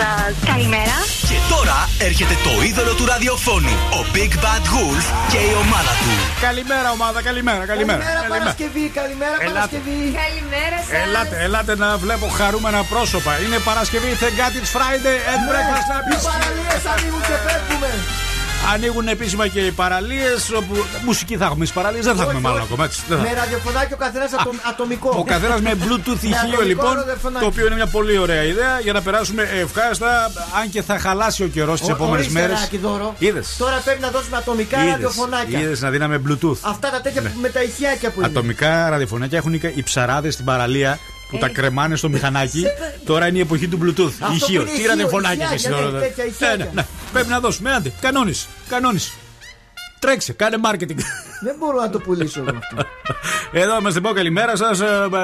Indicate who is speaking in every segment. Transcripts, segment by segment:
Speaker 1: Καλημέρα σας.
Speaker 2: Καλημέρα.
Speaker 3: Και τώρα έρχεται το είδωλο του ραδιοφώνου, ο Big Bad Wolf και η ομάδα του.
Speaker 4: Καλημέρα, ομάδα, καλημέρα, καλημέρα.
Speaker 5: Καλημέρα Παρασκευή, καλημέρα
Speaker 4: Ελάτε.
Speaker 5: Παρασκευή.
Speaker 2: Καλημέρα σας.
Speaker 4: Ελάτε, ελάτε να βλέπω χαρούμενα πρόσωπα. Είναι Παρασκευή, thank God it's Friday and breakfast
Speaker 5: Οι
Speaker 4: happy.
Speaker 5: παραλίες ανοίγουν και φεύγουμε.
Speaker 4: Ανοίγουν επίσημα και οι παραλίες. Όπου... Μουσική θα έχουμε στις παραλίες, δεν θα έχουμε
Speaker 5: Όχι,
Speaker 4: μάλλον
Speaker 5: όχι.
Speaker 4: ακόμα έτσι. δεν θα-
Speaker 5: Με ραδιοφωνάκι ο καθένας ατομικό.
Speaker 4: Ο καθένας με Bluetooth ηχείο
Speaker 5: ατομικό
Speaker 4: λοιπόν.
Speaker 5: ραδιοφωνάκι.
Speaker 4: Το οποίο είναι μια πολύ ωραία ιδέα για να περάσουμε ευχάριστα. Αν και θα χαλάσει ο καιρός τις
Speaker 5: Ο-
Speaker 4: επόμενες
Speaker 5: ορίστε,
Speaker 4: μέρες.
Speaker 5: Ράκη, δώρο.
Speaker 4: Είδες.
Speaker 5: Τώρα πρέπει να δώσουμε ατομικά ραδιοφωνάκια.
Speaker 4: Είδες να δίναμε Bluetooth.
Speaker 5: Αυτά τα τέτοια
Speaker 4: Ναι.
Speaker 5: που με τα ηχιάκια που είναι.
Speaker 4: Ατομικά ραδιοφωνάκια έχουν οι- οι ψαράδες στην παραλία που τα κρεμάνε στο μηχανάκι. Τώρα είναι η εποχή του Bluetooth.
Speaker 5: Αυτό
Speaker 4: Ηχείο.
Speaker 5: που είναι
Speaker 4: Τι
Speaker 5: ηχείο,
Speaker 4: ραδιοφωνάκια
Speaker 5: ηχιάκια,
Speaker 4: και εσύ
Speaker 5: ναι,
Speaker 4: τώρα.
Speaker 5: τέτοια
Speaker 4: Ναι,
Speaker 5: ηχιάκια.
Speaker 4: ναι, ναι. Πρέπει να δώσουμε. Άντε, κανόνισε. Κανόνισε. Τρέξε, κάνε marketing.
Speaker 5: Δεν μπορώ να το πουλήσω εγώ αυτό.
Speaker 4: Εδώ είμαστε πω καλημέρα σας.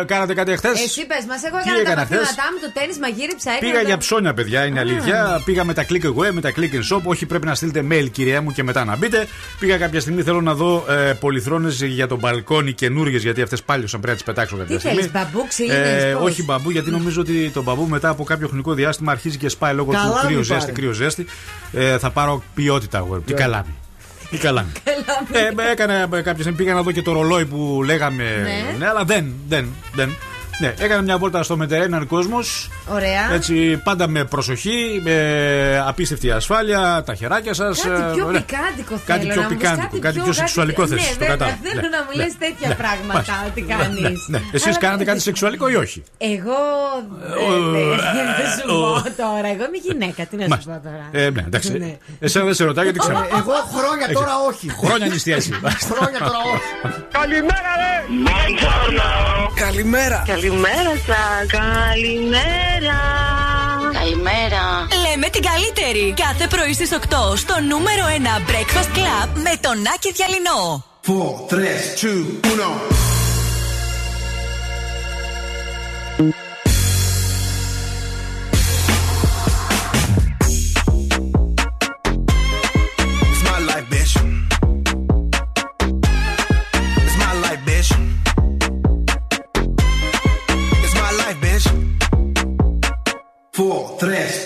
Speaker 4: Κάνατε κάτι χθε.
Speaker 2: Εσύ πες μας, εγώ
Speaker 4: Τι
Speaker 2: έκανα τα
Speaker 4: έκανα χθες;
Speaker 2: μαθήματά μου, το τέννη μαγείρεψα. έκανα
Speaker 4: Πήγα
Speaker 2: τα-
Speaker 4: για ψώνια, παιδιά, είναι αλήθεια. Πήγα με τα click away, με τα click and shop. Όχι, πρέπει να στείλετε mail, κυρία μου, και μετά να μπείτε. Πήγα κάποια στιγμή, θέλω να δω ε, πολυθρόνες για το μπαλκόνι καινούριε, γιατί αυτές πάλιωσαν πρέπει να τις πετάξω κάποια
Speaker 2: Τι
Speaker 4: στιγμή.
Speaker 2: θέλεις, μπαμπού, ξύλινες,
Speaker 4: Ε,
Speaker 2: πώς;
Speaker 4: όχι μπαμπού, γιατί νομίζω ότι το μπαμπού μετά από κάποιο χρονικό διάστημα αρχίζει και σπάει λόγω
Speaker 5: Καλά
Speaker 4: του κρύο
Speaker 5: μην
Speaker 4: ζέστη.
Speaker 5: πάρει.
Speaker 4: Κρύο ζέστη. Ε, θα πάρω ποιότητα εγώ. Τι καλάμι. Τι καλάμι. Ε, με έκανα ε, κάποια στιγμή, πήγα να δω και το ρολόι που λέγαμε.
Speaker 2: Ναι.
Speaker 4: Ναι, αλλά δεν, δεν, δεν. Ναι, έκανα μια βόλτα στο Μετερέναν κόσμος.
Speaker 2: Ωραία.
Speaker 4: Έτσι, πάντα με προσοχή, με απίστευτη ασφάλεια, τα χεράκια σας.
Speaker 2: Κάτι πιο πικάντικο θέλω
Speaker 4: Κάτι πιο
Speaker 2: να μου πεις,
Speaker 4: πικάντικο, κάτι πιο σεξουαλικό θες,
Speaker 2: Ναι,
Speaker 4: το
Speaker 2: βέβαια,
Speaker 4: κατάλαβα.
Speaker 2: θέλω
Speaker 4: Ναι,
Speaker 2: να μου
Speaker 4: ναι,
Speaker 2: λες τέτοια
Speaker 4: ναι,
Speaker 2: πράγματα
Speaker 4: μάλιστα.
Speaker 2: ότι
Speaker 4: Ναι,
Speaker 2: κάνεις.
Speaker 4: ναι, ναι. Εσείς
Speaker 2: Αλλά-
Speaker 4: κάνατε κάτι σεξουαλικό ή όχι;
Speaker 2: Εγώ.
Speaker 4: Ο-
Speaker 2: ε, Δεν σου
Speaker 4: ο-
Speaker 2: πω τώρα. Εγώ είμαι γυναίκα. Τι να σου
Speaker 4: Μάλιστα.
Speaker 2: πω τώρα.
Speaker 4: Ε, ναι, εντάξει.
Speaker 2: Ναι.
Speaker 4: Εσένα δεν σε ρωτάω γιατί ξέρω.
Speaker 5: Εγώ χρόνια τώρα όχι.
Speaker 4: Χρόνια νηστιάσει.
Speaker 5: Χρόνια τώρα όχι.
Speaker 3: Καλημέρα.
Speaker 1: Καλημέρα σα. Καλημέρα.
Speaker 2: Καλημέρα.
Speaker 6: Λέμε την καλύτερη. Κάθε πρωί στις 8 στο νούμερο 1 Breakfast Club με τον Άκη Διαλυνό.
Speaker 7: 4, 3, 2, 1.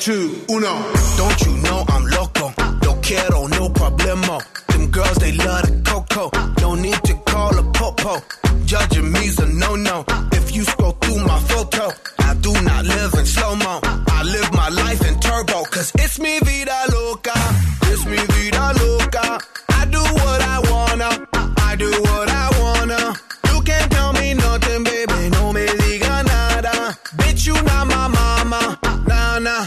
Speaker 7: 2, 1. Don't you know I'm loco? No quiero, no problemo. Them girls, they love the coco. No need to call a popo. Judging me's a no no. If you scroll through my photo, I do not live in slow mo. I live my life in turbo, cause it's me vida loca. It's me vida loca. I do what I wanna. I do what I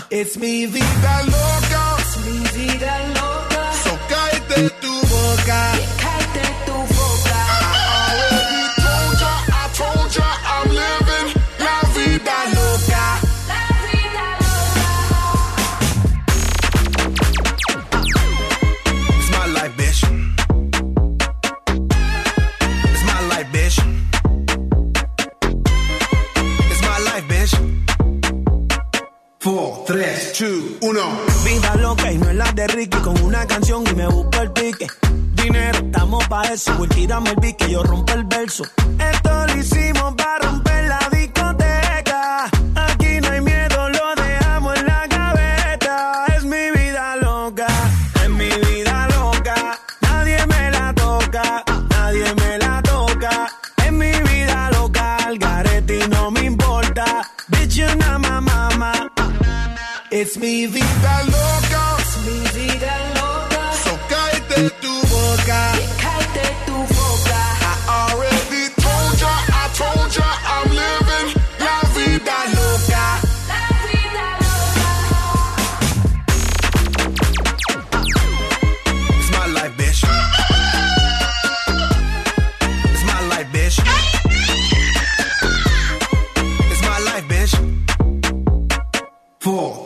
Speaker 7: Es mi vida loca. Es mi vida loca. So tu boca. 3, 2, 1. Vida loca
Speaker 8: y no es la de Ricky. Con una canción y me busco el pique. Dinero, estamos pa' eso. Güey, tírame el pique, yo rompo el verso. Esto lo hicimos para romper
Speaker 7: It's mi vida loca.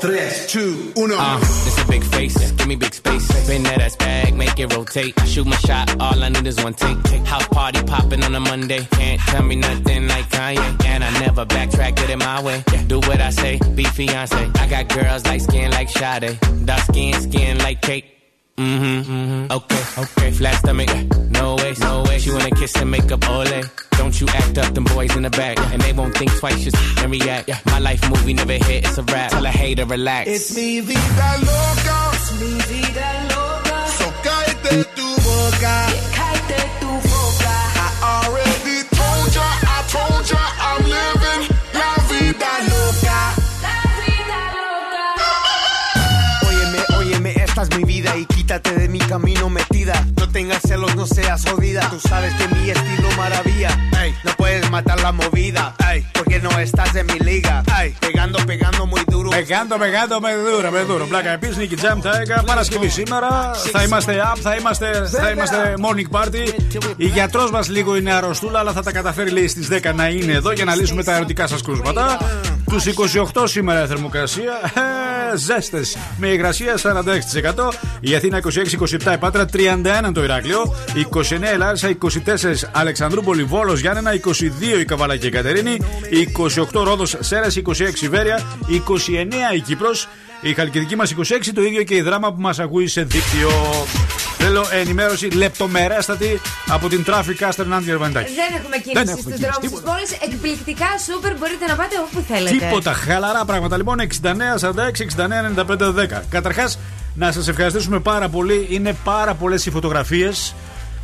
Speaker 7: 4, 3, 2, uno.
Speaker 9: Uh, it's a big face, yeah. give me big space. Spin that ass bag, make it rotate. Shoot my shot, all I need is one take. House party popping on a Monday. Can't tell me nothing like Kanye. And I never backtrack, get it my way. Do what I say, be fiance. I got girls like skin like Sade. Dark skin, skin like cake Mm-hmm. mm-hmm. Okay, okay. Flat stomach, no way, no way. She wanna kiss and make up, ole. Don't you act up, them boys in the back. And they won't think twice, just and react. My life movie never hit, it's a rap. Tell a hater, relax.
Speaker 7: It's mi vida loca.
Speaker 2: Mi vida loca.
Speaker 7: So cállate tu boca.
Speaker 2: Cállate tu boca.
Speaker 7: I already told ya, I told ya, I'm living la vida loca.
Speaker 2: La vida loca.
Speaker 8: Óyeme, óyeme, esta es mi vida y quítate de mi camino metida. No tengas celos, no seas jodida. Tú sabes que mi estilo maravilla. Ey, no puedes matar la movida. Ey, porque no estás en mi liga. Ey, pegando, pegando muy duro.
Speaker 4: Πεγάντο, πεγάντο, με δούρο, με δούρο. Πλάκα επίσης, Νίκη Τζάμ, τα έκα. Παρασκευή σήμερα. Θα είμαστε up, θα είμαστε, θα είμαστε morning party. Η γιατρός μας λίγο είναι αρρωστούλα, αλλά θα τα καταφέρει λέει στις 10 να είναι εδώ για να λύσουμε τα ερωτικά σας κρούσματα. Τους 28 σήμερα η θερμοκρασία. Ε, Ζέστες. Με υγρασία 46%. Η Αθήνα 26-27, η Πάτρα 31 το Ηράκλειο. 29 η Λάρισα, 24 Αλεξανδρούπολη Βόλος Γιάννενα, 22 η Καβάλα και η Κατερίνη, 28 Ρόδος Σέρα, 26 η Βέρεια, 29 η Κύπρος. Η Χαλκιδική μας 26, το ίδιο και η δράμα που μας ακούει σε δίκτυο. Θέλω ενημέρωση λεπτομερέστατη από την Traffic Caster Νάντια Ερβαντάκη.
Speaker 2: Δεν έχουμε
Speaker 4: Δεν
Speaker 2: κίνηση
Speaker 4: έχουμε
Speaker 2: στους
Speaker 4: κίνηση,
Speaker 2: δρόμους της
Speaker 4: τίποτα.
Speaker 2: πόλης. Εκπληκτικά σούπερ μπορείτε να πάτε όπου θέλετε.
Speaker 4: Τίποτα. Χαλαρά πράγματα. Λοιπόν, 69, 46, 69, 95, 10. Καταρχάς, να σας ευχαριστήσουμε πάρα πολύ. Είναι πάρα πολλές οι φωτογραφίες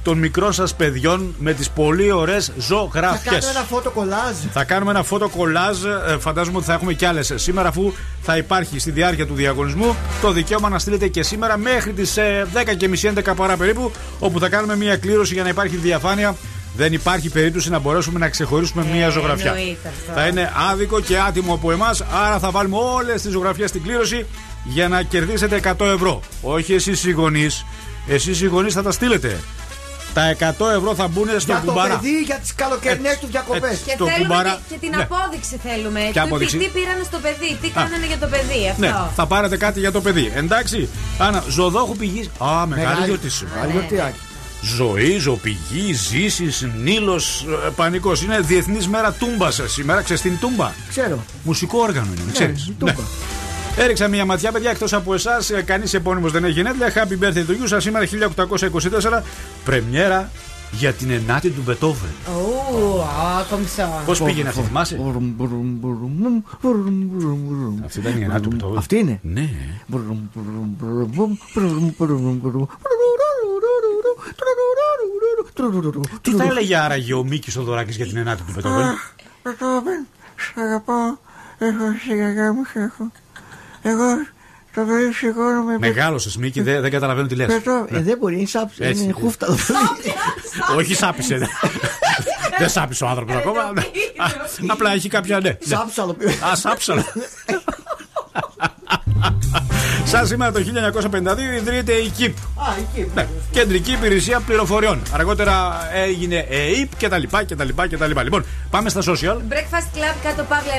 Speaker 4: των μικρών σας παιδιών με τις πολύ ωραίες
Speaker 5: Θα
Speaker 4: ζωγραφιέ.
Speaker 5: κάνω ένα φώτο κολάζ.
Speaker 4: Θα κάνουμε ένα φώτο κολάζ. ε, Φαντάζομαι ότι θα έχουμε κι άλλες σήμερα, αφού θα υπάρχει στη διάρκεια του διαγωνισμού το δικαίωμα να στείλετε και σήμερα μέχρι τις 10.30 11 παρά περίπου, όπου θα κάνουμε μια κλήρωση για να υπάρχει διαφάνεια. Δεν υπάρχει περίπτωση να μπορέσουμε να ξεχωρίσουμε
Speaker 2: Ε,
Speaker 4: μια ζωγραφιά.
Speaker 2: εννοείται αυτό.
Speaker 4: Θα είναι άδικο και άτιμο από εμάς, άρα θα βάλουμε όλες τις ζωγραφιές στην κλήρωση για να κερδίσετε 100 ευρώ. Όχι εσείς οι γονείς. Εσείς οι γονείς θα τα στείλετε. Τα 100 ευρώ θα μπουν στο
Speaker 5: Για το
Speaker 4: κουμπάρα.
Speaker 5: παιδί, για τις καλοκαιρινές
Speaker 4: Έτσι,
Speaker 5: του διακοπές.
Speaker 4: έτσι.
Speaker 2: Και
Speaker 4: στο
Speaker 2: θέλουμε
Speaker 4: κουμπάρα.
Speaker 2: και, και την
Speaker 4: Ναι.
Speaker 2: απόδειξη θέλουμε.
Speaker 4: Ποια
Speaker 2: Τι-
Speaker 4: απόδειξη;
Speaker 2: Τι πήραν στο παιδί, τι κάνανε για το παιδί αυτό;
Speaker 4: Ναι, θα πάρετε κάτι για το παιδί. Εντάξει. Άννα, ζωδόχου πηγής. Α, μεγάλη γιορτή σήμερα.
Speaker 5: Μεγάλη γιορτιάκι.
Speaker 4: Ζωή, ζωοπηγή, ζήσει, νήλο, πανικός. Είναι Διεθνής Μέρα Τούμπας σήμερα. Ξέρεις την Τούμπα;
Speaker 5: Ξέρω.
Speaker 4: Μουσικό όργανο είναι, ξέρεις.
Speaker 5: Ναι, τούμπα.
Speaker 4: Έριξα μια ματιά, παιδιά, εκτός από εσάς. Κανείς επώνυμος δεν έχει γενέθλια. Happy birthday του γιου σας σήμερα 1824. Πρεμιέρα για την ενάτη του Μπετόβεν.
Speaker 2: Ου, α, κομψό.
Speaker 4: Πώς πήγαινε αυτή, θυμάσαι; Αυτή ήταν η ενάτη του Μπετόβεν.
Speaker 5: Αυτή είναι;
Speaker 4: Ναι. Τι θα έλεγε άραγε ο Μίκης Οδωράκης για την ενάτη του Μπετόβεν;
Speaker 5: Πετώβεν, σ' αγαπάω. Έχω στη γιαγιά μου, σ' έχω. Εγώ το πρωί σηκώνομαι.
Speaker 4: Μεγάλωσες, Μίκη, δεν, δεν καταλαβαίνω τι λες.
Speaker 5: Πετώβεν. Ε, δεν μπορεί, είναι σάψη.
Speaker 4: Έτσι.
Speaker 5: Είναι χούφτα το παιδί.
Speaker 4: Όχι, σάπισε. Δεν σάπισε ο άνθρωπος ακόμα. Α, Απλά έχει κάποια ναι. ναι.
Speaker 5: Σάψαλο πει.
Speaker 4: Α, σάψαλο. Σαν σήμερα το 1952 ιδρύεται η ΚΙΠ.
Speaker 5: Α, εκεί.
Speaker 4: Ναι, Κεντρική Υπηρεσία Πληροφοριών. Αργότερα έγινε ΕΕΠ και τα λοιπά και τα λοιπά και τα λοιπά. Λοιπόν, πάμε στα social.
Speaker 2: Breakfast Club κάτω παύλα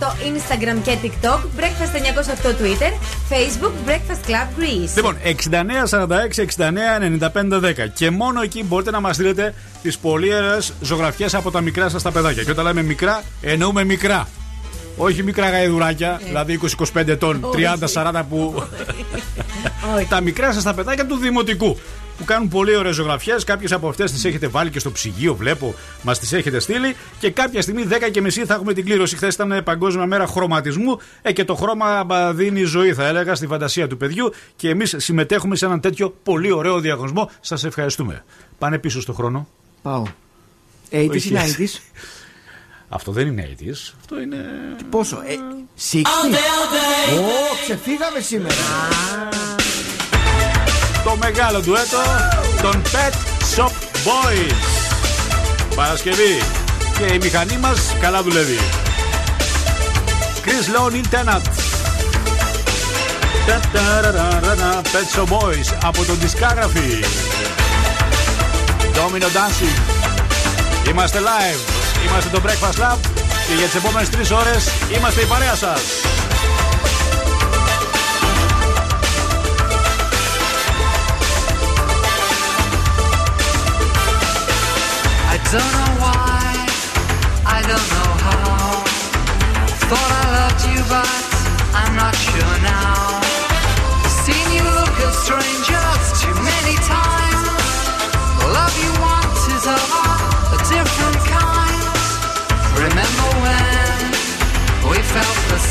Speaker 2: 908 Instagram και TikTok. Breakfast 908 Twitter. Facebook Breakfast Club Greece.
Speaker 4: Λοιπόν, 69 46 69 95 10. Και μόνο εκεί μπορείτε να μας στείλετε τις πολύ ωραίες ζωγραφιές από τα μικρά σας τα παιδάκια. Και όταν λέμε μικρά, εννοούμε μικρά. Όχι μικρά γαϊδουράκια, δηλαδή 20-25 ετών, 30-40 που. τα μικρά σας τα παιδάκια του δημοτικού. Που κάνουν πολύ ωραίες ζωγραφιές. Κάποιες από αυτές τις έχετε βάλει και στο ψυγείο, βλέπω, μας τις έχετε στείλει. Και κάποια στιγμή, 10 και μισή, θα έχουμε την κλήρωση. Χθες ήταν Παγκόσμια Μέρα Χρωματισμού. Ε, και το χρώμα μπα, δίνει ζωή, θα έλεγα, στη φαντασία του παιδιού. Και εμείς συμμετέχουμε σε έναν τέτοιο πολύ ωραίο διαγωνισμό. Σας ευχαριστούμε. Πάνε πίσω στο χρόνο.
Speaker 5: Πάω. 80s
Speaker 4: Όχι.
Speaker 5: ή 90s.
Speaker 4: Αυτό δεν είναι 80s. Αυτό είναι.
Speaker 5: Πόσο, ε, 60. Ω, ξεφύγαμε σήμερα.
Speaker 4: το μεγάλο ντουέτο των Pet Shop Boys. Παρασκευή. Και η μηχανή μας καλά δουλεύει. Chris Lowe, Neil Tennant. Τα-τα-ρα-ρα-ρα-ρα, Pet Shop Boys από τον Discography. Domino Dancing. Είμαστε live. Είμαστε το Breakfast Lab και για τις επόμενες τρεις ώρες είμαστε η παρέα σας.
Speaker 10: I don't know why, I don't know how. Thought I loved you, but I'm not sure now. Seen you look a stranger
Speaker 4: Domino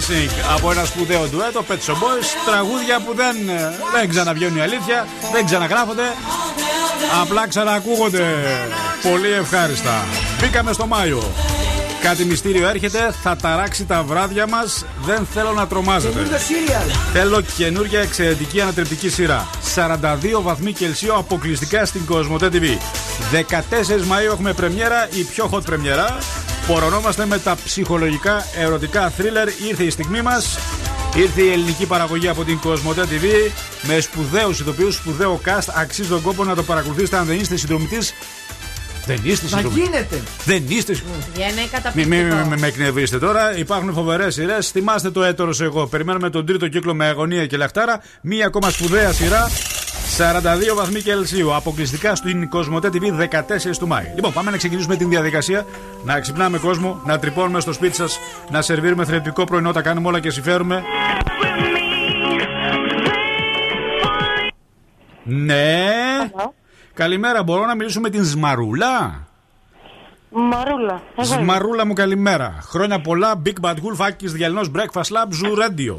Speaker 4: Dancing από ένα σπουδαίο ντουέτο, Pet Shop Boys. Τραγούδια που δεν, δεν ξαναβγαίνουν η αλήθεια, δεν ξαναγράφονται. Απλά ξανακούγονται. Πολύ ευχάριστα. Μπήκαμε στο Μάιο. Κάτι μυστήριο έρχεται, θα ταράξει τα βράδια μας. Δεν θέλω να τρομάζετε.
Speaker 11: Καινούργιο σύριαλ.
Speaker 4: Θέλω καινούργια εξαιρετική ανατρεπτική σειρά. 42 βαθμοί Κελσίου αποκλειστικά στην Κοσμοτέ TV. 14 Μαΐου έχουμε πρεμιέρα, η πιο hot πρεμιέρα. Πορωνόμαστε με τα ψυχολογικά ερωτικά θρίλερ. Ήρθε η στιγμή μας. Ήρθε η ελληνική παραγωγή από την Κοσμοτέ TV με σπουδαίους ηθοποιούς, σπουδαίο cast. Αξίζει τον κόπο να το παρακολουθήσετε αν δεν είστε συνδρομητή. Δεν είστε
Speaker 11: Να
Speaker 4: συνδρομητή.
Speaker 11: γίνεται.
Speaker 4: Δεν είστε.
Speaker 2: Βγαίνει
Speaker 4: Μην
Speaker 2: καταπληκτικό.
Speaker 4: μη, μη, μη με εκνευρίσετε τώρα. Υπάρχουν φοβερές σειρές. Θυμάστε το έτερο εγώ. Περιμένουμε τον τρίτο κύκλο με αγωνία και λαχτάρα. Μία ακόμα σπουδαία σειρά. 42 βαθμοί Κελσίου. Αποκλειστικά στην Κοσμοτέ TV 14 του Μάη. Λοιπόν, πάμε να ξεκινήσουμε την διαδικασία. Να ξυπνάμε κόσμο, να τρυπώνουμε στο σπίτι σας, να σερβίρουμε θρεπτικό πρωινό. Τα κάνουμε όλα και συμφέρουμε. Ναι. Καλημέρα, μπορώ να μιλήσω με την Σμαρούλα;
Speaker 1: Μαρούλα. Εγώ είμαι.
Speaker 4: Σμαρούλα μου καλημέρα. Χρόνια πολλά. Big Bad Wolf, Άκης Διαλυνός, Breakfast Lab, Zoo Radio.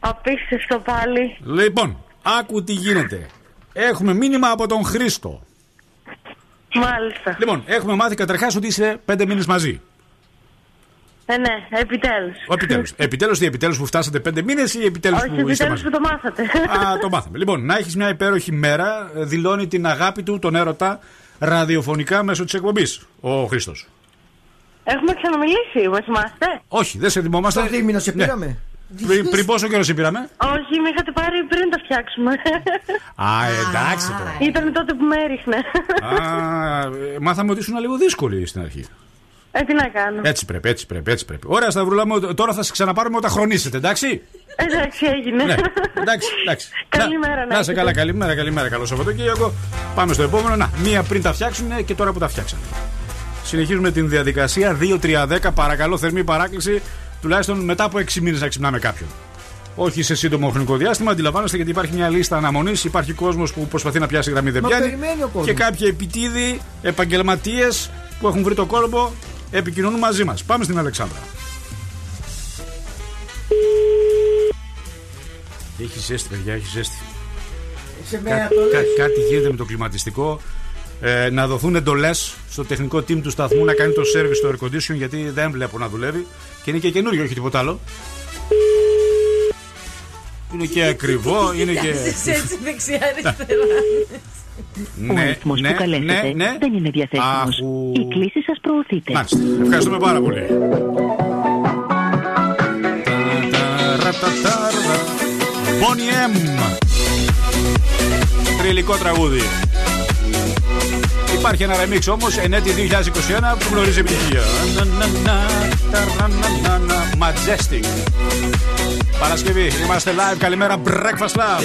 Speaker 1: Απίστευτο πάλι.
Speaker 4: Λοιπόν, άκου τι γίνεται. Έχουμε μήνυμα από τον Χρήστο.
Speaker 1: Μάλιστα.
Speaker 4: Λοιπόν, έχουμε μάθει καταρχάς ότι είσαι πέντε μήνες μαζί.
Speaker 1: Ε, ναι, επιτέλους.
Speaker 4: Ο επιτέλους. επιτέλους τι, επιτέλους που φτάσατε πέντε μήνες ή επιτέλους
Speaker 1: Όχι,
Speaker 4: που είστε
Speaker 1: επιτέλους
Speaker 4: μαζί;
Speaker 1: που το μάθατε.
Speaker 4: Α, το μάθαμε. Λοιπόν, να έχεις μια υπέροχη μέρα. ε, Δηλώνει την αγάπη του, τον έρωτα, ραδιοφωνικά μέσω της εκπομπής. Ο Χρήστος.
Speaker 1: Έχουμε ξαναμιλήσει, μας θυμάστε;
Speaker 4: Όχι, δεν σε θυμόμαστε.
Speaker 11: Στο δίμηνο σε
Speaker 4: Ναι.
Speaker 11: Πήραμε.
Speaker 4: Πριν, πριν πόσο καιρό σε πήραμε;
Speaker 1: Όχι, με είχατε πάρει πριν τα φτιάξουμε.
Speaker 4: Α, εντάξει τώρα.
Speaker 1: Ήταν τότε που με έριχνε.
Speaker 4: Α, ε, μάθαμε ότι ήσουν λίγο δύσκολη στην αρχή.
Speaker 1: Ε, τι να κάνω.
Speaker 4: Έτσι πρέπει, έτσι πρέπει, έτσι πρέπει. Ωραία, Σταυρούλα μου, τώρα θα σε ξαναπάρουμε όταν χρονίσετε, εντάξει;
Speaker 1: Εντάξει, έγινε.
Speaker 4: ναι, εντάξει, εντάξει.
Speaker 1: Καλημέρα, να
Speaker 4: Να σε
Speaker 1: έχετε.
Speaker 4: καλά, καλημέρα, καλημέρα. Καλό Σαββατοκύριακο. Πάμε στο επόμενο. Να, μία πριν τα φτιάξουν και τώρα που τα φτιάξανε. Συνεχίζουμε την διαδικασία 2-3-10. Παρακαλώ, θερμή παράκληση. Τουλάχιστον μετά από 6 μήνες να ξυπνάμε κάποιον. Όχι σε σύντομο χρονικό διάστημα, αντιλαμβάνεστε γιατί υπάρχει μια λίστα αναμονής. Υπάρχει κόσμος που προσπαθεί να πιάσει γραμμή, δεν
Speaker 11: Μα
Speaker 4: πιάνει.
Speaker 11: περιμένει ο κόσμος.
Speaker 4: Και κάποιοι επιτίδοι, επαγγελματίες που έχουν βρει το κόλπο επικοινωνούν μαζί μας. Πάμε στην Αλεξάνδρα. Έχει ζέστη, παιδιά, έχει ζέστη.
Speaker 11: Σε
Speaker 4: Κά-
Speaker 11: μέρα το
Speaker 4: κα-
Speaker 11: λες.
Speaker 4: κάτι γίνεται με το κλιματιστικό. Ε, να δοθούν εντολές στο τεχνικό team του σταθμού να κάνει το service στο air condition γιατί δεν βλέπω να δουλεύει. Και είναι και καινούριο, όχι τίποτα άλλο. Είναι και ακριβό, είναι και.
Speaker 2: Κάθεσες έτσι δεξιά-αριστερά;
Speaker 12: Ο
Speaker 4: Ναι,
Speaker 12: αριθμός
Speaker 4: ναι,
Speaker 12: που καλέσετε
Speaker 4: ναι, ναι.
Speaker 12: δεν είναι διαθέσιμος.
Speaker 4: Αχου.
Speaker 12: Η κλήση σας προωθείται.
Speaker 4: Μάλιστα. Ευχαριστούμε πάρα πολύ. Bonnie M. Τριλικό τραγούδι. Υπάρχει ένα remix όμως, ενέτη 2021 που γνωρίζει επιτυχία. Να, να, να, τα, να, να, να, να. Majestic. Παρασκευή, είμαστε live. Καλημέρα, Breakfast Lab.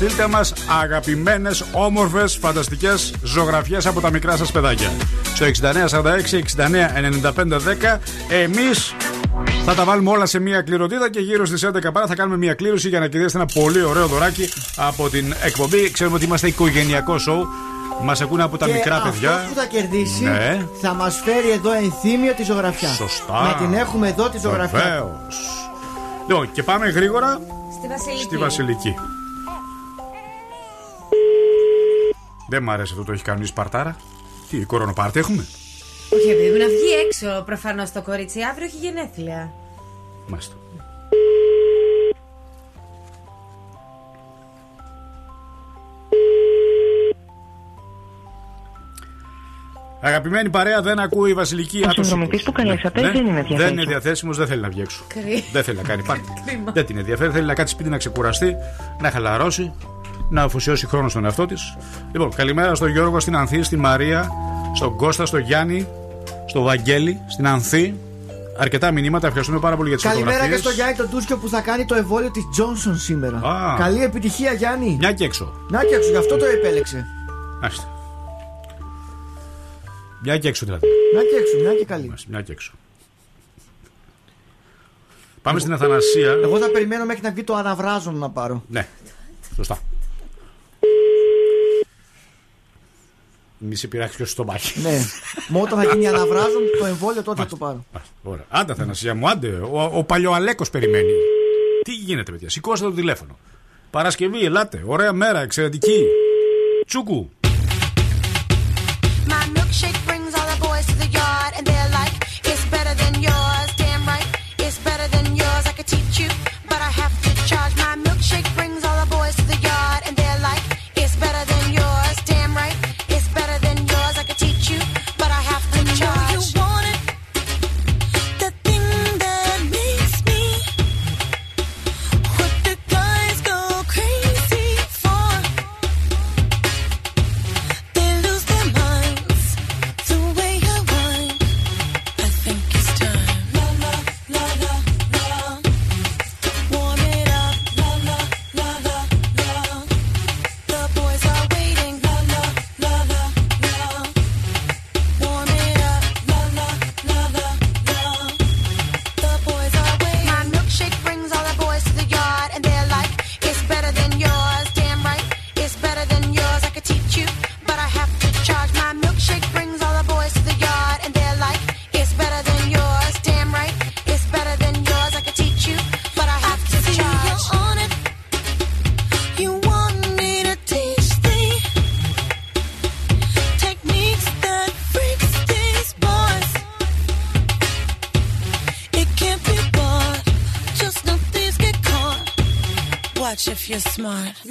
Speaker 4: Στείλτε μας αγαπημένες, όμορφες, φανταστικές ζωγραφιές από τα μικρά σας παιδάκια. Στο 6946-699510 εμείς θα τα βάλουμε όλα σε μία κληρωτίδα και γύρω στις 11 παρά θα κάνουμε μία κλήρωση για να κερδίσετε ένα πολύ ωραίο δωράκι από την εκπομπή. Ξέρουμε ότι είμαστε οικογενειακό σοου. Μας ακούνε από τα
Speaker 11: και
Speaker 4: μικρά
Speaker 11: αυτός
Speaker 4: παιδιά.
Speaker 11: που θα κερδίσει
Speaker 4: Ναι.
Speaker 11: θα μας φέρει εδώ ενθύμιο τη ζωγραφιά.
Speaker 4: Σωστά.
Speaker 11: Να την έχουμε εδώ τη ζωγραφιά.
Speaker 4: Βεβαίως. Λοιπόν, και πάμε γρήγορα
Speaker 2: Στη Βασιλική.
Speaker 4: στη Βασιλική. Δεν μ' αρέσει αυτό το έχει κάνει η Σπαρτάρα. Τι, κορονοπάρτι έχουμε;
Speaker 2: Όχι, επειδή να βγει έξω προφανώς το κορίτσι. Αύριο έχει γενέθλια.
Speaker 4: Μάλιστα. Αγαπημένη παρέα, δεν ακούει η Βασιλική.
Speaker 12: Ο
Speaker 4: Α, το
Speaker 12: συνδρομητής
Speaker 4: σήκω.
Speaker 12: που καλέσατε
Speaker 4: Ναι,
Speaker 12: δεν είναι διαθέσιμος.
Speaker 4: Δεν είναι διαθέσιμος, δεν θέλει να βγει έξω.
Speaker 2: Κρύ.
Speaker 4: Δεν θέλει να κάνει πάρτι.
Speaker 2: Κρίμα.
Speaker 4: δεν την ενδιαφέρει, θέλει να κάτσει σπίτι να ξεκουραστεί, να χαλαρώσει, να αφοσιώσει χρόνο στον εαυτό της. Λοιπόν, καλημέρα στον Γιώργο, στην Ανθή, στη Μαρία, στον Κώστα, στον Γιάννη, στο Βαγγέλη, στην Ανθή. Αρκετά μηνύματα, ευχαριστούμε πάρα πολύ για τις
Speaker 11: Καλημέρα
Speaker 4: φωτογραφίες.
Speaker 11: και στο Γιάννη τον Τούσκιο που θα κάνει το εμβόλιο της Johnson σήμερα.
Speaker 4: Α.
Speaker 11: Καλή επιτυχία, Γιάννη.
Speaker 4: Μια και έξω.
Speaker 11: Να και έξω, γι' αυτό το επέλεξε.
Speaker 4: Μάλιστα. Μια και έξω δηλαδή.
Speaker 11: Να και έξω, μια και καλή.
Speaker 4: Μάλιστα, Μια και έξω. Πάμε στην Αθανασία.
Speaker 11: Εγώ θα περιμένω μέχρι να βγει το αναβράζον να πάρω.
Speaker 4: Ναι, σωστά. Μη σε πειράξει και στο στομάχι.
Speaker 11: ναι. Μόνο όταν θα γίνει αναβράζον το εμβόλιο τότε θα το πάρω.
Speaker 4: Ωραία. Άντε, Αθανασία μου, άντε. Ο, ο παλιοαλέκο περιμένει. Τι γίνεται, παιδιά; Σηκώστε το τηλέφωνο. Παρασκευή, ελάτε. Ωραία μέρα, εξαιρετική. Τσούκου. var.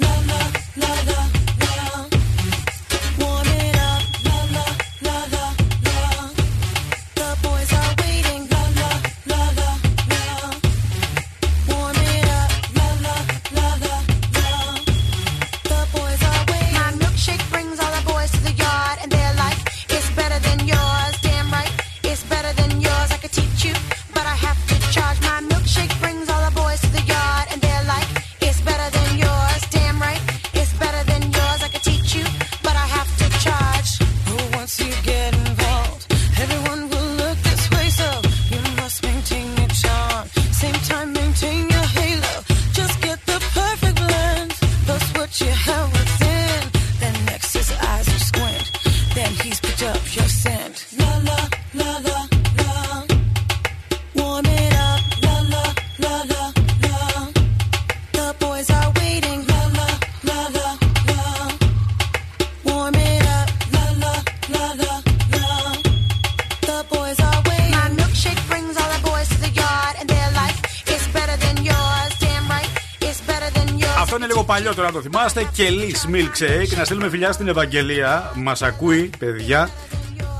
Speaker 4: Το θυμάστε. Κελί Milkshake. Να στείλουμε φιλιά στην Ευαγγελία. Μας ακούει, παιδιά,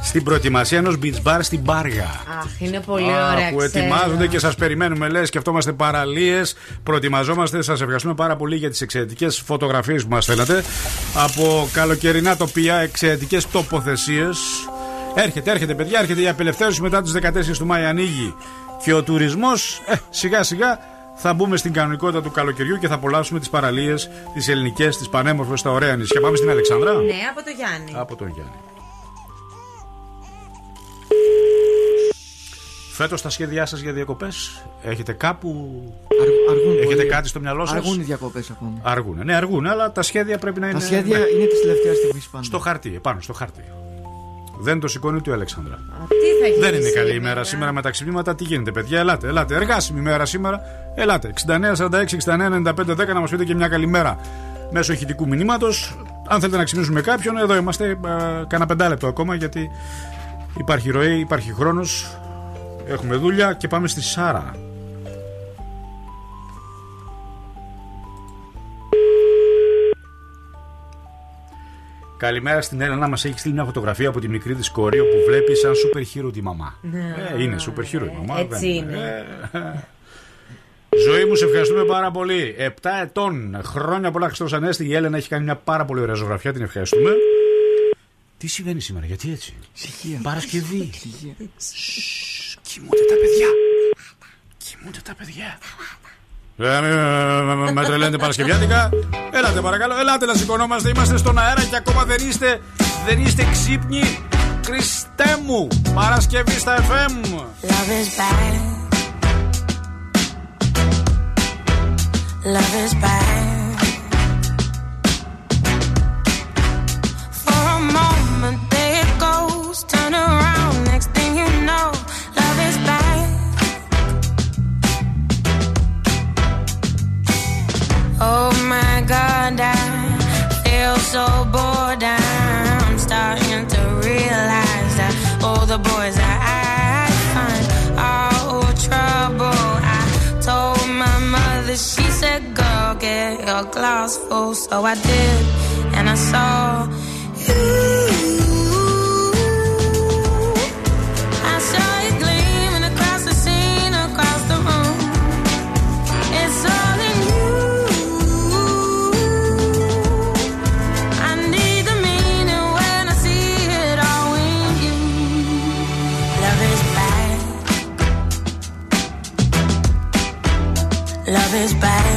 Speaker 4: στην προετοιμασία ενός beach bar στην Πάργα.
Speaker 2: Αχ, είναι πολύ
Speaker 4: Α,
Speaker 2: ωραία.
Speaker 4: που
Speaker 2: ξέρω.
Speaker 4: ετοιμάζονται και σας περιμένουμε, λες. Σκεφτόμαστε παραλίες. Προετοιμαζόμαστε. Σας ευχαριστούμε πάρα πολύ για τις εξαιρετικές φωτογραφίες που μας στέλνατε. Από καλοκαιρινά τοπία, εξαιρετικές τοποθεσίες. Έρχεται, έρχεται, παιδιά, έρχεται η απελευθέρωση μετά τις 14 του Μάη. Ανοίγει και ο τουρισμός ε, σιγά σιγά θα μπούμε στην κανονικότητα του καλοκαιριού και θα απολαύσουμε τις παραλίες, τις ελληνικές, τις πανέμορφες, τα ωραία νησιά. Πάμε στην Αλεξάνδρα.
Speaker 2: Ναι, από το Γιάννη.
Speaker 4: Από τον Γιάννη. Φέτος τα σχέδιά σας για διακοπές έχετε κάπου;
Speaker 11: Αργούν
Speaker 4: Έχετε
Speaker 11: πολύ.
Speaker 4: κάτι στο μυαλό σας;
Speaker 11: Αργούν οι διακοπές ακόμα.
Speaker 4: Αργούν. Ναι, αργούν, αλλά τα σχέδια πρέπει να είναι.
Speaker 11: Τα σχέδια είναι της τελευταίας στιγμής πάντα.
Speaker 4: Στο χαρτί, επάνω στο χαρτί. Δεν το σηκώνει ούτε η Αλέξανδρα.
Speaker 2: Τι θα γίνει
Speaker 4: Δεν είναι καλή
Speaker 2: σήμερα.
Speaker 4: ημέρα σήμερα με τα ξυπνήματα. Τι γίνεται, παιδιά, ελάτε, ελάτε. Εργάσιμη ημέρα σήμερα. Ελάτε. 69, 46, 69, 95, 10 να μας πείτε και μια καλή μέρα μέσω ηχητικού μηνύματος. Αν θέλετε να ξυπνήσουμε κάποιον, εδώ είμαστε. Ε, κάνα πεντάλεπτο ακόμα γιατί υπάρχει ροή, υπάρχει χρόνος. Έχουμε δουλειά και πάμε στη Σάρα. Καλημέρα στην Έλενα. Μας έχεις στείλει μια φωτογραφία από τη μικρή της κόρη όπου βλέπεις σαν super hero τη μαμά. Ε, είναι super hero η μαμά.
Speaker 2: Έτσι
Speaker 4: δεν-
Speaker 2: είναι.
Speaker 4: Ε, Ζωή μου, σε ευχαριστούμε πάρα πολύ. 7 ετών, χρόνια πολλά Χριστός Ανέστη. Η Έλενα έχει κάνει μια πάρα πολύ ωραία ζωγραφιά, την ευχαριστούμε. Τι συμβαίνει σήμερα, γιατί έτσι;
Speaker 11: Ησυχία.
Speaker 4: Παρασκευή.
Speaker 11: Ησυχία.
Speaker 4: Σσσ, Κοιμούνται τα παιδιά. Κοιμούνται τα παιδιά. Ε, με- με- Με τρελαίνετε Παρασκευιάτικα. Έλατε παρακαλώ, ελάτε να σηκωνόμαστε. Είμαστε στον αέρα και ακόμα δεν είστε, δεν είστε ξύπνοι. Χριστέ μου, Παρασκευή στα FM.
Speaker 13: Love is bad. Love is bad. Oh my God, I feel so bored. I'm starting to realize that all the boys that I find are all trouble. I told my mother, she said, Girl, get your glass full. So I did, and I saw you. Love is bad.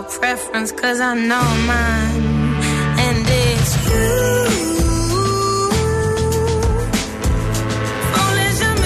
Speaker 13: What's preference? Cause I know mine. And it's you. Foolish of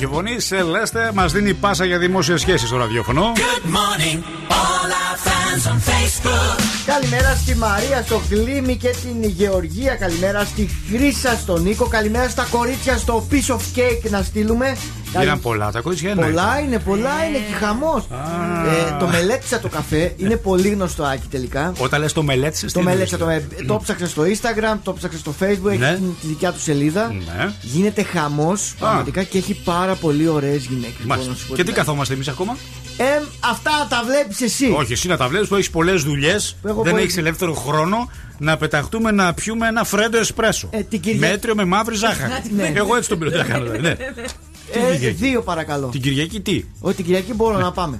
Speaker 4: Υπέροχη φωνή, σε λέστε, μας δίνει πάσα για δημόσια σχέσεις στο ραδιόφωνο.
Speaker 11: Καλημέρα στη Μαρία, στο Γλίμι και την Γεωργία. Καλημέρα στη Χρύσα, στον Νίκο. Καλημέρα στα κορίτσια στο Piece of Cake να στείλουμε.
Speaker 4: Γίναν πολλά τα κορίτσια, ναι.
Speaker 11: Πολλά είναι, πολλά είναι και χαμός. Ε, το μελέτησα το καφέ, είναι πολύ γνωστό άκι τελικά.
Speaker 4: Όταν λες το μελέτησες.
Speaker 11: Το μελέτησα, το, με- το ψάξα στο Instagram, το ψάξα στο Facebook,
Speaker 4: Ναι.
Speaker 11: έχει την- τη δικιά του σελίδα.
Speaker 4: Ναι.
Speaker 11: Γίνεται χαμός πραγματικά και έχει πάρα πολύ ωραίες γυναίκες.
Speaker 4: Μάλιστα. Και τι καθόμαστε εμείς ακόμα;
Speaker 11: Ε, αυτά τα βλέπεις εσύ.
Speaker 4: Όχι, εσύ να τα βλέπεις που έχεις πολλές δουλειές.
Speaker 11: έχω
Speaker 4: Δεν
Speaker 11: πολύ-
Speaker 4: έχεις ελεύθερο χρόνο να πεταχτούμε να πιούμε ένα φρέντο εσπρέσο.
Speaker 11: Ε, την Κυριακή-
Speaker 4: Μέτριο με μαύρη ζάχαρη.
Speaker 11: Ναι.
Speaker 4: Εγώ έτσι τον πήρω. τι να κάνω, ναι.
Speaker 11: Ε,
Speaker 4: Κυριακή;
Speaker 11: δύο παρακαλώ.
Speaker 4: Την Κυριακή τι;
Speaker 11: Όχι, την Κυριακή μπορώ να πάμε.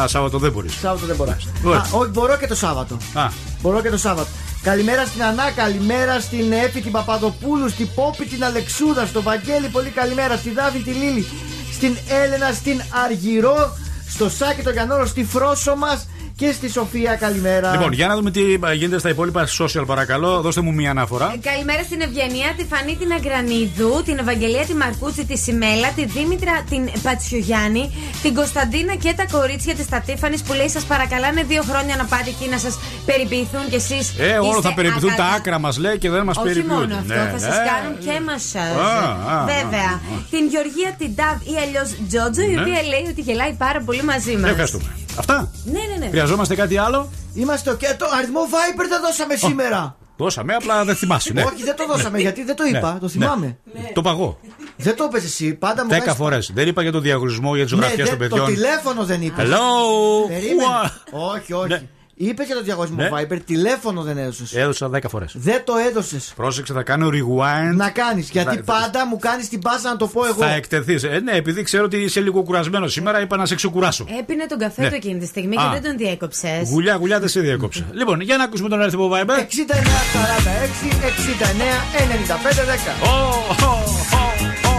Speaker 4: Α, Σάββατο δεν μπορείς.
Speaker 11: Σάββατο δεν μπορώ.
Speaker 4: Ωραία.
Speaker 11: Α, όχι, μπορώ και το Σάββατο.
Speaker 4: Α,
Speaker 11: Μπορώ και το Σάββατο. Καλημέρα στην Ανά, καλημέρα στην Έφη την Παπαδοπούλου, στην Πόπη την Αλεξούδα, στον Βαγγέλη, πολύ καλημέρα, στη Δάβη τη Λίλη, στην Έλενα, στην Αργυρό, στο Σάκη τον Γιαννόρο, στη Φρόσο μας και στη Σοφία καλημέρα.
Speaker 4: Λοιπόν, για να δούμε τι γίνεται στα υπόλοιπα social, παρακαλώ. Δώστε μου μία αναφορά.
Speaker 2: Καλημέρα στην Ευγενία, τη Φανή την Αγκρανίδου, την Ευαγγελία τη Μαρκούτσι, τη Σιμέλα, τη Δήμητρα την Πατσιογιάννη, την Κωνσταντίνα και τα κορίτσια της Τατίφανη που λέει: Σας παρακαλάνε δύο χρόνια να πάτε εκεί να σας περιποιηθούν κι εσείς.
Speaker 4: Ε, όλο θα περιποιηθούν τα άκρα μας, λέει, και δεν μας
Speaker 2: Όχι
Speaker 4: περιποιούν.
Speaker 2: μόνο αυτό,
Speaker 4: Ναι,
Speaker 2: θα σας
Speaker 4: ναι.
Speaker 2: κάνουν και μασάζ.
Speaker 4: Α, α,
Speaker 2: Βέβαια. Την Γεωργία την Νταβ ή αλλιώς Τζότζο, η
Speaker 4: Ναι.
Speaker 2: οποία λέει ότι γελάει πάρα πολύ μαζί μας.
Speaker 4: Ευχαριστούμε. Αυτά;
Speaker 2: Ναι, ναι, ναι.
Speaker 4: Χρειαζόμαστε κάτι άλλο;
Speaker 11: Είμαστε και το αριθμό Viper δεν δώσαμε σήμερα.
Speaker 4: Δώσαμε, απλά δεν θυμάσαι. Ναι.
Speaker 11: Όχι, δεν το δώσαμε γιατί δεν το είπα,
Speaker 4: Ναι.
Speaker 11: το θυμάμαι.
Speaker 4: Το παγώ.
Speaker 11: Δεν το είπες εσύ, πάντα μου
Speaker 4: Δέκα
Speaker 11: κάνεις-
Speaker 4: φορές. Δεν είπα για το διαγωνισμό για τις
Speaker 11: Ναι,
Speaker 4: ζωγραφιές
Speaker 11: δεν-
Speaker 4: των
Speaker 11: το
Speaker 4: παιδιών.
Speaker 11: τηλέφωνο δεν είπες.
Speaker 4: Hello.
Speaker 11: Περίμενε.
Speaker 4: Ουα.
Speaker 11: Όχι, όχι.
Speaker 4: Ναι.
Speaker 11: Είπε για το διαγωνισμό
Speaker 4: Ναι.
Speaker 11: Viper, τηλέφωνο δεν έδωσες.
Speaker 4: Έδωσα 10 φορές.
Speaker 11: Δεν το έδωσες.
Speaker 4: Πρόσεξε, θα κάνω rewind.
Speaker 11: Να κάνεις. Γιατί
Speaker 4: Θα-
Speaker 11: πάντα μου κάνεις την πάσα να το πω εγώ.
Speaker 4: Θα εκτεθείς. Ε, ναι, επειδή ξέρω ότι είσαι λίγο κουρασμένο σήμερα, είπα να σε ξεκουράσω.
Speaker 2: Έπινε τον καφέ
Speaker 4: Ναι.
Speaker 2: του εκείνη τη στιγμή
Speaker 4: Α.
Speaker 2: και δεν τον διέκοψες.
Speaker 4: Γουλιά, γουλιά, δεν σε διέκοψα. λοιπόν, για να ακούσουμε τον αριθμό Viber.
Speaker 11: 69 46 69 95 10.
Speaker 4: Ω, ω, ω, ω.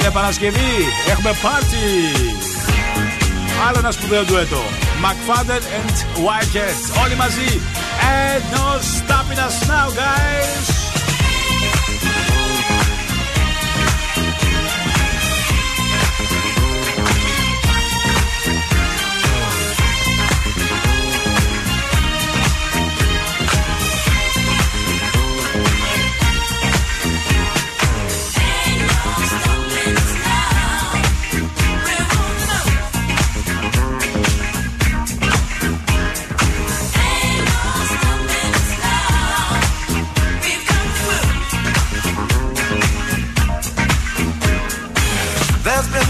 Speaker 4: Είναι Παρασκευή, έχουμε πάρτι. Άλλο ένα σπουδαίο ντουέτο. McFadden and Whitehead. Όλοι μαζί. And no stopping us now, guys.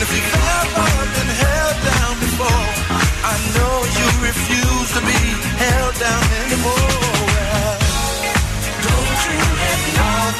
Speaker 8: If you've ever been held down before, I know you refuse to be held down anymore. Don't you let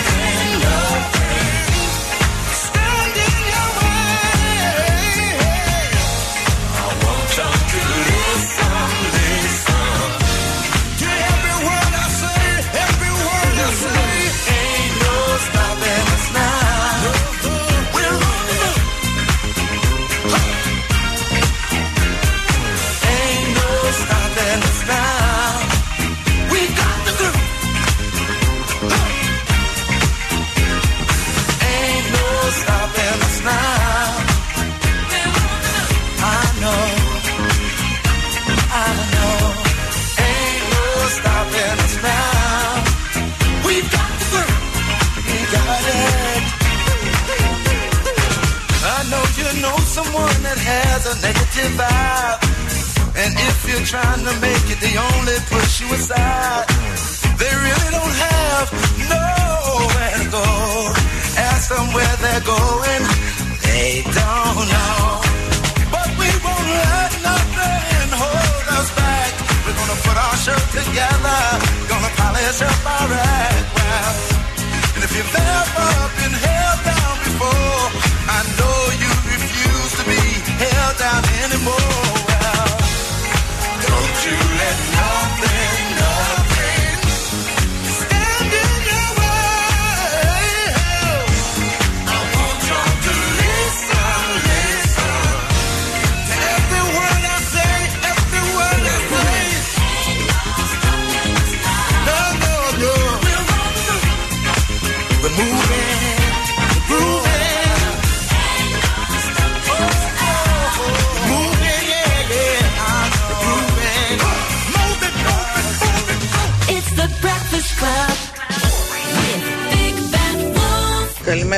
Speaker 8: And if you're trying to make it, they only push you aside. They really don't have nowhere to go. Ask them where they're going, they don't know. But we won't let nothing hold us back. We're gonna put our show together, gonna polish up our act well. And if you've ever been held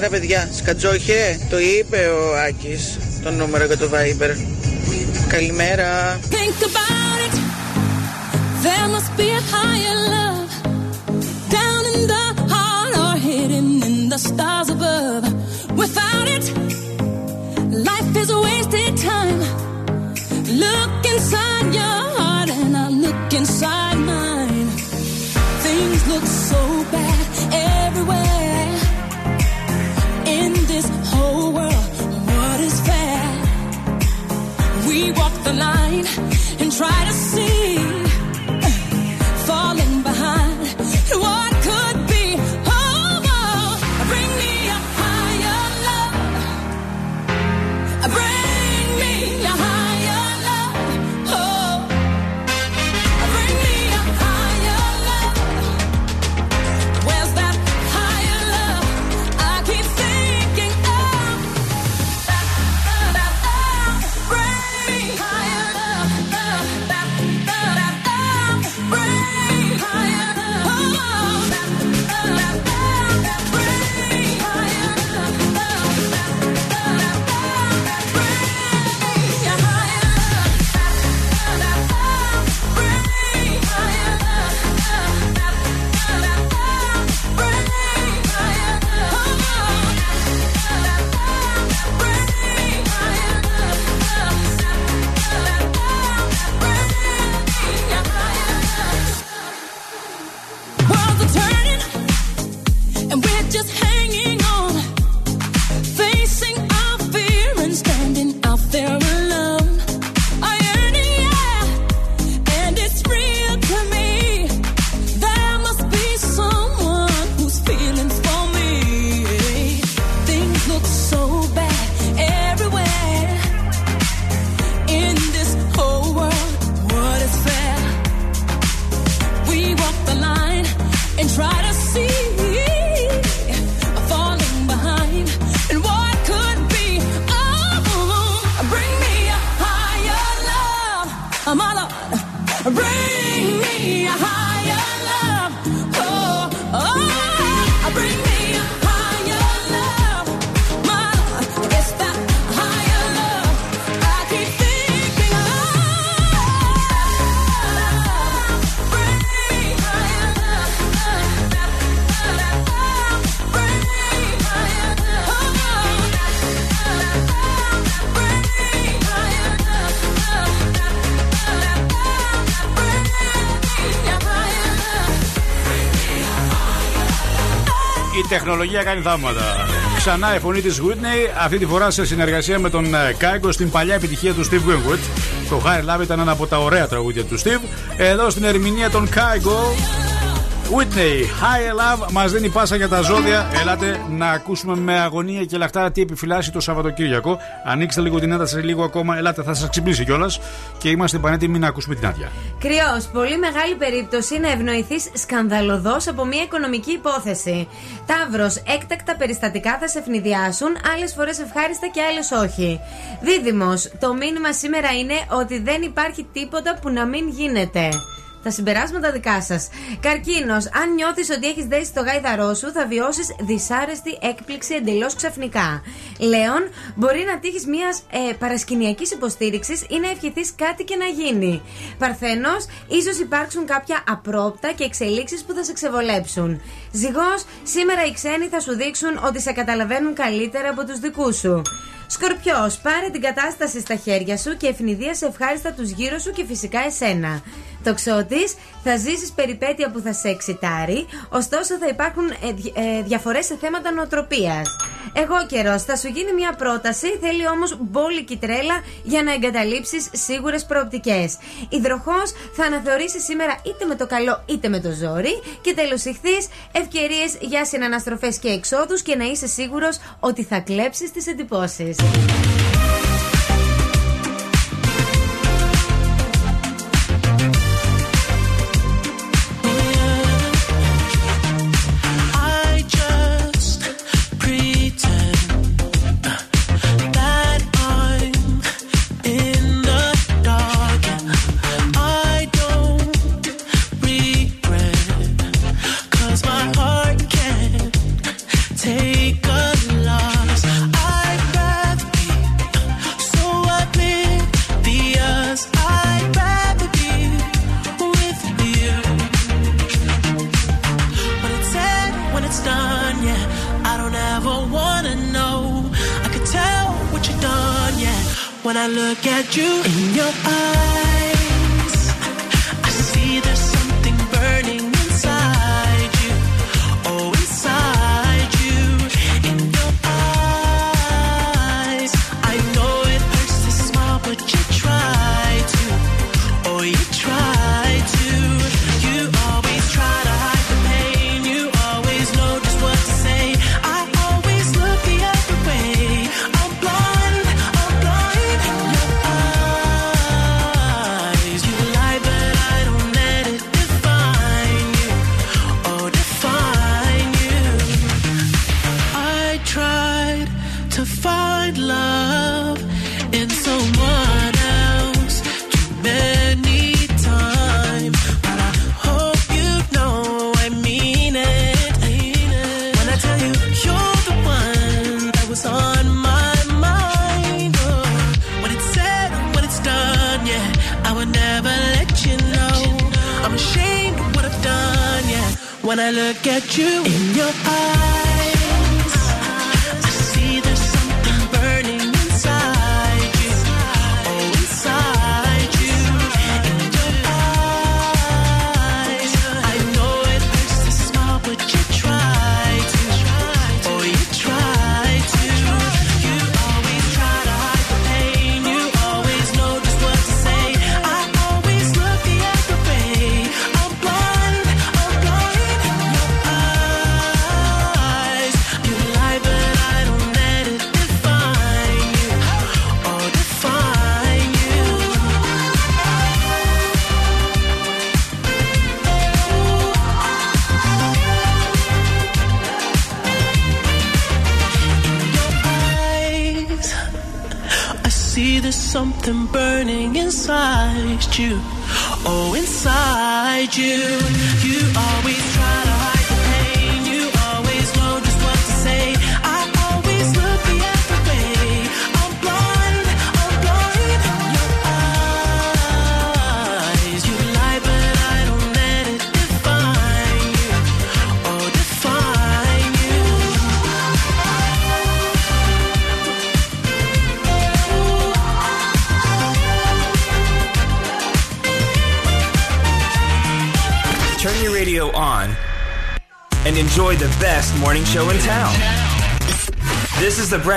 Speaker 14: Καλημέρα παιδιά, σκατζόχε, το είπε ο Άκης το νούμερο για το Viber. Καλημέρα.
Speaker 15: Think about it. There must be a higher love down in the heart or hidden in the stars above. Without it, life is a wasted time. Look inside your heart and I look inside mine. Things look so bad everywhere. This whole world, what is fair? We walk the line and try to see,
Speaker 4: τεχνολογία κάνει θαύματα. Ξανά η φωνή της Whitney, αυτή τη φορά σε συνεργασία με τον Κάικο στην παλιά επιτυχία του Steve Winwood. Το High Love ήταν ένα από τα ωραία τραγούδια του Steve. Εδώ στην ερμηνεία των Κάικο, Whitney, High Love μας δίνει πάσα για τα ζώδια. Ελάτε να ακούσουμε με αγωνία και λαχτάρα τι επιφυλάσσει το Σαββατοκύριακο. Ανοίξτε λίγο την ένταση λίγο ακόμα. Ελάτε, θα σας ξυπνήσει κιόλας. Και είμαστε πανέτοιμοι να ακούσουμε την άδεια.
Speaker 2: Κρυός, πολύ μεγάλη περίπτωση να ευνοηθείς σκανδαλωδώς από μια οικονομική υπόθεση. Ταύρος, έκτακτα περιστατικά θα σε ευνηδιάσουν, άλλες φορές ευχάριστα και άλλες όχι. Δίδυμος, το μήνυμα σήμερα είναι ότι δεν υπάρχει τίποτα που να μην γίνεται. Τα συμπεράσματα δικά σας. Καρκίνος, αν νιώθεις ότι έχεις δέσει το γάιδαρό σου, θα βιώσεις δυσάρεστη έκπληξη εντελώς ξαφνικά. Λέων, μπορεί να τύχεις μιας ε, παρασκηνιακής υποστήριξης ή να ευχηθείς κάτι και να γίνει. Παρθένος, ίσως υπάρξουν κάποια απρόπτα και εξελίξεις που θα σε ξεβολέψουν. Ζυγός, σήμερα οι ξένοι θα σου δείξουν ότι σε καταλαβαίνουν καλύτερα από τους δικούς σου. Σκορπιός, πάρε την κατάσταση στα χέρια σου και ευνηδίασε ευχάριστα τους γύρω σου και φυσικά εσένα. Τοξότη, θα ζήσεις περιπέτεια που θα σε εξητάρει, ωστόσο θα υπάρχουν ε, δι- ε, διαφορές σε θέματα νοοτροπίας. Εγώ καιρός, θα σου γίνει μια πρόταση, θέλει όμως μπόλικη τρέλα για να εγκαταλείψεις σίγουρες προοπτικές. Υδροχός, θα αναθεωρήσεις σήμερα είτε με το καλό είτε με το ζόρι. Και τέλος ηχθείς, ευκαιρίες για συναναστροφές και εξόδους και να είσαι σίγουρος ότι θα
Speaker 16: κλέψεις τις εντυπώσεις.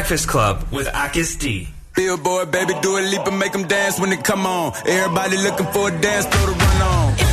Speaker 16: Breakfast Club with Akis D.
Speaker 17: Billboard, baby, do a leap and make them dance when they come on. Everybody looking for a dance,
Speaker 18: throw the run on.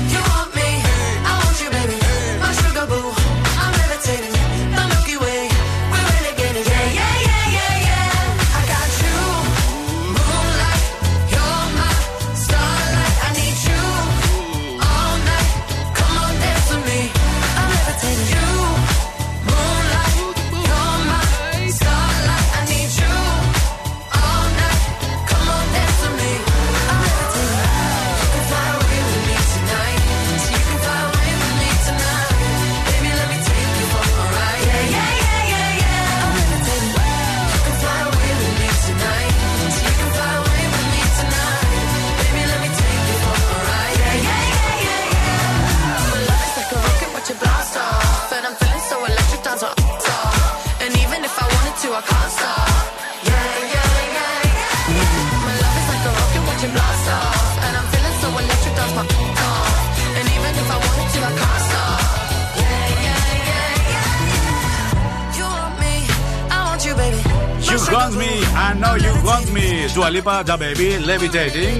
Speaker 18: Want me, I
Speaker 4: know you want me. Dua Lipa, Da Baby, Levitating.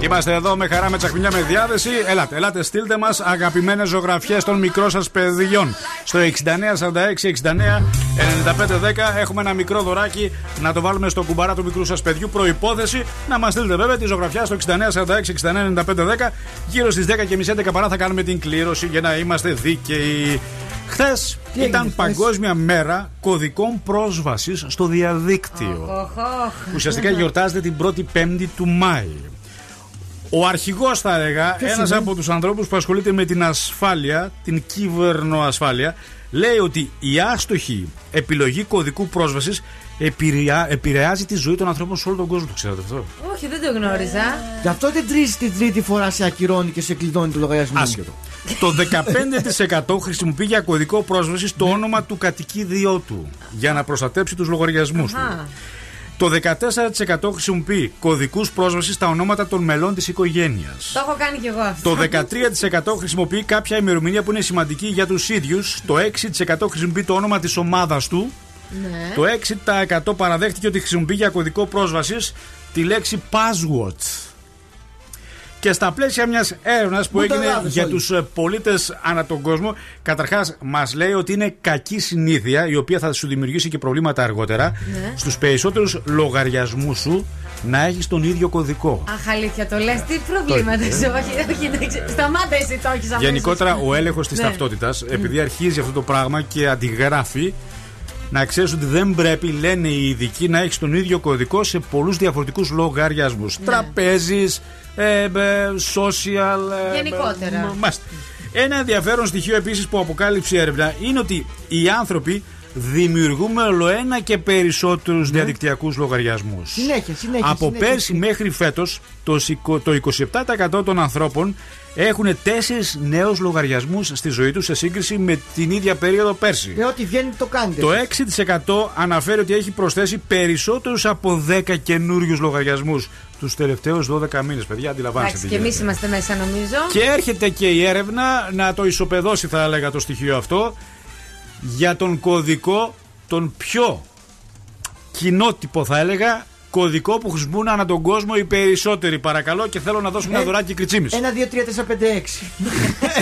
Speaker 4: Είμαστε εδώ με χαρά με τσακμινιά με διάθεση. Ελάτε, ελάτε, στείλτε μας αγαπημένες ζωγραφιές των μικρών σας παιδιών. Στο 6946-69-9510 έχουμε ένα μικρό δωράκι να το βάλουμε στο κουμπαρά του μικρού σας παιδιού. Προπόθεση να μας στείλετε βέβαια τη ζωγραφιά στο 6946-69-9510. Γύρω στις 10 και μισή 11 παρά θα κάνουμε την κλήρωση για να είμαστε δίκαιοι. Χθες ήταν Παγκόσμια Μέρα Κωδικών Πρόσβασης στο Διαδίκτυο. Ουσιαστικά γιορτάζεται την 1η Πέμπτη του Μάη. Ο αρχηγός, θα έλεγα,
Speaker 11: Ποιος
Speaker 4: ένας
Speaker 11: είναι;
Speaker 4: από τους ανθρώπους που ασχολείται με την ασφάλεια, την κυβερνοασφάλεια, λέει ότι η άστοχη επιλογή κωδικού πρόσβασης επηρεάζει τη ζωή των ανθρώπων σε όλο τον κόσμο. Το ξέρετε αυτό;
Speaker 2: Όχι, δεν το γνώριζα.
Speaker 11: Γι' αυτό την τρίτη, την τρίτη φορά σε ακυρώνει και σε κλειδώνει το λογαριασμό.
Speaker 4: Άσχετο. Το 15% χρησιμοποιεί για κωδικό πρόσβαση το όνομα του κατοικίδιό του για να προστατέψει τους λογαριασμούς του.
Speaker 2: Αχα.
Speaker 4: Το 14% χρησιμοποιεί κωδικούς πρόσβασης στα ονόματα των μελών της οικογένειας.
Speaker 2: Το έχω κάνει κι εγώ αυτό.
Speaker 4: Το 13% χρησιμοποιεί κάποια ημερομηνία που είναι σημαντική για τους ίδιους. Το 6% χρησιμοποιεί το όνομα της ομάδας του.
Speaker 2: Ναι.
Speaker 4: Το 6% παραδέχτηκε ότι χρησιμοποιεί για κωδικό πρόσβασης τη λέξη password. Και στα πλαίσια μιας έρευνας που έγινε
Speaker 11: Μοντελάδες
Speaker 4: για
Speaker 11: όλοι.
Speaker 4: τους πολίτες ανά τον κόσμο, καταρχάς μας λέει ότι είναι κακή συνήθεια η οποία θα σου δημιουργήσει και προβλήματα αργότερα
Speaker 2: Ναι.
Speaker 4: στους περισσότερους λογαριασμούς σου να έχεις τον ίδιο κωδικό.
Speaker 2: Αχ, αλήθεια το λες. Τι προβλήματα
Speaker 4: Το-
Speaker 2: σου, όχι, όχι, εντάξει. Σταμάτα εσύ το έχεις
Speaker 4: Γενικότερα, ο έλεγχος της
Speaker 2: Ναι.
Speaker 4: ταυτότητας, επειδή αρχίζει αυτό το πράγμα και αντιγράφει, να ξέρεις ότι δεν πρέπει, λένε οι ειδικοί, να έχεις τον ίδιο κωδικό σε πολλούς διαφορετικούς λογαριασμούς.
Speaker 2: Ναι.
Speaker 4: Τραπέζι, ε, ε, social. ε,
Speaker 2: Γενικότερα.
Speaker 4: ε, μάλιστα. Ένα ενδιαφέρον στοιχείο επίσης που αποκάλυψε η έρευνα είναι ότι οι άνθρωποι δημιουργούμε όλο ένα και περισσότερους διαδικτυακούς λογαριασμούς.
Speaker 11: Συνέχεια, συνέχεια.
Speaker 4: Από
Speaker 11: συνέχεια.
Speaker 4: πέρσι μέχρι φέτος, το, σικο- το 27% των ανθρώπων έχουν τέσσερις νέους λογαριασμούς στη ζωή τους σε σύγκριση με την ίδια περίοδο πέρσι.
Speaker 11: Ε, ό,τι βγαίνει το κάνετε.
Speaker 4: Το 6% αναφέρει ότι έχει προσθέσει περισσότερους από 10 καινούριους λογαριασμούς τους τελευταίους 12 μήνες. Παιδιά, αντιλαμβάνεστε.
Speaker 2: Εντάξει,
Speaker 4: τι
Speaker 2: και εμείς
Speaker 4: γίνεται.
Speaker 2: είμαστε μέσα, νομίζω.
Speaker 4: Και έρχεται και η έρευνα να το ισοπεδώσει, θα έλεγα, το στοιχείο αυτό για τον κωδικό, τον πιο κοινότυπο, θα έλεγα, κωδικό που χρησιμοποιούν ανά τον κόσμο οι περισσότεροι. Παρακαλώ και θέλω να δώσουμε ένα
Speaker 11: Ε,
Speaker 4: δωράκι κριτσίμης.
Speaker 11: 1, 2, 3, 4, 5, 6.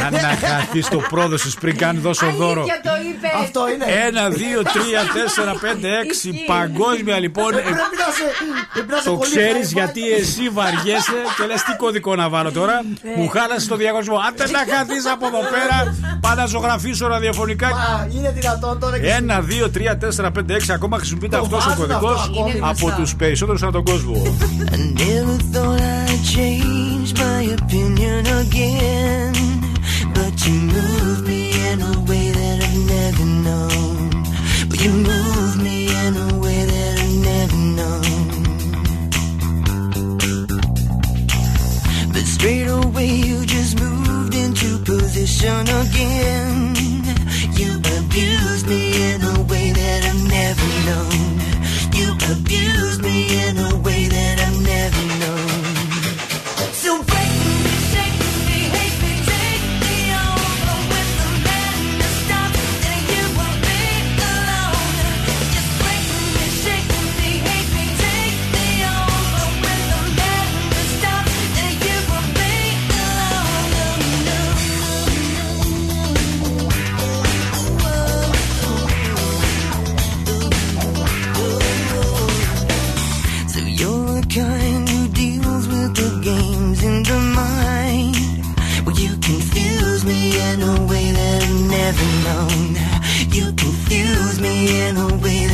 Speaker 4: Αν να χαθεί το πρόδοσης πριν κάνει δώσω δώρο.
Speaker 2: Αλήθεια το είπε.
Speaker 11: Αυτό είναι.
Speaker 4: Ένα, δύο, τρία, τέσσερα, πέντε, έξι.
Speaker 2: Ισχύει.
Speaker 4: Παγκόσμια λοιπόν.
Speaker 11: Ε, Πρέπει να σε. πρέπει να σε
Speaker 4: Το
Speaker 11: πολύ
Speaker 4: ξέρεις
Speaker 11: χάρη,
Speaker 4: γιατί
Speaker 11: μάτι.
Speaker 4: εσύ βαριέσαι και λες τι κωδικό να βάλω τώρα; Μου χάλασες το διαγωνισμό. Αν δεν να χαθείς από εδώ πέρα, πάω να ζωγραφίσω ραδιοφωνικά.
Speaker 11: Μα, είναι δυνατόν τώρα και.
Speaker 4: Ένα, δύο, τρία, τέσσερα, πέντε, έξι. Ακόμα χρησιμοποιείται
Speaker 11: Το
Speaker 4: αυτός ο
Speaker 11: βάζουν
Speaker 4: κωδικός
Speaker 11: αυτό ακόμη.
Speaker 2: Είναι
Speaker 4: από
Speaker 2: γνωστό.
Speaker 4: τους περισσότερους ανά τον κόσμο.
Speaker 19: I never thought I'd change my opinion again. But you moved me in a way that I've never known. But you moved me in a way that I've never known. But straight away you just moved into position again. You abused me in a way that I've never known. You abused me in a way that I've never known.
Speaker 10: never known. You confuse me in a way that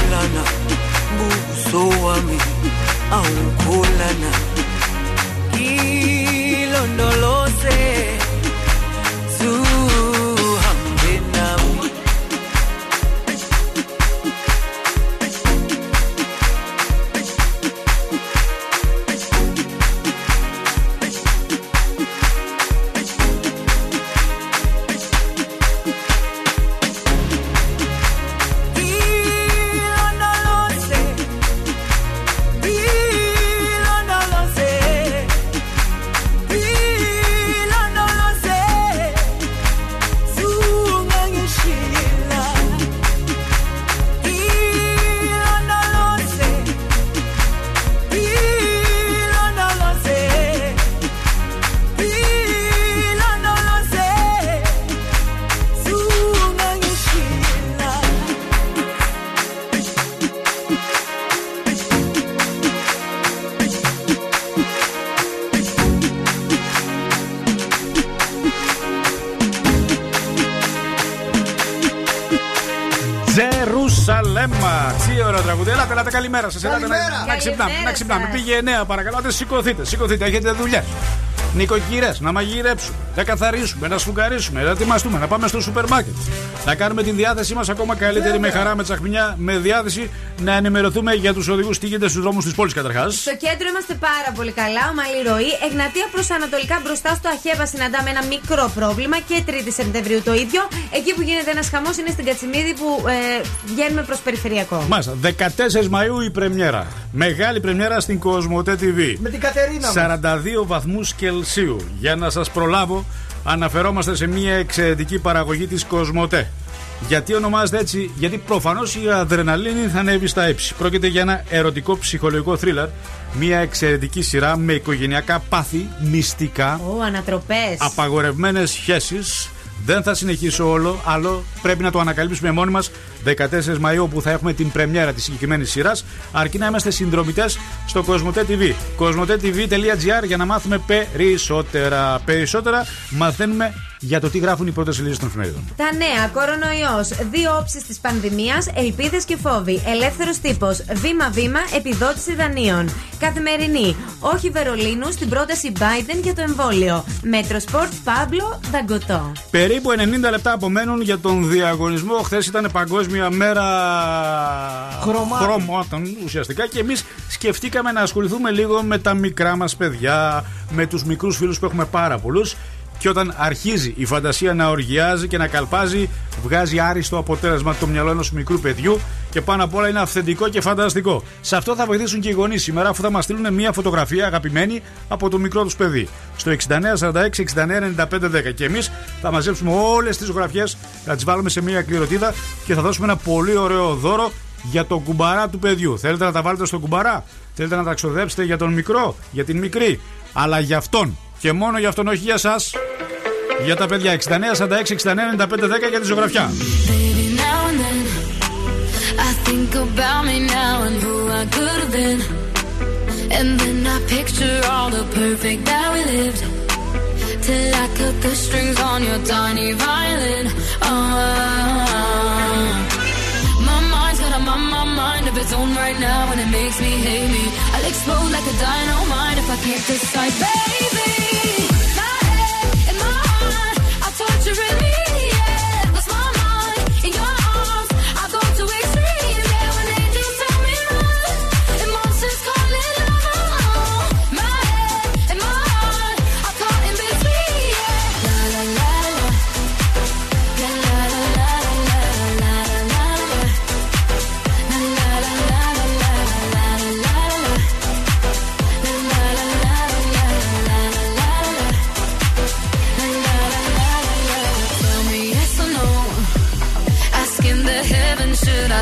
Speaker 16: ayikholana buso wami awukholana
Speaker 4: καλημέρα σας. Ελάτε να,
Speaker 11: Καλημέρα.
Speaker 4: να ξυπνάμε. Να ξυπνάμε.
Speaker 2: σας.
Speaker 4: Πήγε 9 παρακαλώ. Άντε, σηκωθείτε, σηκωθείτε. Έχετε δουλειές. Νοικοκυρές, να μαγειρέψουμε, να καθαρίσουμε, να σφουγγαρίσουμε, να ετοιμαστούμε, να πάμε στο σούπερ μάρκετ. Να κάνουμε την διάθεσή μας ακόμα καλύτερη με χαρά, με τσαχμινιά, με διάθεση να ενημερωθούμε για τους οδηγούς τι γίνεται στους δρόμους της πόλης καταρχάς;
Speaker 2: Στο κέντρο είμαστε πάρα πολύ καλά. Ομαλή ροή. Εγνατία προς Ανατολικά μπροστά στο Αχέβα συναντάμε ένα μικρό πρόβλημα. Και 3η Σεπτεμβρίου το ίδιο. Εκεί που γίνεται ένας χαμός είναι στην Κατσιμίδη που ε, βγαίνουμε προς περιφερειακό.
Speaker 4: Μάλιστα, 14 Μαου η πρεμιέρα. Μεγάλη πρεμιέρα στην Κοσμοτέ TV.
Speaker 11: Με την Κατερίνα μας.
Speaker 4: 42 βαθμούς Κελσίου. Για να σας προλάβω, αναφερόμαστε σε μια εξαιρετική παραγωγή της Κοσμοτέ. Γιατί ονομάζεται έτσι, Γιατί προφανώς η αδρεναλίνη θα ανέβει στα ύψη. Πρόκειται για ένα ερωτικό ψυχολογικό θρίλερ. Μια εξαιρετική σειρά με οικογενειακά πάθη, μυστικά,
Speaker 2: Ω, ανατροπές.
Speaker 4: απαγορευμένες σχέσεις, Δεν θα συνεχίσω όλο, άλλο πρέπει να το ανακαλύψουμε μόνοι μας 14 Μαου που θα έχουμε την πρεμιέρα της συγκεκριμένης σειράς. Αρκεί να είμαστε συνδρομητές στο Κοσμοτέ TV. Κοσμοτέ.tv.gr για να μάθουμε περισσότερα. Περισσότερα μαθαίνουμε για το τι γράφουν οι πρώτες σελίδε των εφημερίδων.
Speaker 2: Τα νέα, κορονοϊός, δύο όψεις της πανδημίας, ελπίδες και φόβοι, ελεύθερος τύπος, βήμα-βήμα, επιδότηση δανείων. Καθημερινή, όχι Βερολίνου στην πρόταση Biden για το εμβόλιο. Μέτρο Σπορτ Παύλο Δαγκωτό.
Speaker 4: Περίπου 90 λεπτά απομένουν για τον διαγωνισμό. Χθες ήταν Παγκόσμια Μέρα
Speaker 11: Χρωμάτων.
Speaker 4: Χρωμάτων, ουσιαστικά. Και εμείς σκεφτήκαμε να ασχοληθούμε λίγο με τα μικρά μας παιδιά, με τους μικρούς φίλους που έχουμε πάρα πολλούς. Και όταν αρχίζει η φαντασία να οργιάζει και να καλπάζει, βγάζει άριστο αποτέλεσμα το μυαλό ενός μικρού παιδιού και πάνω απ' όλα είναι αυθεντικό και φανταστικό. Σε αυτό θα βοηθήσουν και οι γονείς σήμερα, αφού θα μας στείλουν μια φωτογραφία αγαπημένη από το μικρό τους παιδί. Στο 6946-699510. Και εμείς θα μαζέψουμε όλες τις ζωγραφιές, θα τις βάλουμε σε μια κληροτίδα και θα δώσουμε ένα πολύ ωραίο δώρο για τον κουμπαρά του παιδιού. Θέλετε να τα βάλετε στον κουμπαρά, θέλετε να τα ξοδέψετε για τον μικρό, για την μικρή, αλλά για αυτόν και μόνο για αυτόν, όχι για εσά. Για τα παιδιά 69, 46, 69, 95, 10 για τη ζωγραφιά.
Speaker 15: Baby, now and then I think about me now and who I could have been. And then I picture all the perfect that we lived. Till I cut the strings on your tiny violin. Oh, my mind's got a my, my mind of its own right now, and it makes me hate me. I'll explode like a dynamite if I can't decide, baby.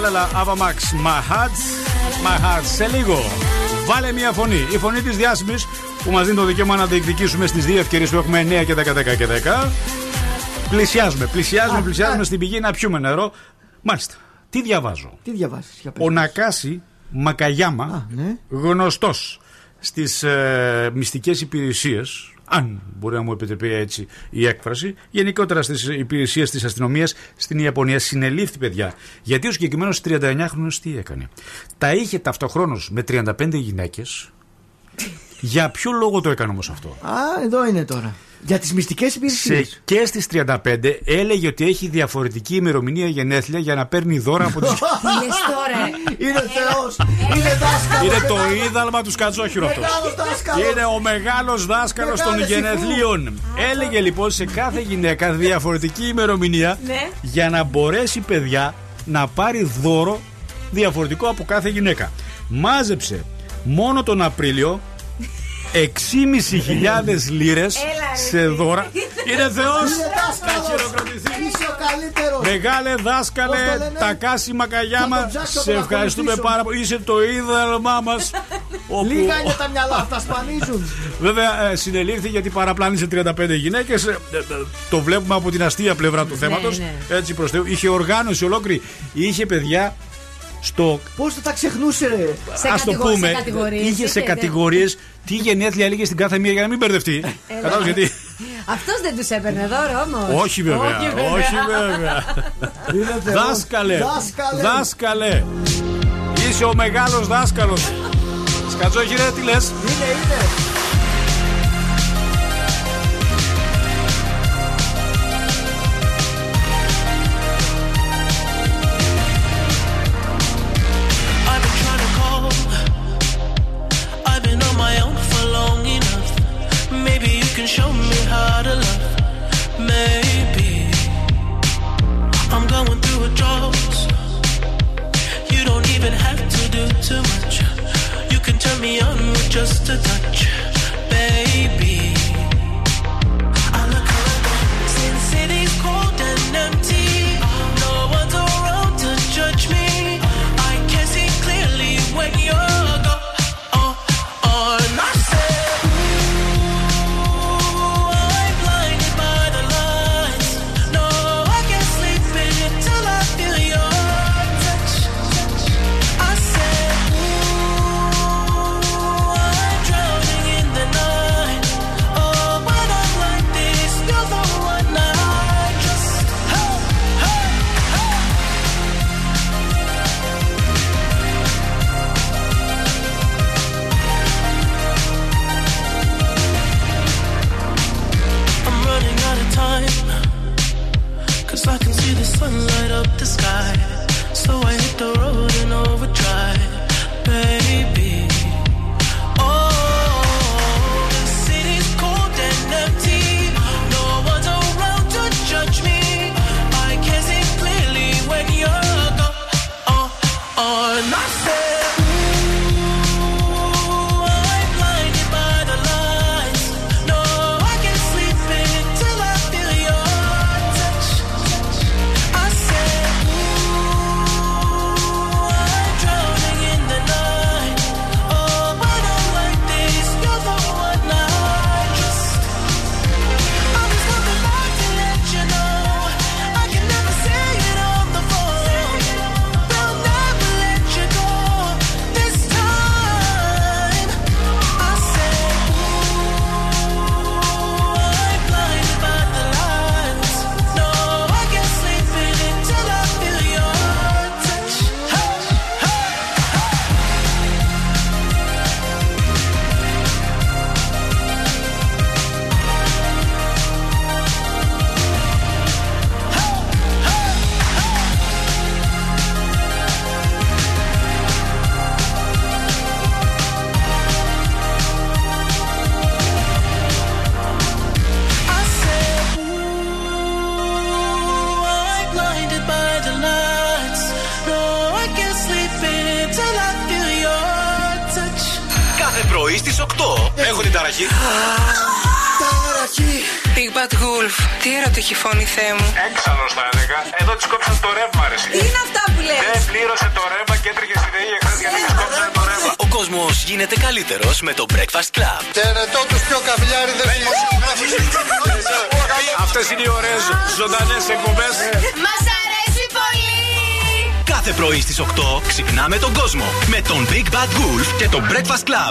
Speaker 4: Λα λα λα λα Ava Max My Heart My Heart Σε λίγο. Βάλε μια φωνή. Η φωνή της διάσημης που μας δίνει το δικαίωμα να διεκδικήσουμε στις δύο ευκαιρίες που έχουμε 9 και 10, 10 και 10 Πλησιάζουμε, πλησιάζουμε, πλησιάζουμε στην πηγή να πιούμε νερό. Μάλιστα, τι διαβάζω;
Speaker 11: Τι διαβάσεις για πες.
Speaker 4: Ο Νακάση Μακαγιάμα
Speaker 11: ναι.
Speaker 4: Γνωστός στις ε, μυστικές υπηρεσίες αν μπορεί να μου επιτρέπει έτσι η έκφραση, γενικότερα στις υπηρεσίες της αστυνομίας στην Ιαπωνία συνελήφθη παιδιά. Γιατί ο συγκεκριμένος 39χρονο τι έκανε; Τα είχε ταυτοχρόνως με 35 γυναίκες. Για ποιο λόγο το έκανε όμως αυτό;
Speaker 11: Α, εδώ είναι τώρα. Για τις μυστικές υπηρεσίες.
Speaker 4: Σε, και στις 35 έλεγε ότι έχει διαφορετική ημερομηνία γενέθλια για να παίρνει δώρα από τι.
Speaker 2: Τι λες τώρα, ε;
Speaker 11: Είναι Θεός. Είναι δάσκαλος.
Speaker 4: Είναι το είδαλμα του Σκατζόχυρου αυτός.
Speaker 11: Μεγάλος δάσκαλος.
Speaker 4: Είναι ο μεγάλος δάσκαλος των
Speaker 11: Μεγάλε
Speaker 4: γενεθλίων. Έλεγε λοιπόν σε κάθε γυναίκα διαφορετική ημερομηνία
Speaker 2: Ναι.
Speaker 4: για να μπορέσει παιδιά να πάρει δώρο διαφορετικό από κάθε γυναίκα. Μάζεψε μόνο τον Απρίλιο 6.500 λίρες σε δώρα. Είναι θεός!
Speaker 11: Να χειροκροτηθείς! Είσαι καλύτερος!
Speaker 4: Μεγάλε δάσκαλε, τα κάση μακαγιάμα. Σε ευχαριστούμε πάρα πολύ. Είσαι το ίδρυμά μας. Όπου...
Speaker 11: Λίγα είναι τα μυαλά, αυτά σπανίζουν.
Speaker 4: Βέβαια, ε, συνελήφθη γιατί παραπλάνησε 35 γυναίκες. Ε, ε, το βλέπουμε από την αστεία πλευρά του
Speaker 11: θέματος.
Speaker 4: Έτσι προς Είχε οργάνωση ολόκληρη. Είχε παιδιά στο.
Speaker 11: Πώς θα τα ξεχνούσε, ρε;
Speaker 4: Α το πούμε. Είχε σε κατηγορίες τι γενέθλια έλεγε στην κάθε μία για να μην μπερδευτεί. Ε, Κατάλαβες γιατί.
Speaker 2: Αυτός δεν τους έπαιρνε δώρο όμως.
Speaker 4: Όχι βέβαια. Όχι βέβαια. Δάσκαλε.
Speaker 11: Δάσκαλε.
Speaker 4: Είσαι ο μεγάλος δάσκαλος. Σκατζόχυρε, τι λες;
Speaker 11: Είναι, είναι.
Speaker 16: me on with just a touch. when I said.
Speaker 3: Big Bad Wolf και το Breakfast Club.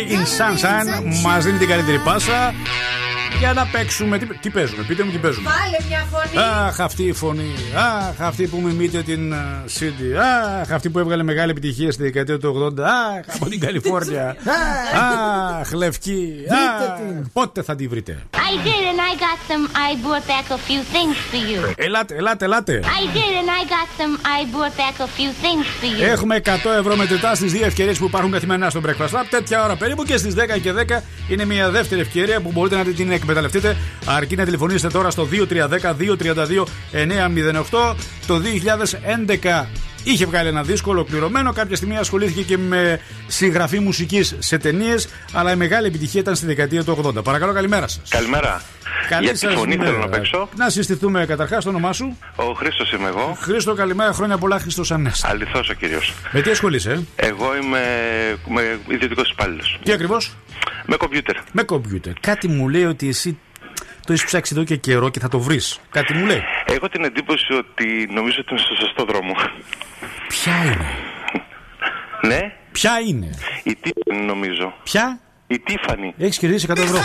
Speaker 15: Cover Me in Sunshine.
Speaker 4: Μας δίνει την καλύτερη πάσα για να παίξουμε. Τι, τι παίζουμε, πείτε μου τι παίζουμε.
Speaker 2: Βάλε μια φωνή.
Speaker 4: Αχ, αυτή η φωνή. Αχ, αυτή που μιμείται την uh, CD. Αχ, αυτή που έβγαλε μεγάλη επιτυχία στη δεκαετία του 80. Αχ, από την Καλιφόρνια. Αχ, λευκή. Αχ, πότε θα τη βρείτε.
Speaker 20: I did, and I got some. I brought back a few things for you.
Speaker 4: Ελάτε, ελάτε, ελάτε.
Speaker 20: I did, and I got some. I brought back a few things for you.
Speaker 4: Έχουμε 100 ευρώ μετρητά στις δύο ευκαιρίες που υπάρχουν καθημερινά στο Breakfast Lab. Τέτοια ώρα περίπου και στις 10 και 10 είναι μια δεύτερη ευκαιρία που μπορείτε να την εκμεταλλευτείτε. Αρκεί να τηλεφωνήσετε τώρα στο 2310-232-908. Το 2011 είχε βγάλει ένα δίσκο ολοκληρωμένο. Κάποια στιγμή ασχολήθηκε και με συγγραφή μουσικής σε ταινίες. Αλλά η μεγάλη επιτυχία ήταν στη δεκαετία του 80. Παρακαλώ, καλημέρα σας.
Speaker 21: Καλημέρα.
Speaker 4: Καλή
Speaker 21: Για τη
Speaker 4: σας
Speaker 21: φωνή
Speaker 4: μέρα.
Speaker 21: θέλω να παίξω.
Speaker 4: Να συστηθούμε καταρχάς το όνομά σου.
Speaker 21: Ο Χρήστος είμαι εγώ.
Speaker 4: Χρήστο, καλημέρα, χρόνια πολλά, Χρήστος Ανέστα.
Speaker 21: Αληθώς ο κύριος.
Speaker 4: Με τι ασχολείσαι, ε;
Speaker 21: Εγώ είμαι με ιδιωτικός υπάλληλος.
Speaker 4: Τι ακριβώς;
Speaker 21: Με κομπιούτερ.
Speaker 4: Με κομπιούτερ. Κάτι μου λέει ότι εσύ το έχεις ψάξει εδώ και καιρό και θα το βρεις. Κάτι μου λέει.
Speaker 21: Έχω την εντύπωση ότι νομίζω ότι είναι στο σωστό δρόμο.
Speaker 4: Ποια είναι;
Speaker 21: Ναι.
Speaker 4: Ποια είναι;
Speaker 21: Η Τίφανη νομίζω.
Speaker 4: Ποια;
Speaker 21: Η Τίφανη.
Speaker 4: Έχεις κερδίσει 100 ευρώ.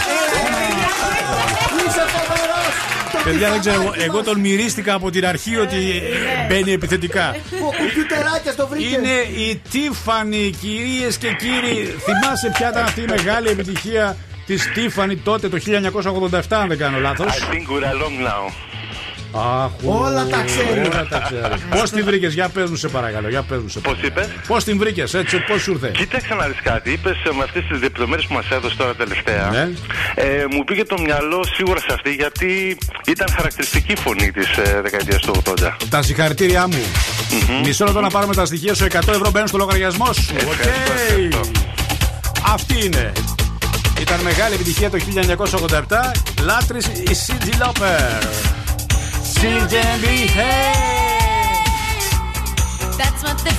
Speaker 4: Παιδιά, δεν ξέρω. Εγώ τον μυρίστηκα από την αρχή ότι μπαίνει επιθετικά.
Speaker 11: Κομπιουτεράκια στο βρήκε.
Speaker 4: Είναι η Τίφανη, κυρίες και κύριοι. Θυμάσαι ποια ήταν αυτή η μεγάλη επιτυχία της Τίφανη τότε το 1987, αν δεν κάνω λάθος.
Speaker 21: I think we're alone now.
Speaker 4: Αχ,
Speaker 11: Όλα τα ξέρει.
Speaker 4: Όλα τα ξέρεις. Πώς την βρήκες, για πες μου σε παρακαλώ. Για πες μου σε
Speaker 21: Πώς είπες;
Speaker 4: Πώς την βρήκες, έτσι, πώς σου ήρθε;
Speaker 21: Κοίταξε να δεις κάτι. Είπες με αυτές τις λεπτομέρειε που μας έδωσε τώρα τελευταία.
Speaker 4: Ναι.
Speaker 21: Ε, μου πήγε το μυαλό σίγουρα σε αυτή γιατί ήταν χαρακτηριστική η φωνή της ε, δεκαετίας του 80.
Speaker 4: Τα συγχαρητήριά μου. Μισό λεπτό να πάρουμε τα στοιχεία σου. 100 ευρώ μπαίνουν στο λογαριασμό σου. Οκ. Αυτή είναι. Ήταν μεγάλη επιτυχία το 1987. Λάτρης η Cyndi Lauper. Cyndi Hey.
Speaker 15: That's what they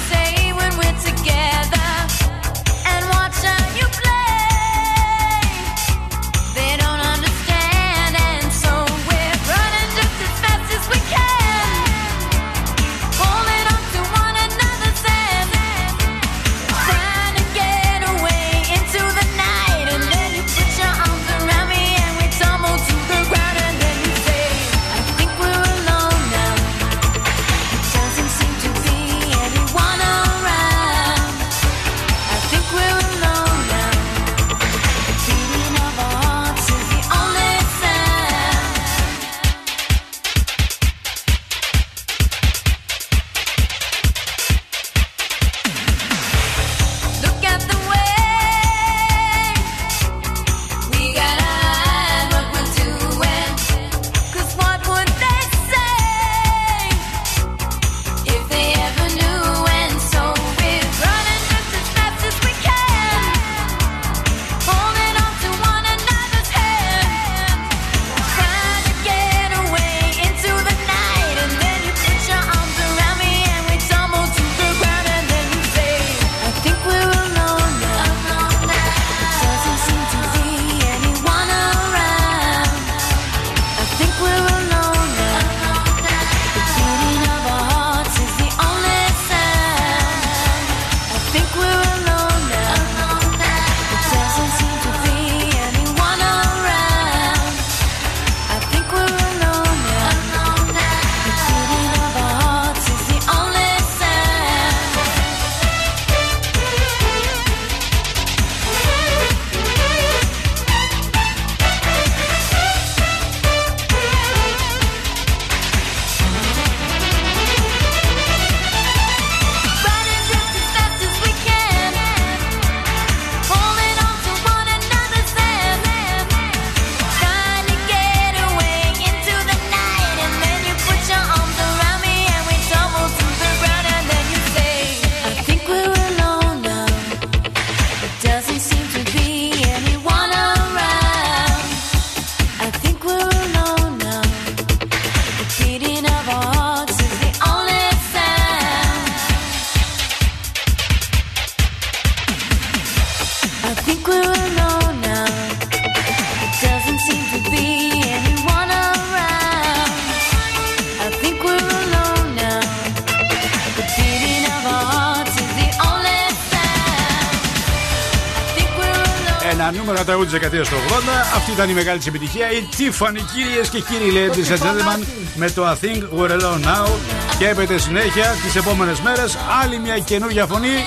Speaker 4: δεκαετία του 80. Αυτή ήταν η μεγάλη της επιτυχία. Η Tiffany, κυρίες και κύριοι, ladies and gentlemen, με το I think we're alone now. Και έπεται συνέχεια τις επόμενες μέρες. Άλλη μια καινούργια φωνή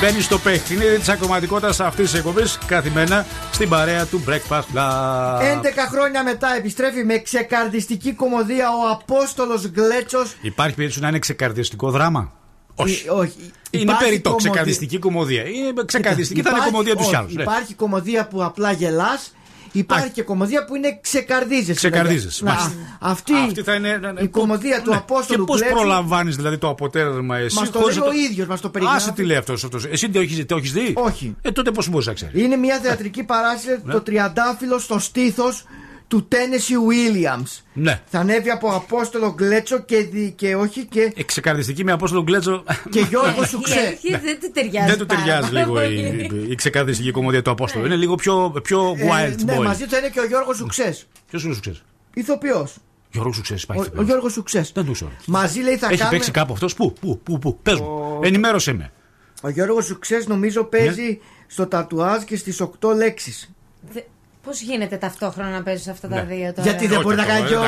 Speaker 4: μπαίνει στο παιχνίδι της ακροματικότητας αυτής της εκπομπής καθημερινά στην παρέα του Breakfast Club.
Speaker 11: 11 χρόνια μετά επιστρέφει με ξεκαρδιστική κομμωδία ο Απόστολος Γκλέτσο.
Speaker 4: Υπάρχει περίπτωση να είναι ξεκαρδιστικό δράμα; Όχι.
Speaker 11: όχι.
Speaker 4: Είναι
Speaker 11: Υπάρχει
Speaker 4: περιττό,
Speaker 11: κομμωδία.
Speaker 4: ξεκαρδιστική κομμωδία. Είναι ξεκαρδιστική, θα είναι
Speaker 11: Υπάρχει-
Speaker 4: κομμωδία του
Speaker 11: όχι,
Speaker 4: άλλους.
Speaker 11: Υπάρχει κομμωδία που απλά γελάς. Υπάρχει και κομμωδία που είναι ξεκαρδίζεσαι.
Speaker 4: Ξεκαρδίζεσαι,
Speaker 11: Να,
Speaker 4: μάλιστα.
Speaker 11: Αυτή,
Speaker 4: Αυτή θα είναι.
Speaker 11: η κομμωδία του
Speaker 4: Ναι.
Speaker 11: Απόστολου
Speaker 4: Και πώς
Speaker 11: Γκλέτσου
Speaker 4: προλαμβάνεις δηλαδή το αποτέλεσμα εσύ.
Speaker 11: Μας το
Speaker 4: χωρίς
Speaker 11: λέει
Speaker 4: να
Speaker 11: ο ίδιος, μας το περιγράφει.
Speaker 4: Άσε τι λέει αυτός. Εσύ το έχει το έχεις δει;
Speaker 11: Όχι.
Speaker 4: Ε, τότε πώς μπορείς να ξέρεις.
Speaker 11: Είναι μια θεατρική παράσταση
Speaker 4: Ναι.
Speaker 11: το τριαντάφυλλο στο στήθος του Τένεσι Williams.
Speaker 4: Ναι.
Speaker 11: Θα ανέβει από Απόστολο Γκλέτσο και, δι- και όχι και,
Speaker 4: Ε, Ξεκαρδιστική με απόστολο Γκλέτσο.
Speaker 11: και Γιώργος
Speaker 2: Η
Speaker 11: Σουξέ.
Speaker 2: αλήθεια δεν του ταιριάζει.
Speaker 4: Δεν του
Speaker 2: πάρα
Speaker 4: ταιριάζει
Speaker 2: πολύ.
Speaker 4: λίγο η, η ξεκαρδιστική κομμωδία του Απόστολου. Είναι λίγο πιο, πιο
Speaker 11: Ε,
Speaker 4: wild
Speaker 11: ναι,
Speaker 4: boy.
Speaker 11: μαζί του θα είναι και ο Γιώργος Σουξέ.
Speaker 4: Ποιος σου ξέρει.
Speaker 11: Ηθοποιός.
Speaker 4: Γιώργος σου ξέρει.
Speaker 11: Ο, ο Γιώργος Σουξέ.
Speaker 4: Δεν του ξέρω.
Speaker 11: Μαζί λέει θα
Speaker 4: Έχει
Speaker 11: κάνουμε.
Speaker 4: παίξει κάπου αυτός; Πού, πού, πού, πού; Πες μου. Ενημέρωσέ με.
Speaker 11: Ο Γιώργος Σουξέ νομίζω παίζει
Speaker 4: Ναι.
Speaker 11: στο τατουάζ και στις 8 λέξεις.
Speaker 2: Πώς γίνεται ταυτόχρονα να παίζεις αυτά τα
Speaker 4: Ναι.
Speaker 2: δύο τώρα;
Speaker 11: Γιατί δεν μπορεί να κάνει και ο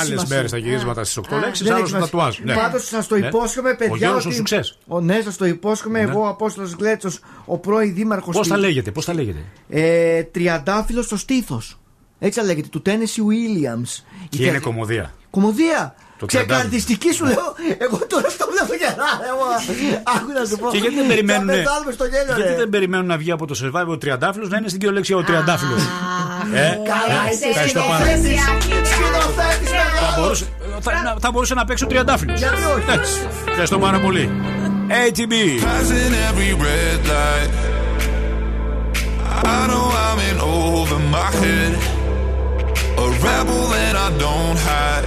Speaker 4: Άλλες μέρες τα γυρίσματα στι 8 λέξει, άλλο στο τατουάζ. Ναι.
Speaker 11: Πάντως σα το
Speaker 4: Ναι.
Speaker 11: υπόσχομαι, παιδιά.
Speaker 4: Ο Γιώργος ο
Speaker 11: ότι-
Speaker 4: Σουξές.
Speaker 11: Ο, ναι, σα το υπόσχομαι.
Speaker 4: Ναι.
Speaker 11: Εγώ, ο Απόστολος Γκλέτσο, ο πρώην δήμαρχος.
Speaker 4: Πώς θα λέγεται, πώς θα λέγεται;
Speaker 11: Ε, τριαντάφυλλος στο στήθος. Έτσι θα λέγεται, του Τένεσι Williams.
Speaker 4: Και είναι κομμωδία.
Speaker 11: Κομμωδία.
Speaker 4: Το
Speaker 11: Ξεκαρδιστική σου λέω. Εγώ τώρα αυτό βλέπω γελά. εγώ. Άκου να σου πω.
Speaker 4: Και γιατί δεν περιμένουν.
Speaker 11: Θα πεθάνουμε στο γέλιο,
Speaker 4: Γιατί
Speaker 11: ρε.
Speaker 4: δεν περιμένουν να βγει από το survival ο τριαντάφυλλος να είναι στην κυριολεξία ο τριαντάφυλλος. Ε,
Speaker 11: Καλά,
Speaker 4: ε,
Speaker 11: είσαι
Speaker 4: ευχαριστώ πάρα.
Speaker 11: σκηνοθέτης. Σκηνοθέτης
Speaker 4: Θα
Speaker 11: μεγάλος.
Speaker 4: μπορούσε, θα, να- θα μπορούσε να παίξει ο τριαντάφυλλος.
Speaker 11: Γιατί όχι.
Speaker 4: Ευχαριστώ πάρα πολύ. ATB.
Speaker 22: Passing every red light. I know I'm in over my head. A rebel that I don't hide.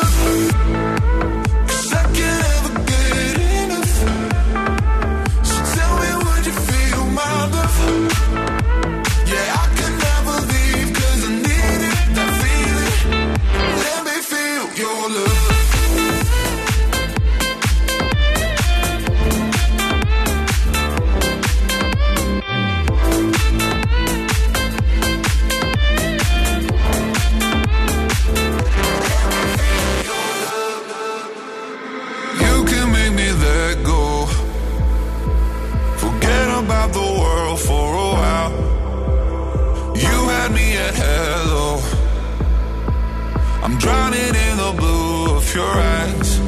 Speaker 22: I'm drowning in the blue of your eyes.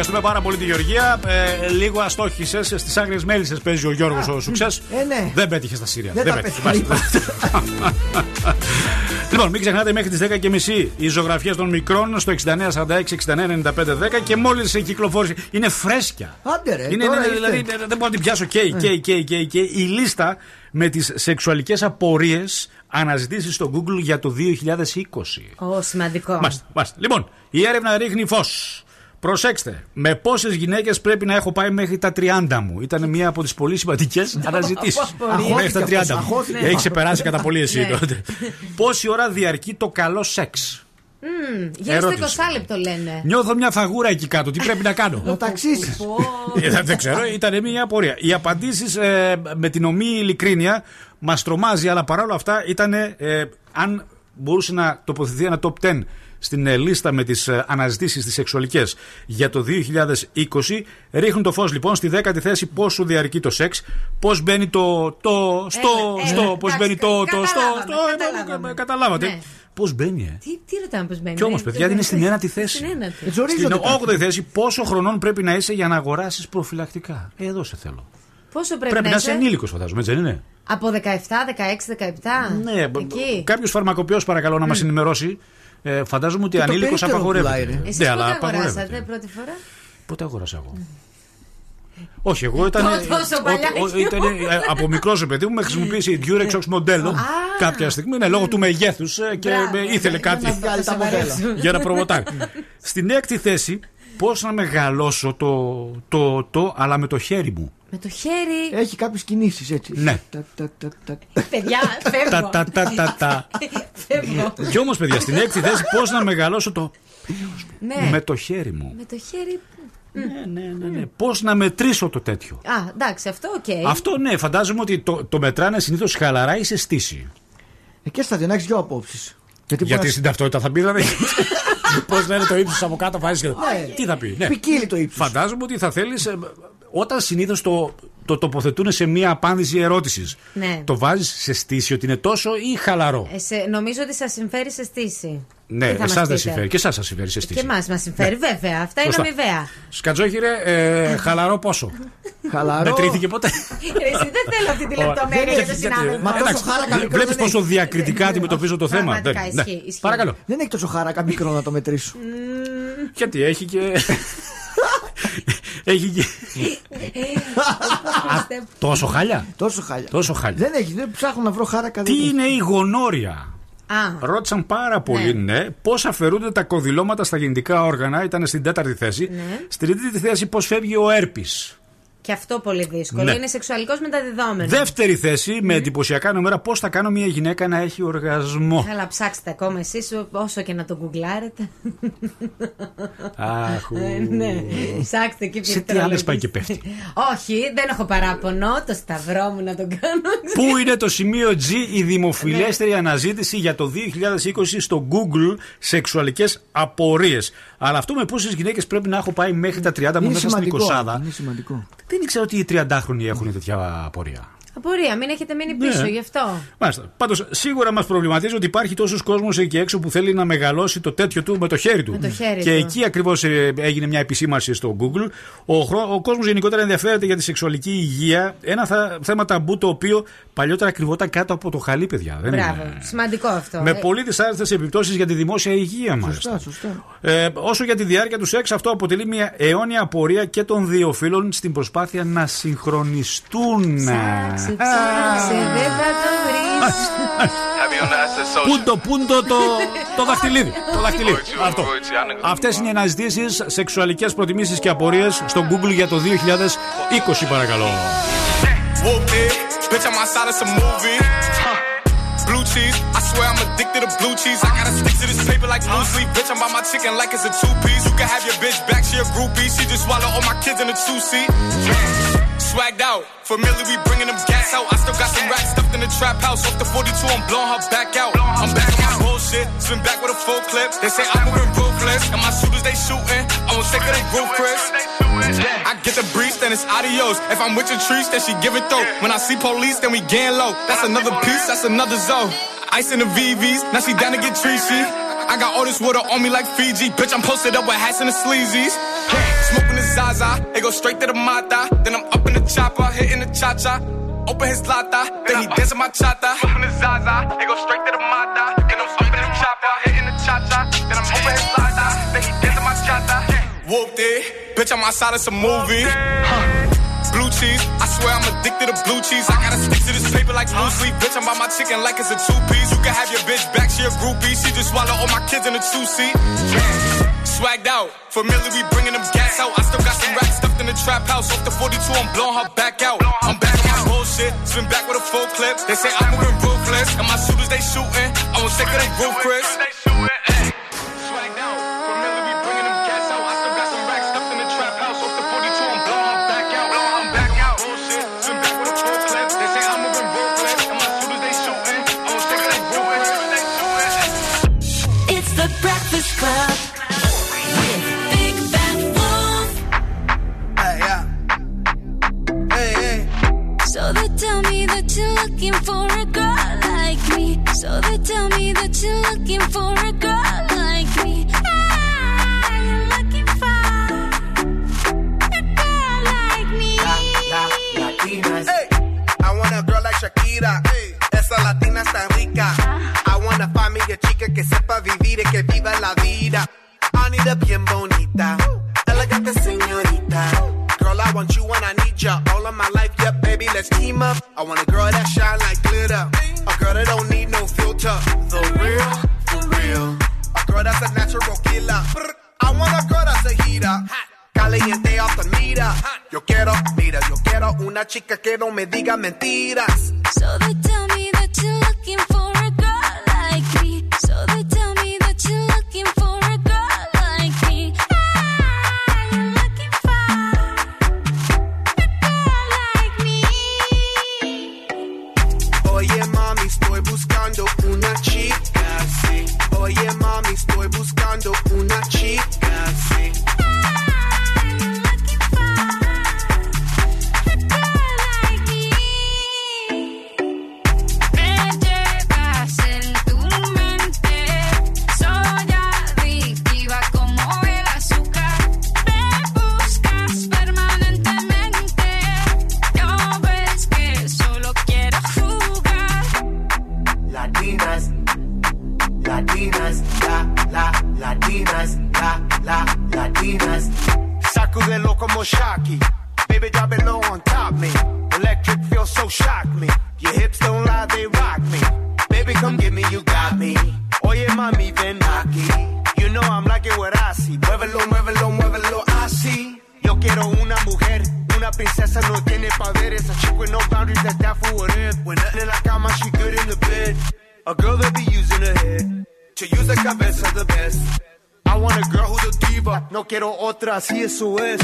Speaker 4: Ευχαριστούμε πάρα πολύ τη Γεωργία. Ε, λίγο αστόχησες. Στις άγριες μέλισσες παίζει ο Γιώργος ο Σουξές.
Speaker 11: Ε, ναι.
Speaker 4: Δεν πέτυχες στα Σύρια.
Speaker 11: Δεν τα
Speaker 4: πέτυχες.
Speaker 11: πέτυχα,
Speaker 4: Μάλιστα. λοιπόν, μην ξεχνάτε μέχρι τις 10.30 οι ζωγραφιέ των μικρών στο 6946-699510 και μόλις έχει κυκλοφόρησε. Είναι φρέσκια.
Speaker 11: Άντε ρε,
Speaker 4: Είναι,
Speaker 11: τώρα
Speaker 4: είναι,
Speaker 11: ήρθε.
Speaker 4: δηλαδή, δεν μπορώ να την πιάσω. Και, και, και, και, και η λίστα με τις σεξουαλικές απορίες αναζητήσεις στο Google για το 2020.
Speaker 2: Ω, σημαντικό.
Speaker 4: Μάλιστα, μάλιστα. Λοιπόν, η έρευνα ρίχνει φως. Προσέξτε, με πόσες γυναίκες πρέπει να έχω πάει μέχρι τα 30 μου; Ήταν μία από τις πολύ σημαντικές αναζητήσει.
Speaker 11: Αγχώθηκε
Speaker 4: μέχρι τα 30
Speaker 11: αυτός,
Speaker 4: μου.
Speaker 11: αγχώθηκε.
Speaker 4: Έχεις ξεπεράσει κατά πολύ εσύ
Speaker 2: Ναι.
Speaker 4: τότε. Πόση ώρα διαρκεί το καλό σεξ;
Speaker 2: Μμμ, Γύρω στο
Speaker 4: Ερώτηση.
Speaker 2: 20 λεπτό λένε.
Speaker 4: Νιώθω μια φαγούρα εκεί κάτω. Τι πρέπει να κάνω;
Speaker 11: Να ταξίσεις.
Speaker 4: Ε, δεν ξέρω, ήταν μια απορία. Οι απαντήσεις με την ομή ειλικρίνεια μας τρομάζει, αλλά παρόλα αυτά ήταν ε, αν μπορούσε να τοποθετηθεί ένα top 10 στην ε, λίστα με τις αναζητήσεις τις σεξουαλικές για το 2020. Ρίχνουν το φως λοιπόν στη δέκατη θέση πόσο διαρκεί το σεξ, πώς μπαίνει το. το στο.
Speaker 2: Έλα,
Speaker 4: στο
Speaker 2: έλα,
Speaker 4: πώς
Speaker 2: εντάξει,
Speaker 4: μπαίνει το. το στο.
Speaker 2: καταλάβαμε,
Speaker 4: στο
Speaker 2: καταλάβαμε.
Speaker 4: ε, καταλάβατε.
Speaker 2: Ναι.
Speaker 4: Πώς μπαίνει, ε;
Speaker 2: Τι, τι ρωτάμε πώς μπαίνει.
Speaker 4: Κι όμως,
Speaker 2: Ε,
Speaker 4: παιδιά,
Speaker 2: το-
Speaker 4: είναι στην ένατη θέση.
Speaker 2: Στην ένατη.
Speaker 4: Στην 8η θέση, πόσο χρονών πρέπει να είσαι για να αγοράσεις προφυλακτικά; Ε, εδώ σε θέλω.
Speaker 2: Πόσο πρέπει,
Speaker 4: Πρέπει να είσαι;
Speaker 2: είσαι;
Speaker 4: ενήλικος, φαντάζομαι, έτσι δεν είναι;
Speaker 2: Από 17, 16, 17.
Speaker 4: Ναι,
Speaker 2: Εκεί.
Speaker 4: κάποιος φαρμακοποιός παρακαλώ να μας ενημερώσει. Ε, φαντάζομαι ότι
Speaker 11: Και το
Speaker 4: ανήλικος
Speaker 11: περίπτερο πουλάει,
Speaker 4: απαγορεύεται.
Speaker 11: ρε.
Speaker 2: Εσείς
Speaker 4: Ναι,
Speaker 2: πότε
Speaker 4: αλλά
Speaker 2: αγοράσατε
Speaker 4: απαγορεύεται.
Speaker 2: πρώτη φορά;
Speaker 4: Πότε αγόρασα εγώ; Όχι, εγώ ήταν.
Speaker 2: Ω, τόσο παλιά.
Speaker 4: ο- ο- ήταν, ε, από μικρό ρε παιδί μου με χρησιμοποιήσει η Durex ως μοντέλο κάποια στιγμή. Ναι, λόγω του μεγέθους και
Speaker 2: Μπράβο,
Speaker 4: με ήθελε κάτι
Speaker 11: να βγάλει τα μοντέλα.
Speaker 4: για να προβοτάρει. Στην έκτη θέση, πώς να μεγαλώσω το, το, το, αλλά με το χέρι μου.
Speaker 2: Με το χέρι.
Speaker 11: Έχει κάποιες κινήσεις έτσι.
Speaker 4: Ναι.
Speaker 11: Τα, τα, τα, τα.
Speaker 2: Παιδιά,
Speaker 4: Τα,
Speaker 2: φεύγω.
Speaker 4: τα, τα, τα, τα.
Speaker 2: Φεύγω.
Speaker 4: Κι όμως, παιδιά, στην έκτη θέση, πώς να μεγαλώσω το.
Speaker 2: Ναι.
Speaker 4: Με το χέρι μου.
Speaker 2: Με το χέρι.
Speaker 4: Ναι, ναι, ναι. Πώς να μετρήσω το τέτοιο;
Speaker 2: Α, εντάξει, αυτό οκ.
Speaker 4: Αυτό ναι, φαντάζομαι ότι το, το μετράνε συνήθως χαλαρά ή σε στύση.
Speaker 11: Ε, και στα δεν έχει δύο απόψεις. Γιατί,
Speaker 4: Γιατί
Speaker 11: μπορεί
Speaker 4: στην ταυτότητα θα πει δηλαδή. Πώς λένε το ύψος από κάτω, βάζει και.
Speaker 11: Ναι.
Speaker 4: Τι θα πει. Ναι.
Speaker 11: Ποικίλει το ύψος.
Speaker 4: Φαντάζομαι ότι θα θέλεις. Όταν συνήθως το, το τοποθετούν σε μία απάντηση ερώτησης,
Speaker 2: Ναι.
Speaker 4: το βάζεις σε στήση ότι είναι τόσο ή χαλαρό;
Speaker 2: Ε, σε- νομίζω ότι σας συμφέρει σε στήση.
Speaker 4: ναι,
Speaker 2: τι θα μας
Speaker 4: εσάς δεν
Speaker 2: πείτε;
Speaker 4: συμφέρει. Και εσάς σας συμφέρει σε στήση.
Speaker 2: Και εμάς μας συμφέρει, βέβαια. Αυτά είναι
Speaker 4: Σωστά.
Speaker 2: αμοιβαία.
Speaker 4: Σκατζόχυρε, ε, χαλαρό πόσο;
Speaker 11: Χαλαρό.
Speaker 4: Μετρήθηκε ποτέ;
Speaker 2: Ρε, Εσύ δεν θέλω αυτή τη
Speaker 4: Ωραία.
Speaker 2: λεπτομέρεια για τον
Speaker 4: Γιατί-
Speaker 2: συνάδελφο.
Speaker 11: Μα τόσο
Speaker 4: Εντάξει,
Speaker 11: χάρακα μικρό
Speaker 4: Βλέπεις
Speaker 11: δεν
Speaker 4: πόσο
Speaker 11: έχει.
Speaker 4: διακριτικά αντιμετωπίζω το θέμα.
Speaker 2: Πραγματικά,
Speaker 4: Δεν- ναι.
Speaker 2: ισχύει, ισχύει.
Speaker 4: Παρακαλώ.
Speaker 11: Δεν έχει τόσο χάρακα μικρό να το μετρήσω.
Speaker 4: Γιατί έχει και. έχει και.
Speaker 2: Πιστεύω.
Speaker 4: Τόσο χάλια;
Speaker 11: Τόσο χάλια.
Speaker 4: Τόσο χάλια.
Speaker 11: Δεν έχει, δεν ψάχνω να βρω χάρακα. δεν
Speaker 4: Τι
Speaker 11: έχει.
Speaker 4: είναι η γονόρια;
Speaker 2: Α,
Speaker 4: Ρώτησαν πάρα πολύ, ναι, πώς αφαιρούνται τα κοδηλώματα στα γεννητικά όργανα. Ήταν στην τέταρτη θέση.
Speaker 2: Ναι.
Speaker 4: Στην τρίτη θέση, πώς φεύγει ο έρπης;
Speaker 2: Και αυτό πολύ δύσκολο.
Speaker 4: Ναι.
Speaker 2: Είναι σεξουαλικός μεταδιδόμενος.
Speaker 4: Δεύτερη θέση, με εντυπωσιακά νούμερα, πώς θα κάνω μια γυναίκα να έχει οργασμό.
Speaker 2: Καλά, ψάξτε ακόμα εσείς όσο και να το γκουγκλάρετε.
Speaker 4: Αχ, ου.
Speaker 2: Ε, ναι, ψάξτε εκεί
Speaker 4: Σε τι άλλες πάει και πέφτει.
Speaker 2: Όχι, δεν έχω παράπονο. Το σταυρό μου να τον κάνω.
Speaker 4: Πού είναι το σημείο G η
Speaker 2: Ναι.
Speaker 4: δημοφιλέστερη αναζήτηση για το 2020 στο Google σεξουαλικές απορίες. Αλλά αυτό με πόσες γυναίκες πρέπει να έχω πάει μέχρι τα 30 μου
Speaker 11: Είναι
Speaker 4: μέσα στην
Speaker 11: σημαντικό.
Speaker 4: 20
Speaker 11: Είναι σημαντικό.
Speaker 4: Δεν ήξερα ότι οι 30χρονοι έχουν τέτοια απορία.
Speaker 2: Απορία, μην έχετε μείνει πίσω
Speaker 4: Ναι.
Speaker 2: γι' αυτό.
Speaker 4: Μάλιστα. Πάντως, σίγουρα μας προβληματίζει ότι υπάρχει τόσος κόσμος εκεί έξω που θέλει να μεγαλώσει το τέτοιο του με το χέρι του.
Speaker 2: Με το χέρι
Speaker 4: και
Speaker 2: του.
Speaker 4: εκεί ακριβώς έγινε μια επισήμανση στο Google. Ο, χρό- ο κόσμος γενικότερα ενδιαφέρεται για τη σεξουαλική υγεία. Ένα θα, θέμα ταμπού το οποίο παλιότερα κρυβόταν κάτω από το χαλί, παιδιά. Δεν
Speaker 2: Μπράβο,
Speaker 4: είναι.
Speaker 2: σημαντικό αυτό.
Speaker 4: Με
Speaker 2: Ε,
Speaker 4: πολύ δυσάρεστες επιπτώσεις για τη δημόσια υγεία, μάλιστα.
Speaker 11: Σωστά, σωστά.
Speaker 4: Ε, όσο για τη διάρκεια του σεξ, αυτό αποτελεί μια αιώνια απορία και των δύο φίλων στην προσπάθεια να συγχρονιστούν.
Speaker 2: Ψάξε, ψάξε, δεν θα το βρεις.
Speaker 4: Πούντο, πούντο το, το δαχτυλίδι. Το δαχτυλίδι. Αυτό. Αυτές είναι οι αναζητήσεις, σεξουαλικές προτιμήσεις και απορίες στο Google για το 2020 παρακαλώ.
Speaker 23: Whooped it. Bitch, I'm outside of some movie. Huh. Blue cheese, I swear I'm addicted to blue cheese. I gotta stick to this paper like blue sleep. Bitch, I'm by my chicken like it's a two piece. You can have your bitch back, she a groupie. She just swallow all my kids in a two seat. Swagged out, familiar, we bringing them gas out. I still got some racks stuffed in the trap house. Off the 42, I'm blowing her back out. I'm back on my bullshit, spin back with a full clip. They say I'm moving ruthless, and my shooters they shooting. I won't take of they Chris. I get the breeze, then it's adios. If I'm with your trees, then she give it though. When I see police, then we gang low. That's another piece, that's another zone. Ice in the VVs, now she down to get treachy. I got all this water on me like Fiji. Bitch, I'm posted up with hats and the sleazies. Smoking the Zaza, it go straight to the Mata. Then I'm up in the chopper, hitting the cha cha. Open his lata, then he dancing my chata. Smoking the Zaza, it go straight to the Mata. Then I'm up in the chopper, hitting the cha cha. Then I'm open his lata, then he dancing my chata. Whooped it, bitch, I'm outside of some movie. Blue cheese, I swear I'm addicted to blue cheese. I gotta stick to this paper like blue sleep. Bitch, I'm by my chicken like it's a two piece. You can have your bitch back, she a groupie. She just swallow all my kids in a two seat. Swagged out, familiar, we bringing them gas out. I still got some racks stuffed in the trap house. Off the 42, I'm blowing her back out. I'm back on my bullshit, spin back with a full clip. They say I'm moving ruthless, and my shooters they shooting. I won't take of they roof,
Speaker 15: looking for a girl like me. So they tell me that you're looking for a girl like me. Ah, a girl like me.
Speaker 7: Hey, I want a girl like Shakira. Hey, Esa latina está rica. I me a chica que sepa vivir y que viva la vida. Anita bien bonita. Elegante señorita. Girl, I want you when I need ya. All of my life, let's team up. I want a girl that shine like glitter. A girl that don't need no filter. The real, for real. A girl that's a natural killer. I want a girl that's a heater. Caliente off the meter. Yo quiero, mira, yo quiero una chica que no me diga mentiras.
Speaker 15: So they tell me that you're quiero
Speaker 7: otra, así eso es.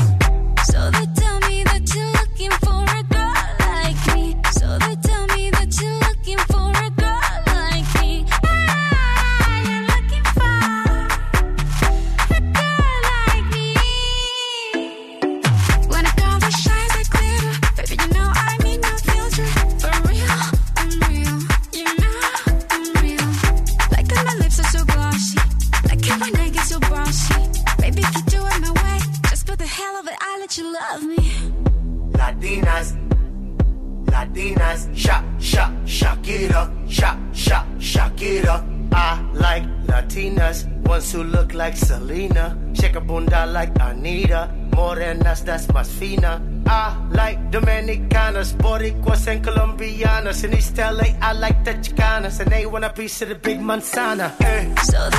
Speaker 7: In East LA, I like the Chicanas, and they want a piece of the big manzana. Hey.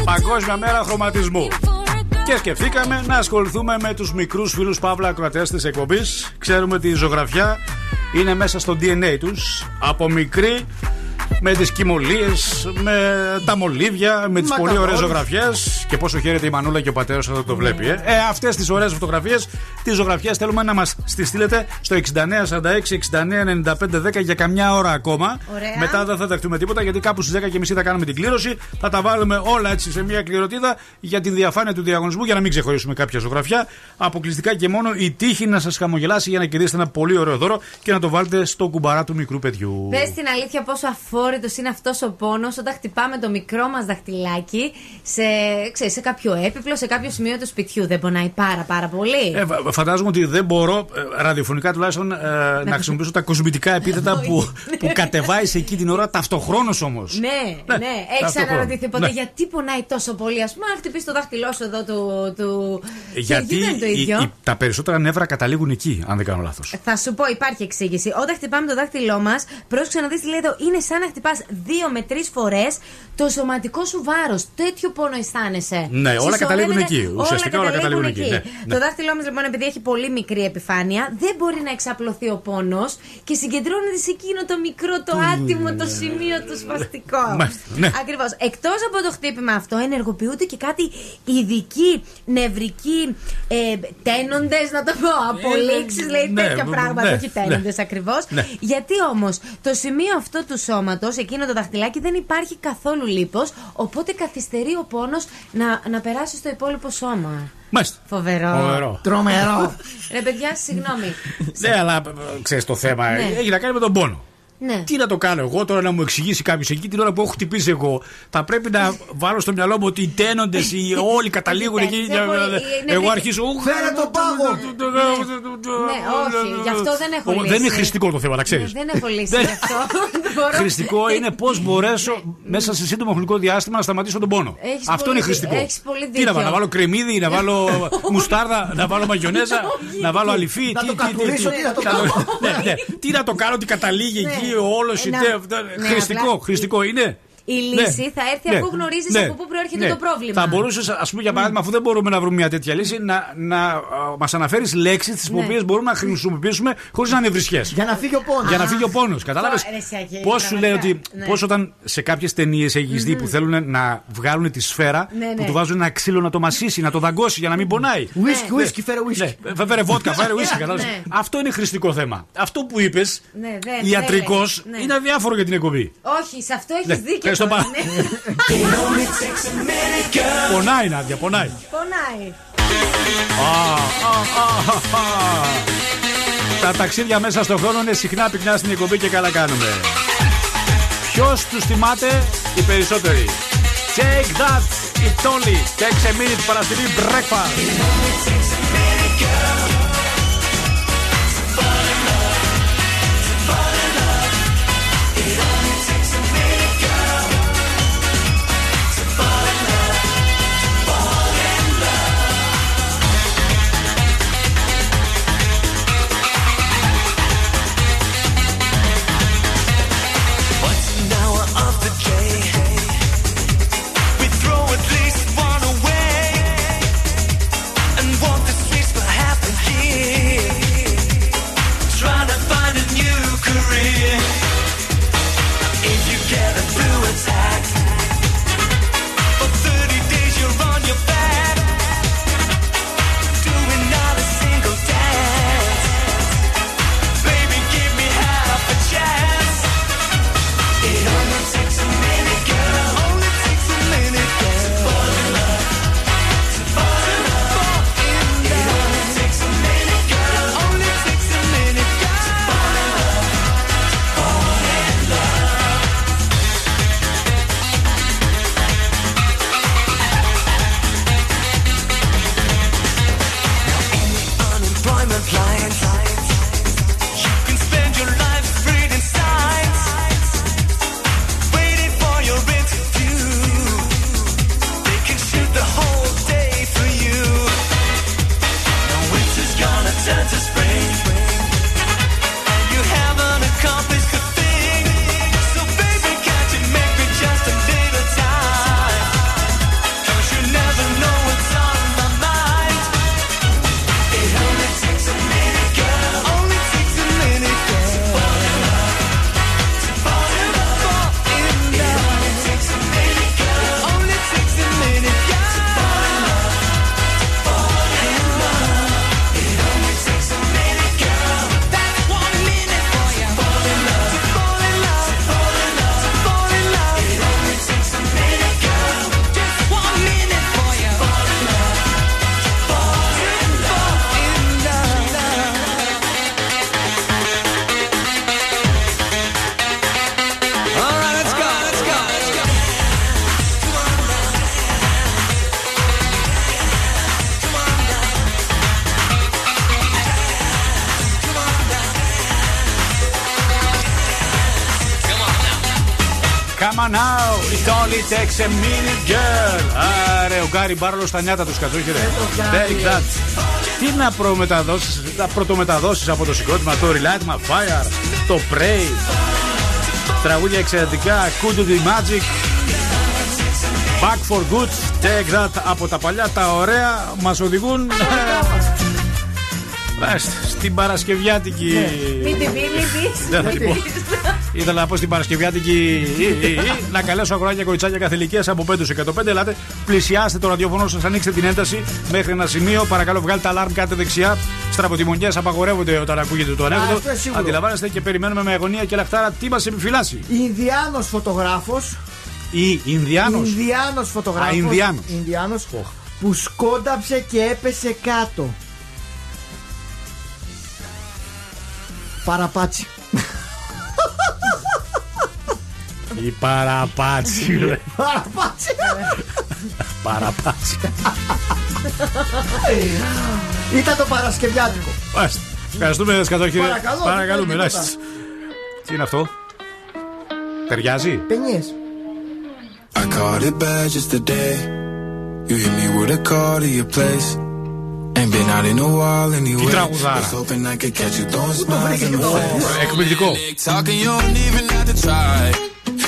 Speaker 4: Παγκόσμια μέρα χρωματισμού. Και σκεφτήκαμε να ασχοληθούμε με τους μικρούς φίλους Παύλα ακροατές της εκπομπής. Ξέρουμε ότι η ζωγραφιά είναι μέσα στο DNA τους. Από μικρή με τις κοιμωλίες, με τα μολύβια, με τις πολύ
Speaker 11: Μακαρόνες.
Speaker 4: ωραίες ζωγραφιές. Και πόσο χαίρεται η Μανούλα και ο πατέρας όταν το βλέπει. Ε, ε αυτές τις ωραίες φωτογραφίες, τις ζωγραφιές θέλουμε να μας τις στείλετε στο 6946 6995 10 για καμιά ώρα ακόμα.
Speaker 2: Ωραία.
Speaker 4: Μετά δεν θα δεχτούμε τίποτα γιατί κάπου στις 10.30 θα κάνουμε την κλήρωση. Θα τα βάλουμε όλα έτσι σε μια κληροτίδα για την διαφάνεια του διαγωνισμού για να μην ξεχωρίσουμε κάποια ζωγραφιά. Αποκλειστικά και μόνο η τύχη να σας χαμογελάσει για να κερδίσετε ένα πολύ ωραίο δώρο και να το βάλετε στο κουμπαρά του μικρού παιδιού.
Speaker 2: Πες την αλήθεια πόσο αφόρητος είναι αυτός ο πόνος όταν χτυπάμε το μικρό μας δαχτυλάκι σε, ξέρεις, σε κάποιο έπιπλο, σε κάποιο σημείο του σπιτιού. Δεν πονάει πάρα πάρα πολύ.
Speaker 4: Ε, φα- φαντάζομαι ότι δεν μπορώ ε, ραδιοφωνικά τουλάχιστον ε, να χρησιμοποιήσω τα κοσμητικά επίθετα που, που κατεβάζει εκεί την ώρα ταυτοχρόνως όμως.
Speaker 2: Ναι, ναι. Έχεις
Speaker 4: ταυτόχρονα.
Speaker 2: αναρωτηθεί ποτέ
Speaker 4: Ναι.
Speaker 2: γιατί πονάει τόσο πολύ. Α πούμε, αν χτυπήσει το δάχτυλό σου εδώ του. του...
Speaker 4: Γιατί
Speaker 2: δεν είναι το
Speaker 4: οι-
Speaker 2: ίδιο.
Speaker 4: οι- τα περισσότερα νεύρα καταλήγουν εκεί, αν δεν κάνω λάθος.
Speaker 2: Θα σου πω, υπάρχει εξήγηση. Όταν χτυπάμε το δάχτυλό μας, πρόσεξε να δεις τι λέει εδώ. Είναι σαν να χτυπάς δύο με τρεις φορές το σωματικό σου βάρος. Τέτοιο πόνο αισθάνεσαι.
Speaker 4: Ναι, όλα
Speaker 2: Συσσωρεύεται-
Speaker 4: καταλήγουν εκεί. Ουσιαστικά όλα καταλήγουν εκεί. Ναι, ναι.
Speaker 2: Το δάχτυλό μας, λοιπόν, επειδή έχει πολύ μικρή επιφάνεια, δεν μπορεί να εξαπλωθεί ο πόνος και συγκεντρώνεται σε εκείνο το μικρό, το άτιμο, το σημείο, το σπαστικό.
Speaker 4: Μάλιστα, ναι.
Speaker 2: Ακριβώς. Εκτός από το χτύπημα αυτό, ενεργοποιούνται και κάτι ειδικοί νευρικοί ε, τένοντες, να το πω. Απολύξεις, λέει
Speaker 15: ναι,
Speaker 2: τέτοια
Speaker 15: ναι,
Speaker 2: πράγματα.
Speaker 15: ναι,
Speaker 2: όχι τένοντες ακριβώς.
Speaker 15: Ναι.
Speaker 2: Γιατί όμως το σημείο αυτό του σώματος, εκείνο το δαχτυλάκι, δεν υπάρχει καθόλου λίπος, οπότε καθυστερεί ο πόνος να, να περάσει στο υπόλοιπο σώμα.
Speaker 4: Μάλιστα.
Speaker 2: Φοβερό.
Speaker 4: Φοβερό.
Speaker 11: Τρομερό.
Speaker 2: Ρε παιδιά, συγγνώμη.
Speaker 4: Ναι, αλλά ξέρεις το θέμα.
Speaker 2: Ναι.
Speaker 4: Έχει να κάνει με τον πόνο.
Speaker 2: Ναι.
Speaker 4: Τι να το κάνω εγώ τώρα να μου εξηγήσει κάποιος εκεί την ώρα που έχω χτυπήσει εγώ. Θα πρέπει να βάλω στο μυαλό μου ότι οι τένοντε, οι όλοι καταλήγουν εκεί.
Speaker 2: Εντάξει, έχω- είναι
Speaker 4: Εγώ
Speaker 2: πι-
Speaker 4: αρχίζω.
Speaker 11: Φέρε το πάγο.
Speaker 2: Ναι, όχι, γι' αυτό δεν έχω
Speaker 4: Ω,
Speaker 2: λύση.
Speaker 4: Δεν είναι χρηστικό το θέμα, να ξέρεις.
Speaker 2: Ναι, Δεν έχω λύση
Speaker 4: Δεν-
Speaker 2: γι' αυτό. Δεν μπορώ.
Speaker 4: Χρηστικό είναι πώς μπορέσω μέσα σε σύντομο χρονικό διάστημα να σταματήσω τον πόνο.
Speaker 2: Έχεις
Speaker 4: Αυτό
Speaker 2: πολύ
Speaker 4: είναι
Speaker 2: δι-
Speaker 4: χρηστικό.
Speaker 2: έχεις πολύ
Speaker 4: Τι να
Speaker 2: δίκιο.
Speaker 4: βάλω, να βάλω κρεμμύδι, να βάλω μουστάρδα, να βάλω μαγιονέζα, να βάλω αληφή.
Speaker 11: Να
Speaker 4: τι-
Speaker 11: το
Speaker 4: τι- τι-
Speaker 11: κατουρίσω, τι να το κάνω.
Speaker 4: Ναι, ναι. Τι να το κάνω, ότι καταλήγει
Speaker 2: Ναι.
Speaker 4: Εκεί όλος η
Speaker 2: Να-
Speaker 4: τε- αυτό-
Speaker 2: ναι,
Speaker 4: Χρηστικό,
Speaker 2: απλά-
Speaker 4: χρηστικό είναι;
Speaker 2: Η λύση θα έρθει αφού γνωρίζεις από πού προέρχεται το πρόβλημα.
Speaker 4: Θα μπορούσες, ας πούμε, για παράδειγμα, αφού δεν μπορούμε να βρούμε μια τέτοια λύση, να, να μας αναφέρεις λέξεις τις
Speaker 2: Ναι.
Speaker 4: οποίε μπορούμε να χρησιμοποιήσουμε χωρίς να είναι βρισχές.
Speaker 11: Για να φύγει ο πόνος.
Speaker 4: Για να φύγει ο πόνος. Κατάλαβες;
Speaker 2: Ω, ρε, Σάκη,
Speaker 4: Πώς σου λέει
Speaker 2: πραγματικά.
Speaker 4: ότι.
Speaker 2: Ναι.
Speaker 4: Πώς όταν σε κάποιες ταινίες έχεις δει που θέλουν να βγάλουν τη σφαίρα,
Speaker 2: Ναι,
Speaker 4: που
Speaker 2: ναι.
Speaker 4: του βάζουν ένα ξύλο να το μασίσει, να το δαγκώσει για να μην πονάει.
Speaker 11: Whisky, whisky, φέρε whisky.
Speaker 4: Ναι, φέρε βότκα, φέρε whisky. κατάλαβες;
Speaker 2: Ναι.
Speaker 4: Αυτό είναι χρηστικό θέμα. Αυτό που είπες,
Speaker 2: Ναι, δεν-
Speaker 4: ιατρικός,
Speaker 2: δεν λέει. Ναι.
Speaker 4: είναι αδιάφορο για την εκπομπή.
Speaker 2: Όχι, σε αυτό έχεις
Speaker 4: Ναι,
Speaker 2: δίκιο.
Speaker 4: Ευχαριστώ
Speaker 2: τώρα,
Speaker 4: πάρα-
Speaker 2: ναι.
Speaker 4: Πονάει, Νάντια, πονάει.
Speaker 2: Πονάει.
Speaker 4: Α, α, α, α, α. Τα ταξίδια μέσα στον χρόνο είναι συχνά πυκνά στην εκπομπή και καλά κάνουμε. Ποιος τους θυμάται; Οι περισσότεροι. Take that, it only takes a minute Παρασκευή breakfast.
Speaker 10: Only takes a minute, girl.
Speaker 4: Άρε, ο Γκάρι Μπάρλο στα νιάτα του κατσούχερε. Take that. Τι να προμεταδώσεις, να πρωτομεταδώσεις από το συγκρότημα, το Relight My Fire, το Pray. Τραγούδια εξαιρετικά, Could Do The Magic. Back for good, take that από τα παλιά, τα ωραία μας οδηγούν Μάλιστα, στην Παρασκευιάτικη.
Speaker 2: Μην την πει, μην
Speaker 4: Ήθελα να πω στην Παρασκευιάτικη ή, ή, ή, να καλέσω αγοράκια κοριτσάκια κάθε ηλικία από 5 σε 105. Ελάτε, πλησιάστε το ραδιόφωνο σας, ανοίξτε την ένταση μέχρι ένα σημείο. Παρακαλώ, βγάλτε τα alarm κάτι δεξιά. Στραποτιμονιές απαγορεύονται όταν ακούγεται το ανέκδοτο.
Speaker 11: αυτό σίγουρο.
Speaker 4: Αντιλαμβάνεστε και περιμένουμε με αγωνία και λαχτάρα τι μας επιφυλάσσει.
Speaker 11: Ινδιάνος φωτογράφος
Speaker 4: Ή Ινδιάνος.
Speaker 11: Ινδιάνος φωτογράφος.
Speaker 4: Α, Ινδιάνος.
Speaker 11: Ινδιάνος, που σκόνταψε και έπεσε κάτω. Παραπάτσι.
Speaker 4: Η παραπάτσι. ρε.
Speaker 11: Παραπάτσι.
Speaker 4: Παραπάτσι.
Speaker 11: Ήταν το Παρασκευιάτικο.
Speaker 4: Μάλιστα. Ευχαριστούμε, Σκατόχυρε.
Speaker 11: Παρακαλώ,
Speaker 4: Παρακαλούμε,
Speaker 11: δεν
Speaker 4: ελάστε.
Speaker 11: υπάρχει
Speaker 4: Τι είναι αυτό, Ταιριάζει;
Speaker 11: Πενιές.
Speaker 3: I caught it bad just today. You hit me with a call to your place. Ain't been out in a while anyway.
Speaker 4: τραγουδάρα.
Speaker 3: Was hoping I could catch you throwing smiles in the face.
Speaker 4: Εκπληκτικό.
Speaker 3: Talking, you don't even have to try.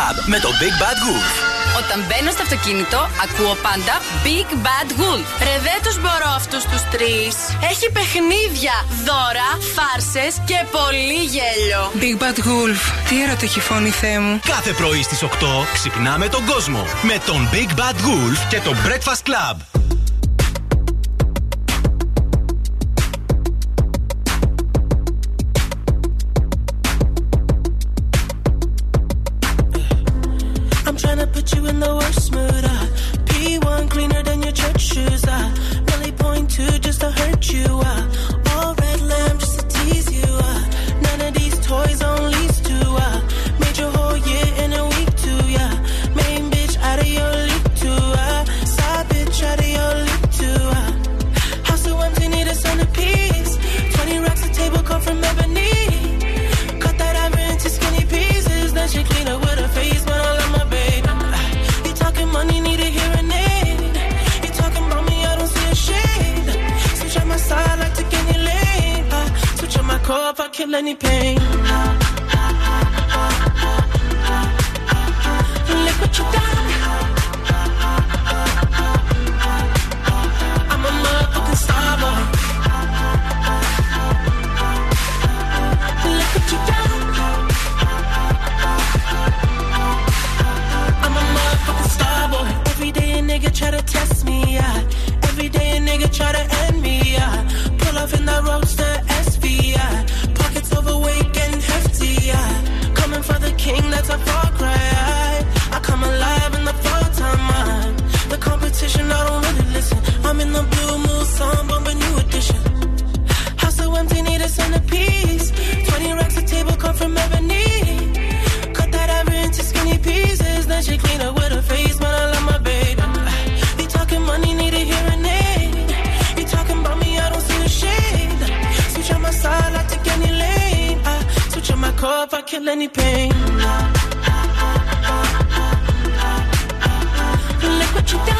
Speaker 16: Club με το Big Bad Wolf.
Speaker 24: Όταν μπαίνω στο αυτοκίνητο, ακούω πάντα Big Bad Wolf. Ρε δεν τους μπορώ αυτούς τους τρεις. Έχει παιχνίδια, δώρα, φάρσες και πολύ γέλιο.
Speaker 25: Big Bad Wolf, τι ερωτική φωνή Θεέ μου.
Speaker 16: Κάθε πρωί στις 8 ξυπνάμε τον κόσμο με τον Big Bad Wolf και το Breakfast Club.
Speaker 26: Centerpiece. 20 racks a table from ebony. Cut that into skinny pieces. Then she clean up with her face, but I love my baby. Talking money, need a hearing aid. Me, I don't see a shade. Switch on my side, any switch on my I kill any pain. Look what you done.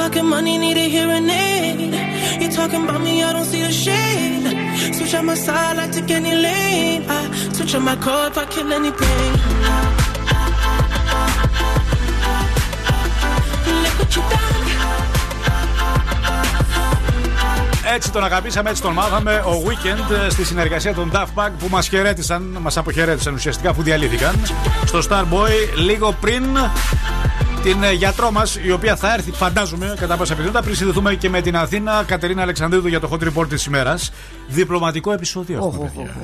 Speaker 16: Ah, You talking money, need a hearing aid. You talking about me, I don't see the shade. Switch on my side, I take any lane. I switch on my car if I kill any pain. Look what you done.
Speaker 4: Έτσι τον αγαπήσαμε, έτσι τον μάθαμε. Ο Weekend ε, στη συνεργασία των Daft Punk που μα χαιρέτησαν, μα αποχαιρέτησαν ουσιαστικά αφού διαλύθηκαν στο Starboy λίγο πριν την ε, γιατρό μας, η οποία θα έρθει, φαντάζομαι, κατά πάσα πιθανότητα, πριν συνδεθούμε και με την Αθήνα Κατερίνα Αλεξανδρίδου για το hot report της ημέρας. Διπλωματικό επεισόδιο. έχουμε, παιδιά.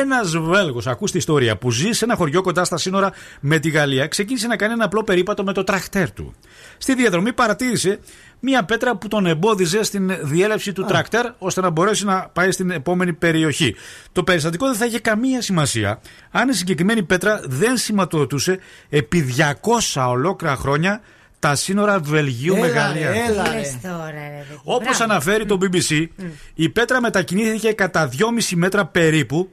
Speaker 4: Ένας Βέλγος, ακούστε ιστορία, που ζει σε ένα χωριό κοντά στα σύνορα με τη Γαλλία, ξεκίνησε να κάνει ένα απλό περίπατο με το τραχτέρ του. Στη διαδρομή παρατήρησε μία πέτρα που τον εμπόδιζε στην διέλευση του τρακτέρ ώστε να μπορέσει να πάει στην επόμενη περιοχή. Το περιστατικό δεν θα είχε καμία σημασία αν η συγκεκριμένη πέτρα δεν σηματοδοτούσε επί 200 ολόκληρα χρόνια τα σύνορα Βελγίου με
Speaker 11: Έλα,
Speaker 4: Γαλλία.
Speaker 11: ρε, έλα, ρε.
Speaker 2: Λες τώρα, ρε. παιδί.
Speaker 4: Όπως
Speaker 2: Μπράβο.
Speaker 4: αναφέρει το BBC, η πέτρα μετακινήθηκε κατά 2,5 μέτρα περίπου.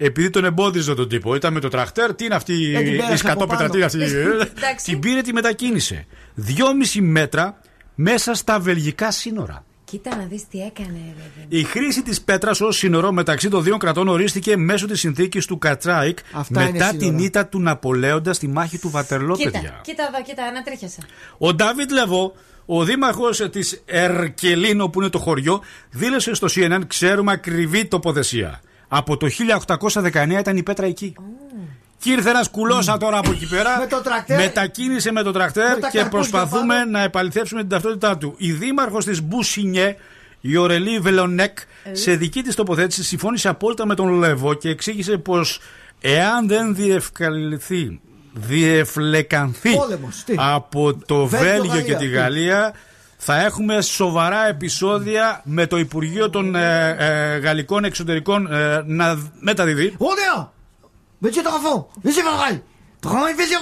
Speaker 4: Επειδή τον εμπόδιζε τον τύπο, ήταν με το τραχτέρ, τι είναι αυτή
Speaker 11: Ε, την
Speaker 4: η
Speaker 11: πέρασε
Speaker 4: σκατόπετρα,
Speaker 11: από
Speaker 4: τι είναι αυτή;
Speaker 11: πάνω.
Speaker 4: ε;
Speaker 2: Εντάξει.
Speaker 4: την πήρε, τη μετακίνησε. 2,5 μέτρα μέσα στα βελγικά σύνορα.
Speaker 2: Κοίτα να δεις τι έκανε, ρε. παιδί.
Speaker 4: Η χρήση της πέτρας ως σύνορο μεταξύ των δύο κρατών ορίστηκε μέσω της συνθήκης του Κορτράικ
Speaker 11: Αυτά είναι
Speaker 4: μετά
Speaker 11: σύνορα.
Speaker 4: την ήττα του Ναπολέοντα στη μάχη του Βατερλό,
Speaker 2: Κοίτα,
Speaker 4: παιδιά.
Speaker 2: κοίτα εδώ, κοίτα, ανατρίχιασα.
Speaker 4: Ο Ντάβιτ Λεβό, ο δήμαρχος της Ερκελίν που είναι το χωριό, δήλωσε στο CNN: Ξέρουμε ακριβή τοποθεσία. Από το 1819 ήταν η πέτρα εκεί. Και ήρθε ένας κουλόσα τώρα από εκεί πέρα.
Speaker 11: Με το τρακτέρ.
Speaker 4: Μετακίνησε με το τρακτέρ
Speaker 11: Με τα
Speaker 4: και
Speaker 11: καρπούζια
Speaker 4: προσπαθούμε
Speaker 11: πάνω.
Speaker 4: να επαληθεύσουμε την ταυτότητά του. Η δήμαρχος της Μπουσινιέ, η Ορελή Βελονέκ, σε δική της τοποθέτηση συμφώνησε απόλυτα με τον Λεβό και εξήγησε πως εάν δεν διευκαλυνθεί, διεφλεκανθεί
Speaker 11: Πόλεμος, τι;
Speaker 4: από το
Speaker 11: Βέλγιο,
Speaker 4: Βέλγιο και
Speaker 11: Γαλλία,
Speaker 4: τη
Speaker 11: τι;
Speaker 4: Γαλλία θα έχουμε σοβαρά επεισόδια με το Υπουργείο των ε, ε, Γαλλικών Εξωτερικών ε, να μεταδίδει.
Speaker 11: On est là Τρώει φίλε,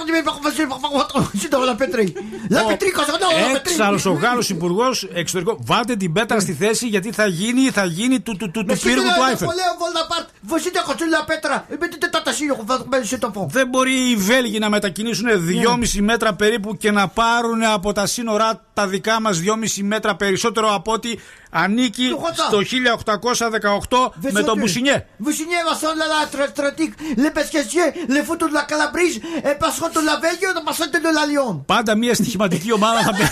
Speaker 11: πετρί, κοσμό,
Speaker 4: δεν είμαι Γάλλο Υπουργός Εξωτερικό, βάλτε την πέτρα στη θέση γιατί θα γίνει, θα γίνει του του του του πύργου του
Speaker 11: Άιφερ. Λέω Βολαπάρτ, πέτρα, μπείτε τα τασίλια, έχω.
Speaker 4: Δεν μπορεί οι Βέλγοι να μετακινήσουν 2,5 μέτρα περίπου και να πάρουν από τα σύνορα τα δικά μας 2,5 μέτρα περισσότερο από ότι ανήκει στο 1818 με τον Μπουσινιέ.
Speaker 11: Vous signez ma sonne là la tratique, les pesquetiers, les photos de la Calabrese, et passeront de la Belgique, de passeront de la Lyon.
Speaker 4: Πάντα μια στοιχηματική ομάδα θα πει.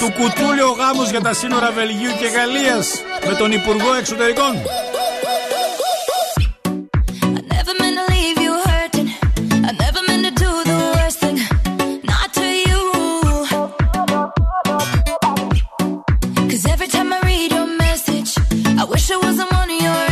Speaker 4: Του κουτούλι ο γάμος για τα σύνορα Βελγίου και Γαλλίας με τον Υπουργό Εξωτερικών.
Speaker 15: I wish I wasn't one of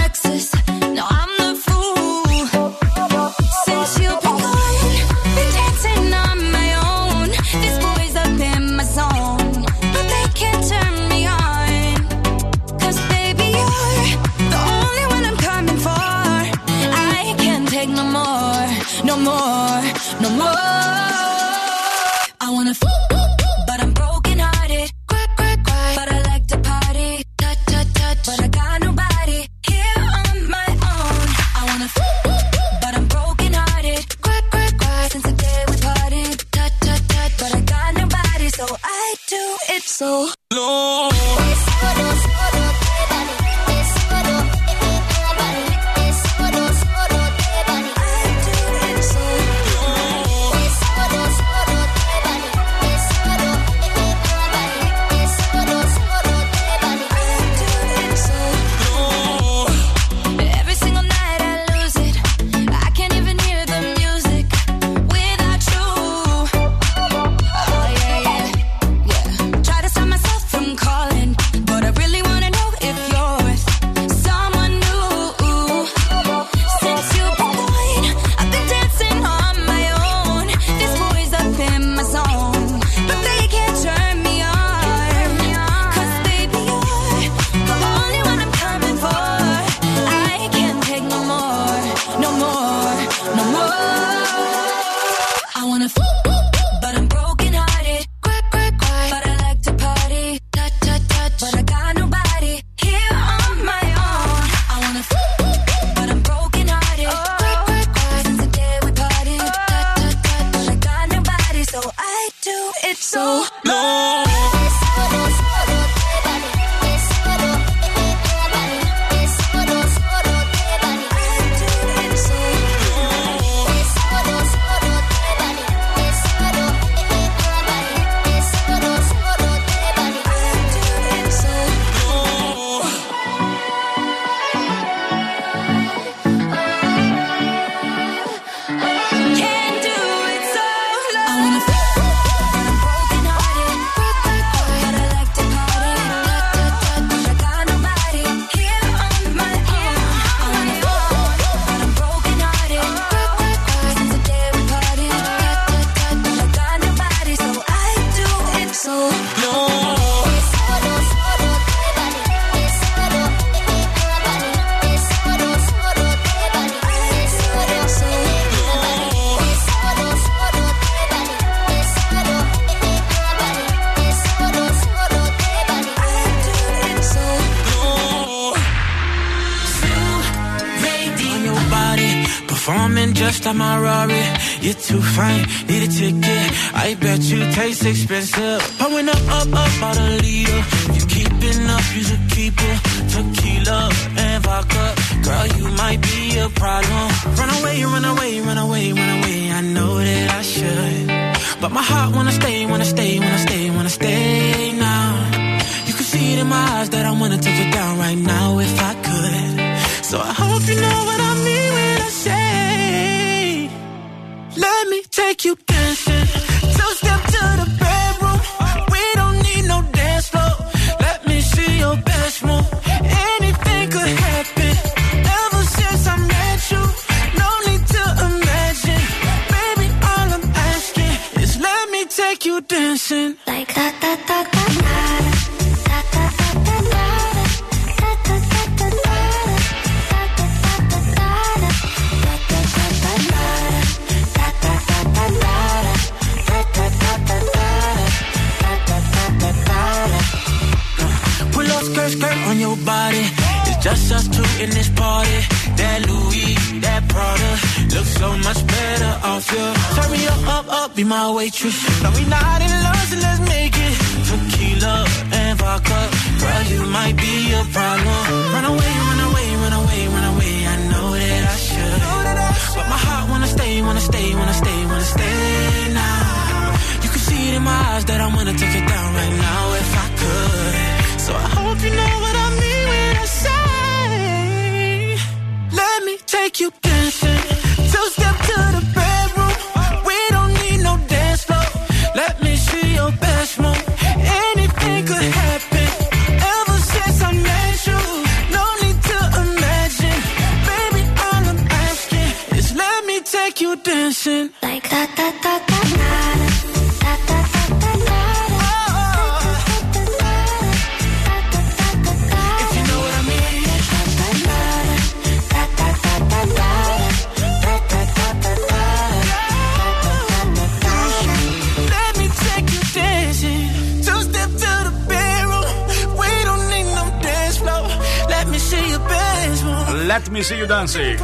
Speaker 15: me
Speaker 16: see you dancing.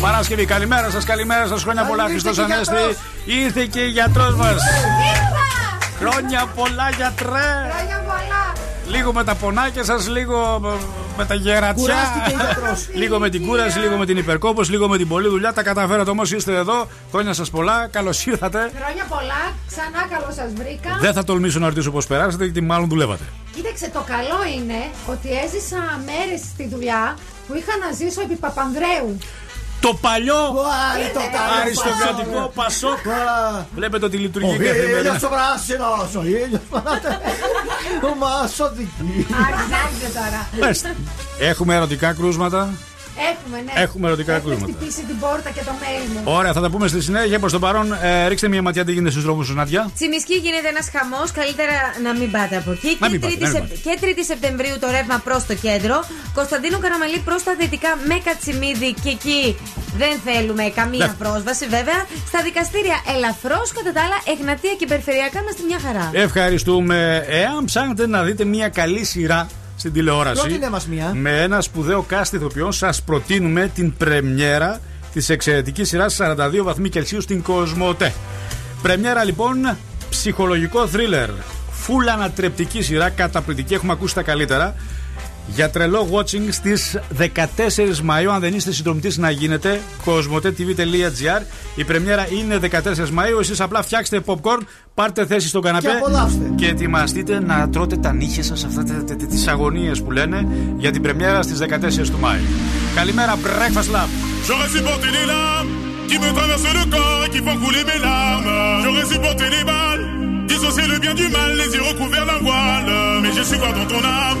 Speaker 4: Παρασκευή, καλημέρα σας, καλημέρα σας. Χρόνια πολλά, Χριστός Ανέστη. Ήρθε και η γιατρός μας. Χρόνια πολλά, γιατρέ. Λίγο με τα πονάκια σας, λίγο με τα γερατσιά.
Speaker 11: Κουράστηκε η γιατρός.
Speaker 4: λίγο με την κούραση, λίγο με την υπερκόπωση, λίγο με την πολλή δουλειά. Τα καταφέρατε όμως, είστε εδώ. Χρόνια σας πολλά, καλώς ήρθατε.
Speaker 27: Χρόνια πολλά, ξανά καλώ σας βρήκα.
Speaker 4: Δεν θα τολμήσω να ρωτήσω πώς περάσατε, γιατί μάλλον δουλεύατε.
Speaker 27: Κοίταξε, το καλό είναι ότι έζησα μέρες στη δουλειά που είχα να ζήσω επί Παπανδρέου.
Speaker 4: Το παλιό
Speaker 11: το παλιό
Speaker 4: αριστοκρατικό Πασόκ. Βλέπετε ότι λειτουργεί
Speaker 11: Ο
Speaker 4: καθημερινά.
Speaker 11: ήλιος ο πράσινος, ο ήλιος ο μασοδική.
Speaker 27: Αρχιζάτε τώρα.
Speaker 4: Μάλιστα. Έχουμε ερωτικά κρούσματα.
Speaker 27: Έχουμε, ναι.
Speaker 4: Έχουμε ερωτικά
Speaker 27: Έχουμε
Speaker 4: κρούσματα.
Speaker 27: χτυπήσει την πόρτα και το mail μου.
Speaker 4: Ωραία, θα τα πούμε στη συνέχεια. Προς το παρόν, ε, ρίξτε μια ματιά τι γίνεται στους δρόμους σου, Νάντια.
Speaker 2: Τσιμισκή γίνεται ένας χαμός. Καλύτερα να μην πάτε από εκεί.
Speaker 4: Να
Speaker 2: Και
Speaker 4: μην πάτε,
Speaker 2: 3η
Speaker 4: να μην
Speaker 2: Σεπ- και 3η Σεπτεμβρίου το ρεύμα προς το κέντρο. Κωνσταντίνου Καραμαλή προς τα δυτικά με Κατσιμίδη και εκεί δεν θέλουμε καμία
Speaker 4: Ναι.
Speaker 2: πρόσβαση βέβαια. Στα δικαστήρια ελαφρώς, κατά τα άλλα, Εγνατία και περιφερειακά είμαστε μια χαρά.
Speaker 4: Ευχαριστούμε. Εάν ψάχνετε να δείτε μια καλή σειρά στην τηλεόραση.
Speaker 11: Πρότεινε μας μια.
Speaker 4: Με ένα σπουδαίο cast ηθοποιών, σας προτείνουμε την πρεμιέρα της εξαιρετικής σειράς 42 βαθμοί Κελσίου στην Κοσμοτέ. Πρεμιέρα λοιπόν, ψυχολογικό θρίλερ. Φουλ ανατρεπτική σειρά, καταπληκτική, έχουμε ακούσει τα καλύτερα. Για τρελό watching στις 14 Μαΐου, αν δεν είστε συνδρομητής να γίνετε, κοσμοτέ.tv.gr. Η πρεμιέρα είναι 14 Μαΐου. Εσείς απλά φτιάξτε popcorn, πάρτε θέση στον καναπέ
Speaker 11: Και απολαύστε.
Speaker 4: και ετοιμαστείτε να τρώτε τα νύχια σας αυτά τις αγωνίες που λένε για την πρεμιέρα στις 14 του Μάη. Καλημέρα, Breakfast Lab.
Speaker 22: J'aurais supporté les larmes qui me traversent le corps et qui font couler mes larmes. J'aurais supporté les balles, dissocier le bien du mal, les yeux recouverts d'un voile. Mais j'ai su voir dans ton âme,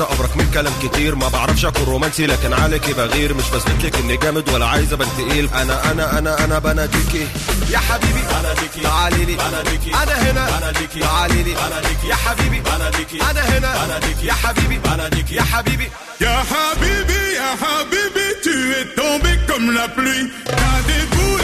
Speaker 28: واحدة أبرك من كلام كتير. ما بعرفش أكون رومانسي لكن عليكي بغير. مش بثبت لك إني جامد ولا عايز أبان تقيل. أنا أنا أنا أنا بناديكي يا حبيبي تعالي لي. أنا هنا. تعالي لي. يا حبيبي. أنا هنا. يا حبيبي. يا حبيبي.
Speaker 22: Ya Habibi, Ya Habibi, tu es tombé comme la pluie. T'as déboulé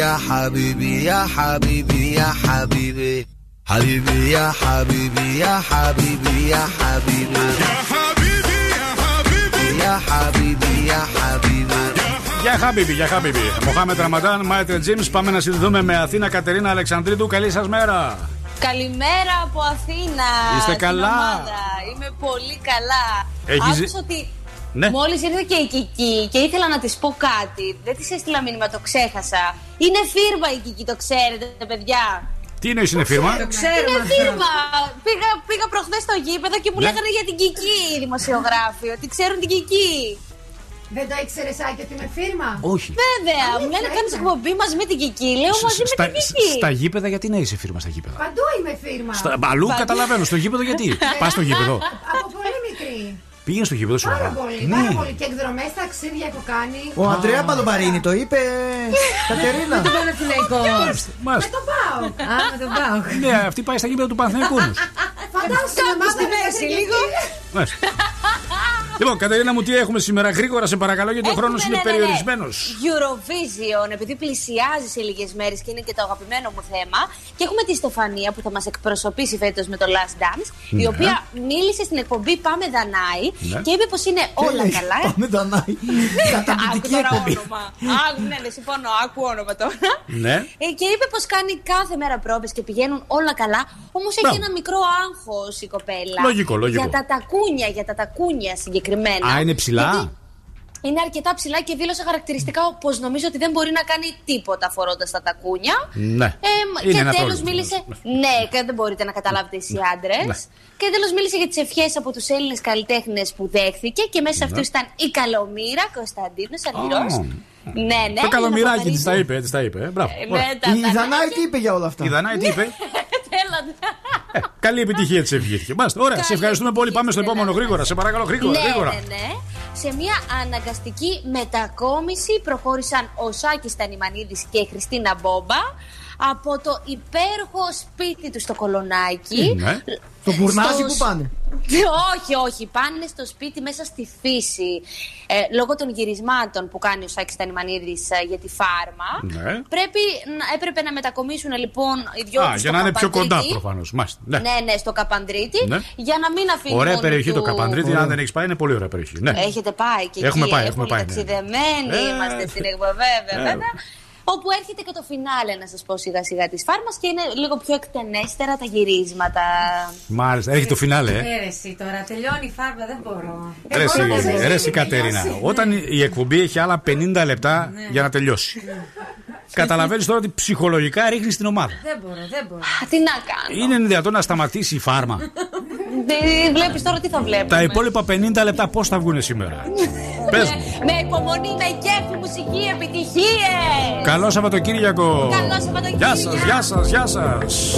Speaker 28: حبيبي يا حبيبي يا حبيبي يا حبيبي حبيبي يا حبيبي يا حبيبي يا حبيبي يا حبيبي يا حبيبي
Speaker 4: Γεια Χάμπιμπι, γεια Χάμπιμπι. Μοχάμετ Ραμαντάν, Μάιτρε Τζίμ. Πάμε να συνδεθούμε με Αθήνα Κατερίνα Αλεξανδρίτου. Καλή σα μέρα.
Speaker 29: Καλημέρα από Αθήνα.
Speaker 4: Είστε
Speaker 29: στην
Speaker 4: καλά?
Speaker 29: ομάδα. Είμαι πολύ καλά.
Speaker 4: Έχεις-
Speaker 29: Άκουσα ότι
Speaker 4: ναι.
Speaker 29: μόλις ήρθε και η Κική και ήθελα να της πω κάτι. Δεν της έστειλα μήνυμα, το ξέχασα. Είναι φίρμα η Κική, το ξέρετε, παιδιά.
Speaker 4: Τι εννοείς είναι φίρμα;
Speaker 29: Είναι φίρμα. Πήγα, πήγα προχθές στο γήπεδο και μου
Speaker 4: Ναι.
Speaker 29: λέγανε για την Κική οι δημοσιογράφοι, ότι ξέρουν την Κική.
Speaker 27: Δεν το ήξερες Άκη ότι είμαι φίρμα;
Speaker 4: Όχι.
Speaker 29: Βέβαια, μου
Speaker 27: Αλήθεια
Speaker 29: λένε
Speaker 27: είναι.
Speaker 29: κάνεις εκπομπή μαζί με την Κική. Λέω μαζί με
Speaker 4: Στα,
Speaker 29: την Κική.
Speaker 4: στα γήπεδα, γιατί να είσαι φίρμα στα γήπεδα;
Speaker 27: Παντού είμαι φίρμα.
Speaker 4: Στα, αλλού
Speaker 29: Παντού.
Speaker 4: καταλαβαίνω. Στο γήπεδο γιατί; Πας στο γήπεδο.
Speaker 27: Από πολύ μικρή.
Speaker 4: Πήγαινε στο γήπεδο σου.
Speaker 27: Πάρα
Speaker 4: αγάπη.
Speaker 27: πολύ,
Speaker 4: Ναι.
Speaker 27: πάρα πολύ. Και εκδρομές, ταξίδια έχω κάνει.
Speaker 11: Ο Αντρέα Παλομπαρίνη το είπε. Κατερίνα.
Speaker 2: Με τον Παναθηναϊκό.
Speaker 4: Μάλιστα.
Speaker 27: Με τον πάω.
Speaker 2: Α, με τον πάω.
Speaker 4: Ναι, αυτή πάει στα γήπεδα του Παναθηναϊκού όμως.
Speaker 27: Φαντάσου
Speaker 29: Κάπου στη μέση, λίγο.
Speaker 4: Μάλιστα. Λοιπόν, Κατερίνα μου, τι έχουμε σήμερα; Γρήγορα, σε παρακαλώ, γιατί ο
Speaker 29: Έχουμε,
Speaker 4: χρόνος είναι
Speaker 29: ναι, ναι, ναι.
Speaker 4: περιορισμένος.
Speaker 29: Eurovision, επειδή πλησιάζει σε λίγες μέρες και είναι και το αγαπημένο μου θέμα. Και έχουμε τη Στεφανία που θα μας εκπροσωπήσει φέτος με το Last Dance, η
Speaker 11: Ναι.
Speaker 29: οποία μίλησε στην εκπομπή Πάμε Δανάη
Speaker 11: Ναι.
Speaker 29: και είπε πως είναι όλα καλά.
Speaker 11: Πάμε Δανάη.
Speaker 29: Άκου
Speaker 11: Καταπληκτική
Speaker 29: τώρα
Speaker 11: εκπομπή.
Speaker 29: όνομα. Άκου, ναι, ναι, συμφωνώ, άκου όνομα τώρα.
Speaker 4: Ναι.
Speaker 29: Ε, και είπε πως κάνει κάθε μέρα πρόβες και πηγαίνουν όλα καλά. Όμως έχει
Speaker 4: Μπράβο.
Speaker 29: ένα μικρό άγχος η κοπέλα.
Speaker 4: Λογικό, λογικό.
Speaker 29: Για τα τακούνια, για τα τακούνια συγκεκριμένα.
Speaker 4: Α, είναι ψηλά;
Speaker 29: Γιατί είναι αρκετά ψηλά και δήλωσε χαρακτηριστικά πω νομίζω ότι δεν μπορεί να κάνει τίποτα φορώντας τα τακούνια.
Speaker 4: Ναι.
Speaker 29: Ε,
Speaker 4: Είναι
Speaker 29: και
Speaker 4: ένα
Speaker 29: τέλος
Speaker 4: πρόβλημα.
Speaker 29: μίλησε. Ναι, και δεν μπορείτε να καταλάβετε εσεί άντρες.
Speaker 4: Ναι.
Speaker 29: Και τέλος μίλησε για τις ευχές από τους Έλληνες καλλιτέχνες που δέχθηκε και μέσα σε
Speaker 4: Ναι.
Speaker 29: αυτού ήταν η Καλομήρα Κωνσταντίνος Αργυρό. Ναι, ναι.
Speaker 4: Το καλομυράκι
Speaker 29: η
Speaker 4: τη τα είπε, της τα είπε. ε, Μπράβο.
Speaker 29: Ε,
Speaker 4: Ωραία.
Speaker 29: ναι, τα-
Speaker 11: Η Δανάη τι είπε για όλα αυτά;
Speaker 4: Η Δανάη τι είπε;
Speaker 29: Θέλατε.
Speaker 4: Καλή επιτυχία της ευχήθηκε. Μάλιστα, ωραία. Σε
Speaker 29: Καλή
Speaker 4: ευχαριστούμε πολύ. Πάμε στο επόμενο γρήγορα. Σε παρακαλώ, γρήγορα.
Speaker 29: ναι,
Speaker 4: γρήγορα.
Speaker 29: ναι, ναι. Σε μια αναγκαστική μετακόμιση προχώρησαν ο Σάκης Τανιμανίδης και η Χριστίνα Μπόμπα από το υπέροχο σπίτι του στο Κολονάκι.
Speaker 11: Ναι. Το μπουρνάζι
Speaker 29: Στο
Speaker 11: που
Speaker 29: σ-
Speaker 11: πάνε;
Speaker 29: όχι, όχι. Πάνε στο σπίτι μέσα στη φύση. Ε, λόγω των γυρισμάτων που κάνει ο Σάκης Τανιμανίδης ε, για τη φάρμα.
Speaker 4: Ναι.
Speaker 29: Πρέπει, να- έπρεπε να μετακομίσουν λοιπόν οι δυο
Speaker 4: Α,
Speaker 29: τους
Speaker 4: για
Speaker 29: στο
Speaker 4: να είναι πιο κοντά
Speaker 29: Καπαντρίτη.
Speaker 4: προφανώς. Μάλιστα. Ναι.
Speaker 29: Ναι, ναι, στο Καπαντρίτη.
Speaker 4: Ναι.
Speaker 29: Για να μην αφήνει
Speaker 4: Ωραία
Speaker 29: μόνο
Speaker 4: περιοχή
Speaker 29: του...
Speaker 4: το Καπαντρίτη. Αν δεν έχεις πάει, είναι πολύ ωραία περιοχή. Ναι.
Speaker 29: Έχετε πάει και
Speaker 4: Έχουμε
Speaker 29: εκεί.
Speaker 4: πάει, έχουμε πάει, ναι.
Speaker 29: ταξιδεμένοι
Speaker 4: Ε,
Speaker 29: είμαστε στην εκπομπή, βέβαια όπου έρχεται και το φινάλε, να σας πω σιγά σιγά τη φάρμα και είναι λίγο πιο εκτενέστερα τα γυρίσματα.
Speaker 4: Μάλιστα, έχει το ε, φινάλε. Ε.
Speaker 2: Ε, Έρεση τώρα, τελειώνει η φάρμα, δεν μπορώ.
Speaker 4: Έρεση, Κατερίνα. Όταν η εκπομπή έχει άλλα 50 λεπτά
Speaker 2: ναι.
Speaker 4: για να τελειώσει. Ναι. Καταλαβαίνεις τώρα ότι ψυχολογικά ρίχνεις την ομάδα.
Speaker 2: Δεν μπορώ, δεν μπορώ.
Speaker 29: Α, τι να κάνω.
Speaker 4: Είναι δυνατόν να σταματήσει η φάρμα.
Speaker 29: Βλέπεις τώρα τι θα βλέπω.
Speaker 4: Τα υπόλοιπα 50 λεπτά πώς θα βγουν σήμερα. Ναι, Πες μου.
Speaker 29: Με υπομονή, με κέφι, μουσική, επιτυχίες.
Speaker 4: Καλό Σαββατοκύριακο.
Speaker 29: Καλό Σαββατοκύριακο.
Speaker 4: Γεια σας, γεια σας, γεια
Speaker 22: σας.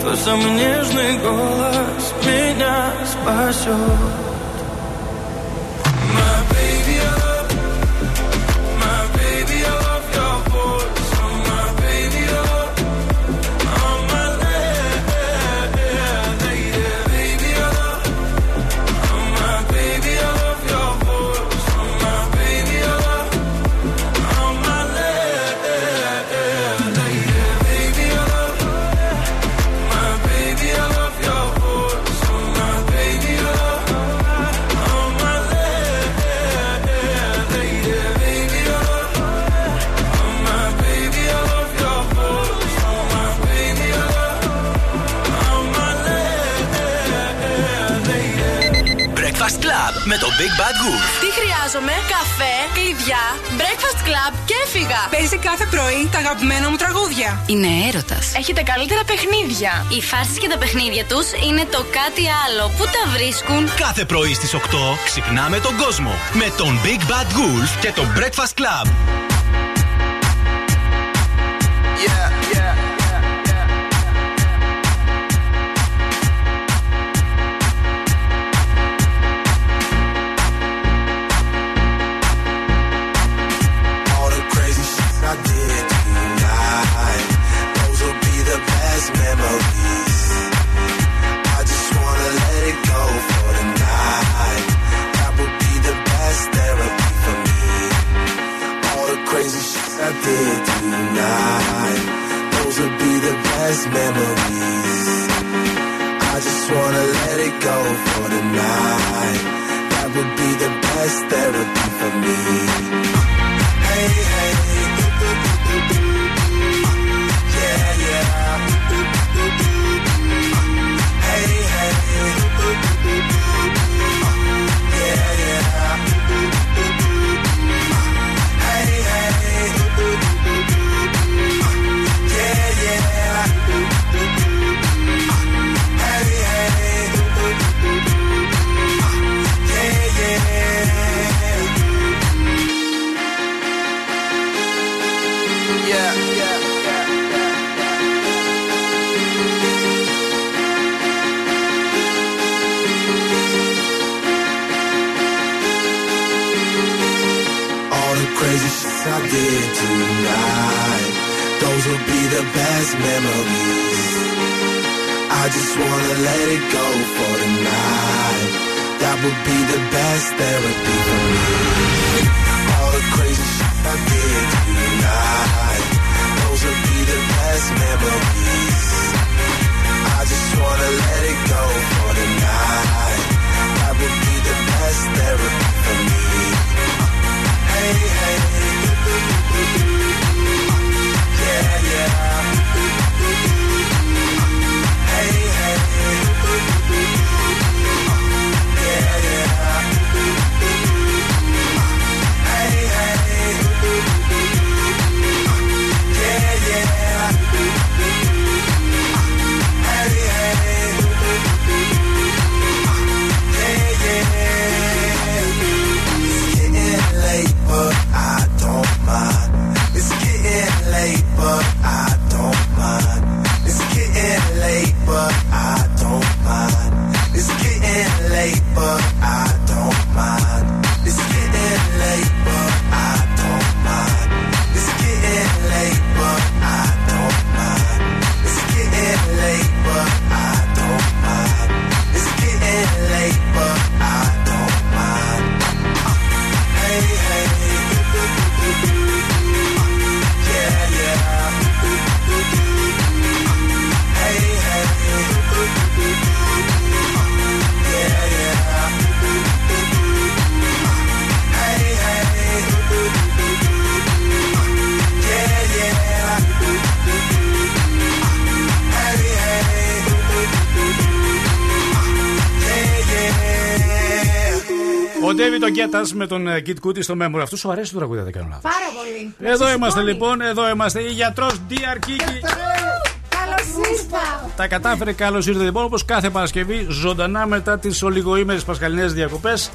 Speaker 22: Твой самый нежный голос меня спасет.
Speaker 25: Τι χρειάζομαι, καφέ, κλειδιά, breakfast club και έφυγα.
Speaker 30: Παίζει κάθε πρωί τα αγαπημένα μου τραγούδια.
Speaker 25: Είναι έρωτας. Έχετε καλύτερα παιχνίδια.
Speaker 31: Οι φάσει και τα παιχνίδια τους είναι το κάτι άλλο. Πού τα βρίσκουν;
Speaker 3: Κάθε πρωί στις 8 ξυπνάμε τον κόσμο με τον Big Bad Wolf και τον Breakfast Club.
Speaker 4: Ο Ντέβιτ ο Γκέτα με τον ε, Kid Cudi στο Memory. Αυτό σου αρέσει το τραγούδι, δεν κάνω λάθος.
Speaker 27: Πάρα πολύ.
Speaker 4: Εδώ
Speaker 27: Σας
Speaker 4: είμαστε
Speaker 27: σηκώνει.
Speaker 4: λοιπόν, εδώ είμαστε. Η γιατρός DR Kiki.
Speaker 27: Καλώς ήρθα.
Speaker 4: Τα κατάφερε, καλώς ήρθατε λοιπόν. Όπως κάθε Παρασκευή, ζωντανά μετά τις ολιγοήμερες πασχαλινές διακοπές.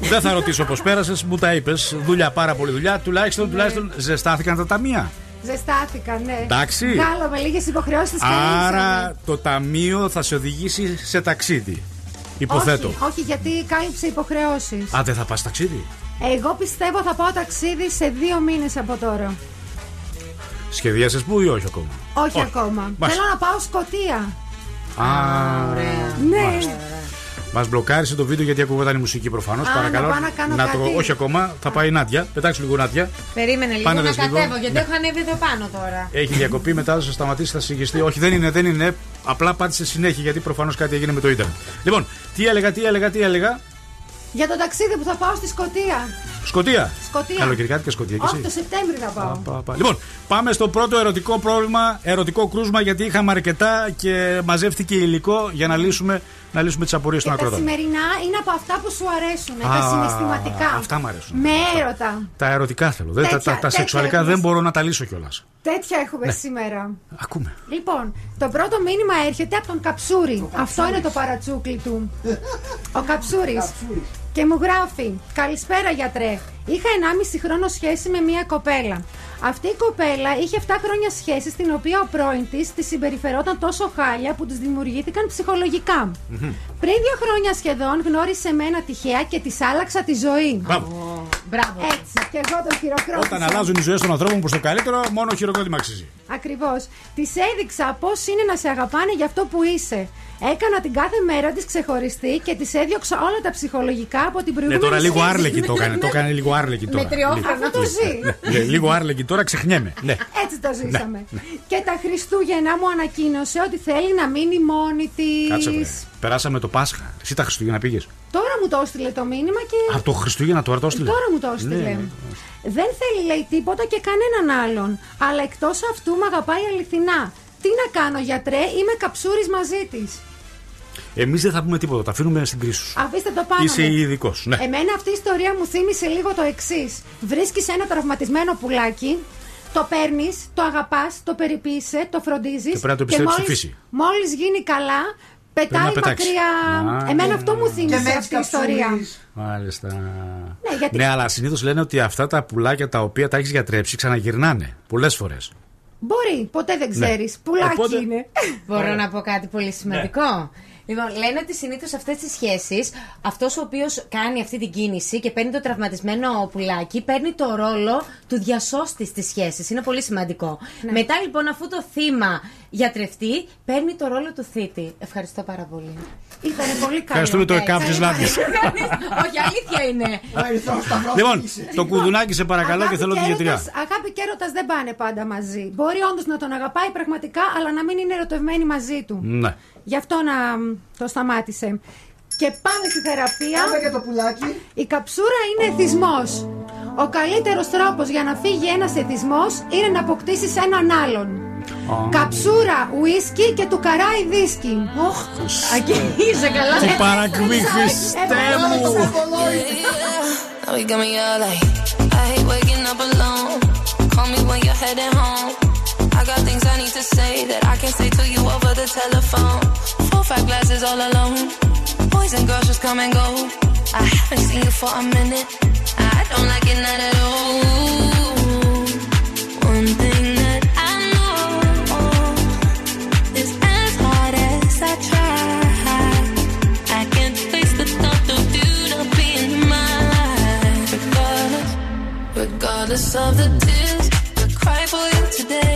Speaker 4: Δεν θα ρωτήσω πώς πέρασες, μου τα είπες. Δουλειά, πάρα πολύ δουλειά. Τουλάχιστον, τουλάχιστον ζεστάθηκαν τα ταμεία.
Speaker 27: Ζεστάθηκα, ναι.
Speaker 4: Εντάξει.
Speaker 27: Βγάλαμε λίγες υποχρεώσεις τη
Speaker 4: Άρα το ταμείο θα σε οδηγήσει σε ταξίδι. Υποθέτω.
Speaker 27: Όχι, όχι, γιατί κάλυψε υποχρεώσεις.
Speaker 4: Α, δεν θα πας ταξίδι;
Speaker 27: Εγώ πιστεύω θα πάω ταξίδι σε δύο μήνες από τώρα.
Speaker 4: Σχεδίασες που ή όχι ακόμα;
Speaker 27: Όχι, ακόμα.
Speaker 4: Μάλιστα.
Speaker 27: Θέλω να πάω Σκοτία.
Speaker 4: Α,
Speaker 27: Ναι.
Speaker 4: Μας μπλοκάρισε το βίντεο γιατί ακούγονταν η μουσική προφανώς.
Speaker 27: Α,
Speaker 4: Παρακαλώ.
Speaker 27: να πάω να κάνω
Speaker 4: το.
Speaker 27: κάτι.
Speaker 4: Όχι ακόμα, θα πάει η Νάντια. Πετάξτε λίγο Νάντια.
Speaker 2: Περίμενε λίγο
Speaker 4: Πάνε
Speaker 2: να
Speaker 4: δες λίγο.
Speaker 2: κατέβω, γιατί
Speaker 4: Ναι.
Speaker 2: έχω ανέβει εδώ πάνω τώρα.
Speaker 4: Έχει διακοπή, μετά θα σταματήσει, θα συγχυστεί. Όχι, δεν είναι, δεν είναι. Απλά πάτησε συνέχεια γιατί προφανώς κάτι έγινε με το Ιντερνετ. Λοιπόν, τι έλεγα, τι έλεγα, τι έλεγα;
Speaker 27: Για το ταξίδι που θα πάω στη Σκοτία.
Speaker 4: Σκοτία.
Speaker 27: Σκωτία.
Speaker 4: Καλοκαιρικάτικα σκοτία. Και
Speaker 27: Όχι,
Speaker 4: εσύ.
Speaker 27: το Σεπτέμβρη θα πάω.
Speaker 4: Πα, πα. Λοιπόν, πάμε στο πρώτο ερωτικό πρόβλημα, ερωτικό κρούσμα, γιατί είχαμε αρκετά και μαζεύτηκε υλικό για να λύσουμε, να λύσουμε τις απορίες των
Speaker 27: Και τα
Speaker 4: ακροτών.
Speaker 27: σημερινά είναι από αυτά που σου αρέσουν.
Speaker 4: Α,
Speaker 27: τα συναισθηματικά.
Speaker 4: αυτά μ' αρέσουν.
Speaker 27: Με έρωτα.
Speaker 4: Τα ερωτικά θέλω. Δεν, τα,
Speaker 27: Τέτοια,
Speaker 4: τα, τα
Speaker 27: τέτοια
Speaker 4: σεξουαλικά
Speaker 27: έχουμε.
Speaker 4: δεν μπορώ να τα λύσω κιόλας.
Speaker 27: Τέτοια έχουμε
Speaker 4: Ναι.
Speaker 27: σήμερα.
Speaker 4: Ακούμε.
Speaker 27: Λοιπόν, το πρώτο μήνυμα έρχεται από τον Καψούρη. Αυτό είναι το παρατσούκλι του. Ο Καψούρης. Και μου γράφει: Καλησπέρα γιατρέ. Είχα 1,5 χρόνο σχέση με μια κοπέλα. Αυτή η κοπέλα είχε 7 χρόνια σχέση στην οποία ο πρώην της τη συμπεριφερόταν τόσο χάλια που της δημιουργήθηκαν ψυχολογικά. Πριν δύο χρόνια σχεδόν γνώρισε εμένα τυχαία και της άλλαξα τη ζωή.
Speaker 4: Μπράβο.
Speaker 2: Μπράβο.
Speaker 27: Έτσι, και εγώ τον χειροκρότησα.
Speaker 4: Όταν αλλάζουν οι ζωές των ανθρώπων προς το καλύτερο, μόνο χειροκρότημα αξίζει.
Speaker 27: Ακριβώς. Της έδειξα πώς είναι να σε αγαπάνε για αυτό που είσαι. Έκανα την κάθε μέρα της ξεχωριστή και της έδιωξα όλα τα ψυχολογικά από την
Speaker 4: Ναι,
Speaker 27: προηγούμενη
Speaker 4: τώρα λίγο
Speaker 27: σχέση.
Speaker 4: άρλεκη το έκανε. Το έκανε λίγο άρλεκη τώρα.
Speaker 27: τριόφρονα. Αυτό το ζει.
Speaker 4: Ναι, λίγο άρλεκη τώρα ξεχνιέμαι. Ναι.
Speaker 27: Έτσι το ζήσαμε.
Speaker 4: Ναι,
Speaker 27: Και τα Χριστούγεννα μου ανακοίνωσε ότι θέλει να μείνει μόνη της.
Speaker 4: Κάτσε βρε. Περάσαμε το Πάσχα. Εσύ τα Χριστούγεννα πήγες;
Speaker 27: Τώρα μου το έστειλε το μήνυμα και.
Speaker 4: Από το Χριστούγεννα τώρα το έστειλε;
Speaker 27: Τώρα μου το έστειλε.
Speaker 4: Ναι.
Speaker 27: Δεν θέλει, λέει, τίποτα και κανέναν άλλον. Αλλά εκτός αυτού με αγαπάει αληθινά. Τι να κάνω, γιατρέ, είμαι καψούρης μαζί της.
Speaker 4: Εμείς δεν θα πούμε τίποτα. Τα αφήνουμε στην κρίση σου.
Speaker 27: Αφήστε το πάνω.
Speaker 4: Είσαι
Speaker 27: μου.
Speaker 4: ειδικός. Ναι.
Speaker 27: Εμένα αυτή η ιστορία μου θύμισε λίγο το εξής. Βρίσκεις ένα τραυματισμένο πουλάκι, το παίρνεις, το αγαπάς, το περιποίησε, το φροντίζεις.
Speaker 4: Και πρέπει να το επιστρέψεις στη φύση.
Speaker 27: Μόλις γίνει καλά, πετάει
Speaker 4: να πετάξεις.
Speaker 27: μακριά.
Speaker 4: Α,
Speaker 27: Εμένα
Speaker 4: ναι.
Speaker 27: αυτό μου θύμισε αυτή η ιστορία.
Speaker 4: Μάλιστα.
Speaker 27: Ναι, γιατί-
Speaker 4: Ναι, αλλά συνήθως λένε ότι αυτά τα πουλάκια τα οποία τα έχεις γιατρέψει ξαναγυρνάνε πολλές φορές.
Speaker 27: Μπορεί, ποτέ δεν
Speaker 4: Ναι.
Speaker 27: ξέρει. Πουλάκι
Speaker 4: Οπότε-
Speaker 27: είναι.
Speaker 2: Μπορώ
Speaker 4: Ωραία.
Speaker 2: να πω κάτι πολύ σημαντικό. Λοιπόν, λένε ότι συνήθως αυτές τις σχέσεις, αυτός ο οποίος κάνει αυτή την κίνηση και παίρνει το τραυματισμένο πουλάκι, παίρνει το ρόλο του διασώστης της σχέσης. Είναι πολύ σημαντικό. Μετά λοιπόν, αφού το θύμα γιατρευτεί, παίρνει το ρόλο του θήτη. Ευχαριστώ πάρα πολύ.
Speaker 27: Ήταν πολύ καλό.
Speaker 4: Ευχαριστούμε το ΕΚΑΒ τη Νάντια.
Speaker 2: Όχι, αλήθεια είναι.
Speaker 4: Λοιπόν, το κουδουνάκι σε παρακαλώ και
Speaker 27: Αγάπη
Speaker 4: θέλω τη
Speaker 27: και
Speaker 4: γιατριά.
Speaker 27: έρωτας- Αγάπη και έρωτα δεν πάνε πάντα μαζί. Μπορεί όντως να τον αγαπάει πραγματικά, αλλά να μην είναι ερωτευμένη μαζί του.
Speaker 4: Ναι.
Speaker 27: Γι' αυτό να μ, το σταμάτησε. Και πάμε στη θεραπεία.
Speaker 11: Πάμε και το πουλάκι.
Speaker 27: Η καψούρα είναι εθισμός. Ο καλύτερος τρόπος για να φύγει ένας εθισμός είναι να αποκτήσεις έναν άλλον. Καψούρα, ουίσκι και του καράι δίσκι. Οχ,
Speaker 2: είσαι καλά.
Speaker 4: Τι παρακμή, Χριστέ μου.
Speaker 15: Now we got me all like, I hate waking up alone. Call me when you're heading home. got things I need to say that I can't say to you over the telephone. Four, five glasses all alone. Boys and girls just come and go. I haven't seen you for a minute. I don't like it not at all. One thing that I know is as hard as I try. I can't face the thought of you not being in my life. Regardless, regardless of the tears I cry for you today.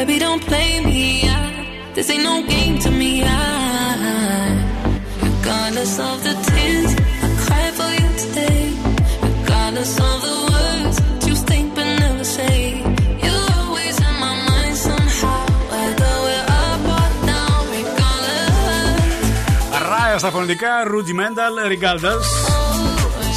Speaker 15: baby, don't play me. I, this ain't no game to me. I, regardless of the tears, I cry for you today. Regardless of the words that you think but never say. You're always in my mind somehow. Whether we're up or down, regardless.
Speaker 4: Ράια στα φωνητικά, Rudimental, Regardless.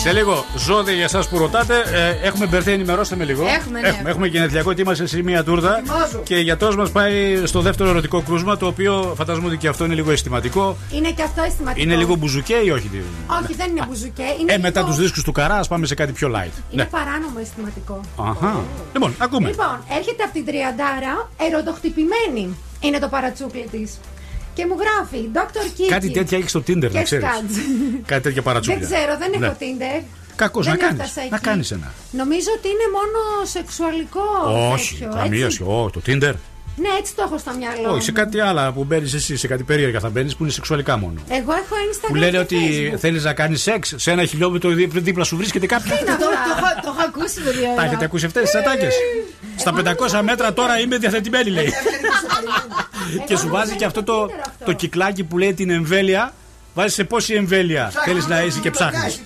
Speaker 4: Σε λίγο, ζώδια για εσάς που ρωτάτε, ε, έχουμε μπερδέ, ενημερώστε με λίγο.
Speaker 2: Έχουμε, ναι.
Speaker 4: έχουμε, έχουμε γενεθλιακό, ότι είμαστε σε μία τούρδα.
Speaker 27: Ετοιμάζω.
Speaker 4: Και η γιατρός μας πάει στο δεύτερο ερωτικό κρούσμα, το οποίο φαντάζομαι ότι και αυτό είναι λίγο αισθηματικό.
Speaker 27: Είναι και αυτό αισθηματικό.
Speaker 4: Είναι λίγο μπουζουκέ ή όχι.
Speaker 27: Όχι, δεν είναι μπουζουκέ. Είναι
Speaker 4: Ε, μετά
Speaker 27: λίγο-
Speaker 4: τους δίσκους του Καρά, ας πάμε σε κάτι πιο light.
Speaker 27: Είναι παράνομο αισθηματικό.
Speaker 4: Αχα. Λοιπόν, ακούμε.
Speaker 27: Λοιπόν, έρχεται από την Τριαντάρα, ερωτοχτυπημένη είναι το παρατσούκλι της. Και μου γράφει, Dr. Kiki.
Speaker 4: Κάτι τέτοια έχεις στο Tinder, να
Speaker 27: και
Speaker 4: ξέρεις.
Speaker 27: σκάτζ.
Speaker 4: Κάτι τέτοια παρατσούκλια.
Speaker 27: Δεν ξέρω, δεν
Speaker 4: Ναι.
Speaker 27: έχω Tinder.
Speaker 4: Κακός
Speaker 27: Δεν
Speaker 4: να κάνεις.
Speaker 27: έφτασα
Speaker 4: Να
Speaker 27: εκεί.
Speaker 4: κάνεις ένα.
Speaker 27: Νομίζω ότι είναι μόνο σεξουαλικό.
Speaker 4: Όχι,
Speaker 27: τέτοιο,
Speaker 4: καμία
Speaker 27: έτσι.
Speaker 4: σχέση. Όχι, το Tinder.
Speaker 27: Ναι, έτσι το έχω στο μυαλό.
Speaker 4: Όχι, σε
Speaker 27: μου.
Speaker 4: κάτι άλλα που μπαίνεις εσύ, σε κάτι περίεργα θα μπαίνεις που είναι σεξουαλικά μόνο.
Speaker 27: Εγώ έχω Instagram.
Speaker 4: Που λένε
Speaker 27: και
Speaker 4: ότι
Speaker 27: Facebook.
Speaker 4: θέλεις να κάνεις σεξ σε ένα χιλιόμετρο δί- δίπλα σου βρίσκεται κάποιο.
Speaker 2: Το, το, έχω- το έχω ακούσει, παιδιά.
Speaker 4: Τα έχετε ακούσει αυτές τις ατάκες; Στα 500 μέτρα τώρα είμαι διαθετημένη, λέει. Και σου βάζει και αυτό το, το κυκλάκι που λέει την εμβέλεια. Βάζεις σε πόση εμβέλεια θέλεις να είσαι και ψάχνεις.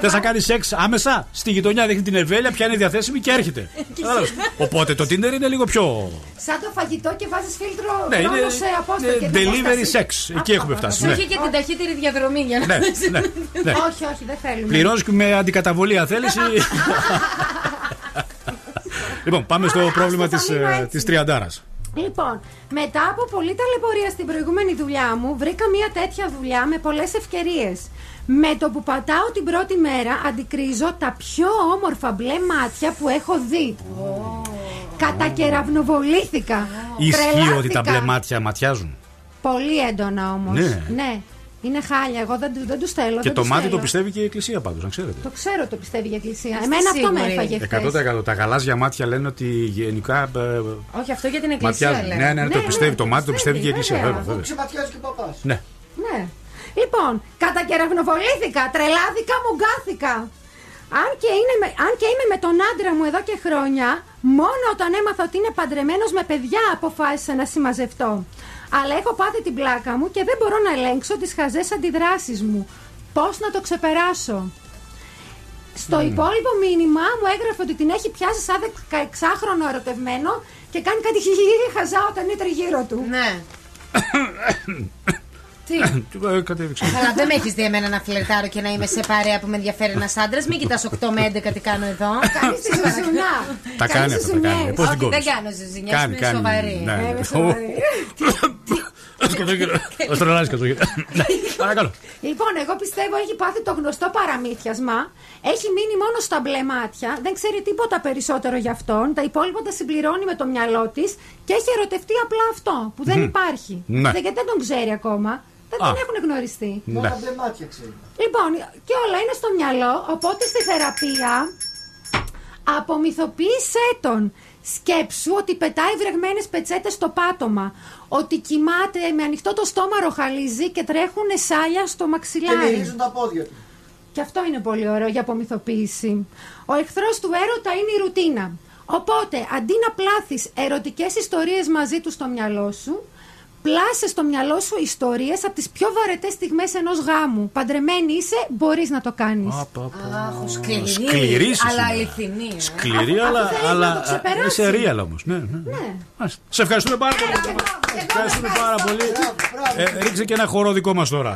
Speaker 4: Θες να κάνεις σεξ άμεσα; Στη γειτονιά, δείχνει την εμβέλεια, ποια είναι διαθέσιμη και έρχεται. Κατάλαβες. Οπότε το Tinder είναι λίγο πιο.
Speaker 27: Σαν το φαγητό και βάζεις φίλτρο
Speaker 4: Ναι, είναι-
Speaker 27: χρόνος σε απόσταση.
Speaker 4: είναι
Speaker 27: και την
Speaker 4: delivery
Speaker 27: απόσταση.
Speaker 4: sex. Εκεί έχουμε φτάσει.
Speaker 2: Σου
Speaker 4: ναι.
Speaker 2: είχε και την ταχύτερη διαδρομή για να
Speaker 4: Ναι,
Speaker 2: δεις.
Speaker 4: ναι, ναι.
Speaker 27: Όχι, όχι, δεν θέλουμε.
Speaker 4: Πληρώνεις και με αντικαταβολή αν θέλεις. λοιπόν, πάμε στο πρόβλημα
Speaker 27: θα
Speaker 4: της
Speaker 27: μείνω έτσι.
Speaker 4: της τριαντάρας.
Speaker 27: Λοιπόν, μετά από πολλή ταλαιπωρία στην προηγούμενη δουλειά μου, βρήκα μια τέτοια δουλειά με πολλές ευκαιρίες. Με το που πατάω την πρώτη μέρα, αντικρίζω τα πιο όμορφα μπλε μάτια που έχω δει. Κατακεραυνοβολήθηκα.
Speaker 4: Ισχύει ότι τα
Speaker 27: Τρελάθηκα.
Speaker 4: μπλε μάτια ματιάζουν.
Speaker 27: Πολύ έντονα όμως.
Speaker 4: Ναι.
Speaker 27: ναι. Είναι χάλια. Εγώ δεν, του- δεν τους στέλνω.
Speaker 4: Και
Speaker 27: δεν
Speaker 4: το
Speaker 27: τους
Speaker 4: μάτι το
Speaker 27: στέλνω.
Speaker 4: πιστεύει και η Εκκλησία πάντως, να ξέρετε.
Speaker 27: Το ξέρω το πιστεύει η Εκκλησία.
Speaker 2: Είστε
Speaker 27: Εμένα αυτό με
Speaker 2: σίγουροι;
Speaker 27: έφαγε χθες.
Speaker 4: 100% τα γαλάζια μάτια λένε ότι γενικά. ε,
Speaker 2: Όχι, αυτό για την εκκλησία
Speaker 4: ματιάζουν.
Speaker 2: λένε.
Speaker 4: Ναι, ναι, ναι, το
Speaker 27: Ναι,
Speaker 4: πιστεύει.
Speaker 27: ναι,
Speaker 4: Το
Speaker 27: το
Speaker 4: μάτι το πιστεύει και η Εκκλησία,
Speaker 27: βέβαια.
Speaker 4: βέβαια. βέβαια.
Speaker 11: Ξεματιάζει και ο παπάς.
Speaker 4: Ναι.
Speaker 27: Ναι. Λοιπόν, κατακεραυνοβολήθηκα, τρελάθηκα, μουγκάθηκα. Αν και, είναι με, αν και είμαι με τον άντρα μου εδώ και χρόνια, μόνο όταν έμαθα ότι είναι παντρεμένος με παιδιά αποφάσισα να συμμαζευτώ. Αλλά έχω πάθει την πλάκα μου και δεν μπορώ να ελέγξω τις χαζές αντιδράσεις μου. Πώς να το ξεπεράσω; Στο υπόλοιπο μήνυμα μου έγραφε ότι την έχει πιάσει σαν 16χρονο ερωτευμένο και κάνει κάτι χιχιχι χαζά όταν είναι τριγύρω του.
Speaker 2: Ναι. Τι;
Speaker 4: Ε, Κατέβηξε.
Speaker 2: Αλλά δεν με έχεις δει εμένα να φλερτάρω και να είμαι σε παρέα που με ενδιαφέρει ένας άντρας. Μην κοιτάς 8 με 11 τι κάνω εδώ.
Speaker 27: Κάνει τη ζουζουνά.
Speaker 4: Τα κάνει αυτά, τα κάνει. Πώς
Speaker 2: Όχι,
Speaker 4: την κόβεις;
Speaker 2: δεν κάνω ζουζινιές,
Speaker 4: Κάνει,
Speaker 2: είμαι
Speaker 4: κάνει.
Speaker 2: σοβαρή.
Speaker 4: ναι.
Speaker 27: Είμαι σοβαρή.
Speaker 4: Ο Στρολάρη κατσοχύρα. Ναι, Παρακαλώ.
Speaker 27: Λοιπόν, εγώ πιστεύω έχει πάθει το γνωστό παραμύθιασμα. Έχει μείνει μόνο στα μπλε μάτια. Δεν ξέρει τίποτα περισσότερο γι' αυτόν. Τα υπόλοιπα τα συμπληρώνει με το μυαλό της και έχει ερωτευτεί απλά αυτό που δεν
Speaker 11: Μμμ.
Speaker 27: υπάρχει.
Speaker 11: Ναι.
Speaker 27: Δεν, γιατί δεν τον ξέρει ακόμα. Δεν
Speaker 11: Α.
Speaker 27: τον έχουν γνωριστεί.
Speaker 11: Μόνο τα μπλε μάτια ξέρει.
Speaker 27: Λοιπόν, και όλα είναι στο μυαλό. Οπότε στη θεραπεία απομυθοποίησέ τον. Σκέψου ότι πετάει βρεγμένες πετσέτες στο πάτωμα. Ότι κοιμάται με ανοιχτό το στόμα ροχαλίζει και τρέχουν σάλια στο
Speaker 11: Και
Speaker 27: μαξιλάρι.
Speaker 11: μυρίζουν τα πόδια του.
Speaker 27: Και αυτό είναι πολύ ωραίο για απομυθοποίηση. Ο εχθρός του έρωτα είναι η ρουτίνα. Οπότε, αντί να πλάθεις ερωτικές ιστορίες μαζί του στο μυαλό σου, πλάσε στο μυαλό σου ιστορίες από τις πιο βαρετές στιγμές ενός γάμου. Παντρεμένη είσαι, μπορείς να το κάνεις.
Speaker 2: Αχ, σκληρή.
Speaker 4: Σκληρή είσαι
Speaker 2: Αλλά
Speaker 4: σήμερα.
Speaker 2: αληθινή. ε.
Speaker 4: Σκληρή,
Speaker 27: Αυτό
Speaker 4: αλλά,
Speaker 27: θέλει να
Speaker 4: αλλά
Speaker 27: το ξεπεράσει.
Speaker 4: είσαι real όμως. Ναι, ναι.
Speaker 27: Ναι.
Speaker 4: Μάλιστα. Σε ευχαριστούμε πάρα πολύ. Ευχαριστούμε πάρα πολύ. Ε, ρίξε και ένα χορό δικό μας τώρα.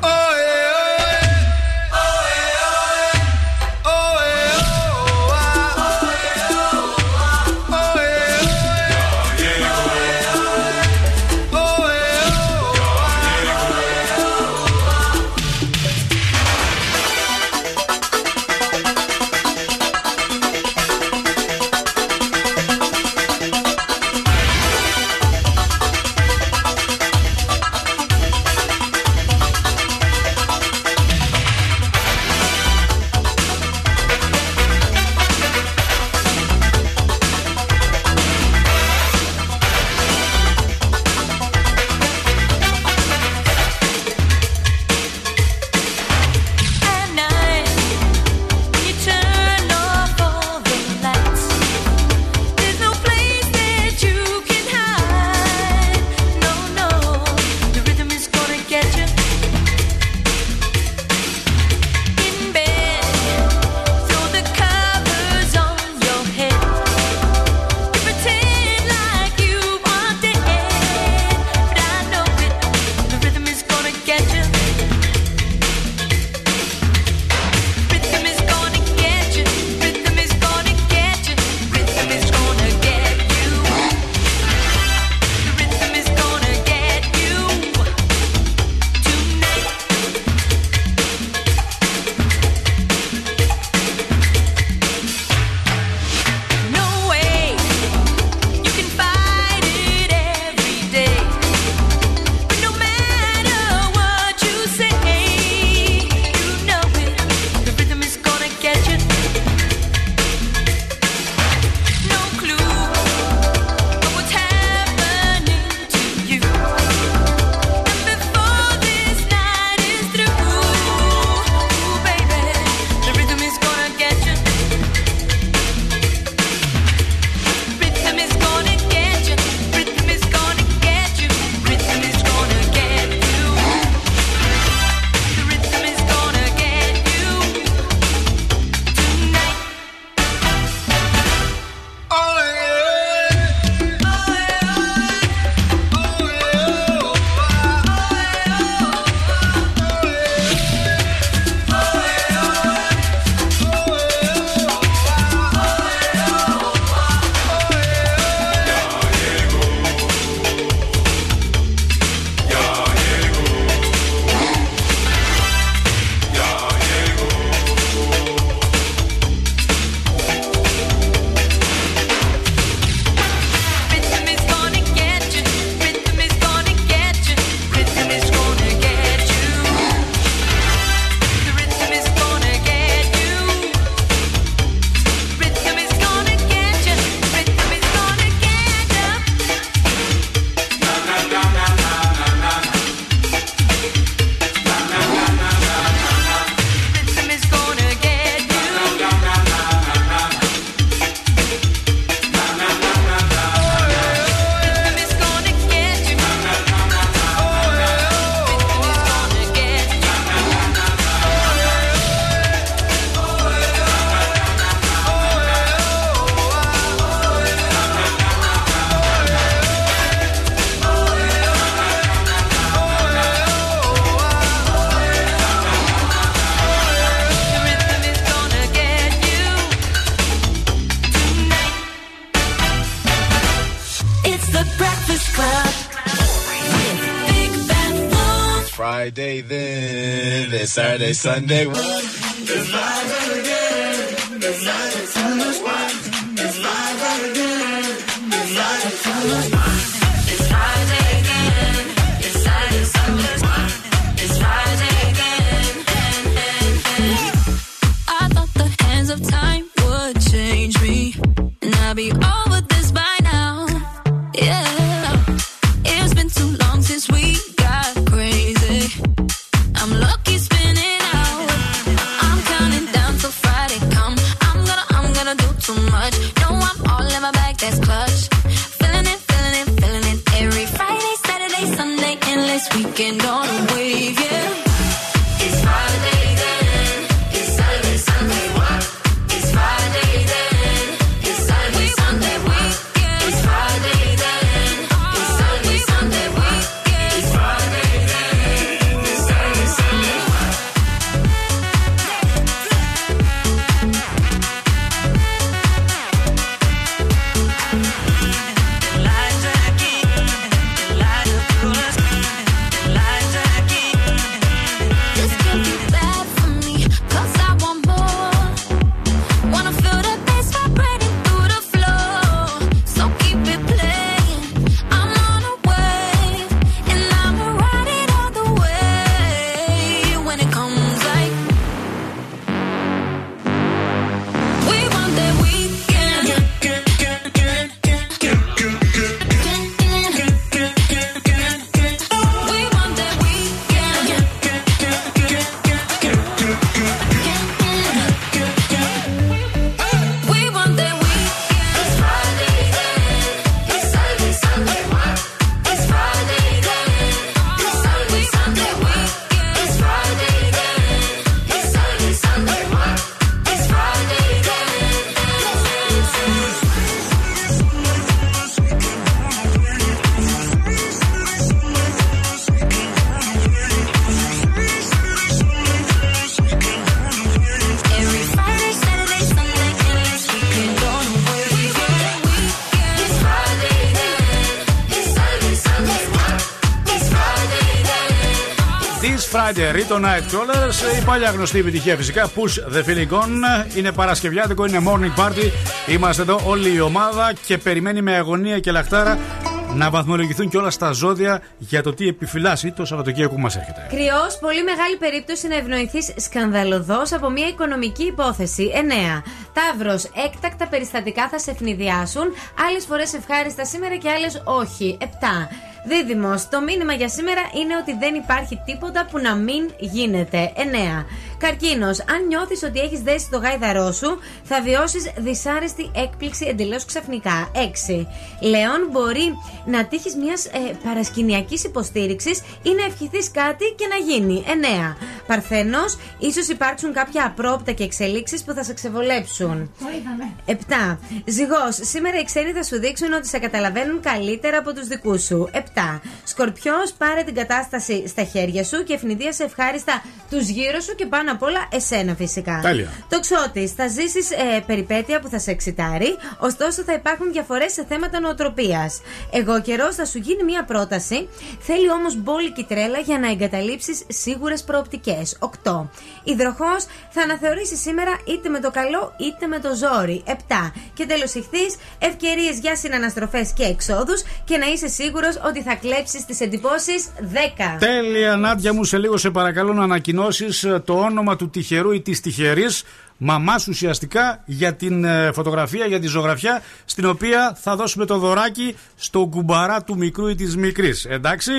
Speaker 15: Sunday.
Speaker 32: This Friday,
Speaker 4: Rito Night Crawlers, η παλιά γνωστή επιτυχία φυσικά. Push the feeling on. Είναι Παρασκευιάτικο, είναι morning party. Είμαστε εδώ όλη η ομάδα και περιμένει με αγωνία και λαχτάρα να βαθμολογηθούν και όλα στα ζώδια για το τι επιφυλάσσει το Σαββατοκύριακο που μας έρχεται.
Speaker 2: Κρυός, πολύ μεγάλη περίπτωση να ευνοηθείς σκανδαλωδώς από μια οικονομική υπόθεση. 9. Ταύρος, έκτακτα περιστατικά θα σε ευνηδιάσουν. Άλλες φορές ευχάριστα σήμερα και άλλες όχι. 7. Δίδυμος, το μήνυμα για σήμερα είναι ότι δεν υπάρχει τίποτα που να μην γίνεται. 9. Καρκίνος, αν νιώθεις ότι έχεις δέσει το γάιδαρό σου, θα βιώσεις δυσάρεστη έκπληξη εντελώς ξαφνικά. 6. Λέων, μπορεί να τύχεις μιας ε, παρασκηνιακής υποστήριξης ή να ευχηθείς κάτι και να γίνει. 9. Παρθένος, ίσως υπάρξουν κάποια απρόπτα και εξελίξεις που θα σε ξεβολέψουν.
Speaker 27: Το είδαμε.
Speaker 2: 7. Ζυγός, σήμερα οι ξένοι θα σου δείξουν ότι σε καταλαβαίνουν καλύτερα από τους δικούς σου. 7. Σκορπιός, πάρε την κατάσταση στα χέρια σου και ευνηδίασε ευχάριστα τους γύρω σου και πάνω απ' όλα εσένα φυσικά.
Speaker 4: Τέλεια.
Speaker 2: Τοξότη, θα ζήσεις ε, περιπέτεια που θα σε εξητάρει, ωστόσο θα υπάρχουν διαφορές σε θέματα νοοτροπίας. Εγώ καιρός θα σου γίνει μια πρόταση, θέλει όμως μπόλικη τρέλα για να εγκαταλείψεις σίγουρες προοπτικές. 8. Υδροχός, θα αναθεωρήσεις σήμερα είτε με το καλό είτε με το ζόρι. 7. Και τέλος ηχθείς, ευκαιρίες για συναναστροφές και εξόδους και να είσαι σίγουρος ότι θα κλέψεις τις εντυπώσεις 10.
Speaker 4: Τέλεια, Νάντια μου, σε λίγο σε παρακαλώ να ανακοινώσεις το όνομα του τυχερού ή της τυχερής μαμάς ουσιαστικά για την ε, φωτογραφία, για τη ζωγραφιά, στην οποία θα δώσουμε το δωράκι στο κουμπαρά του μικρού ή της μικρής. Εντάξει;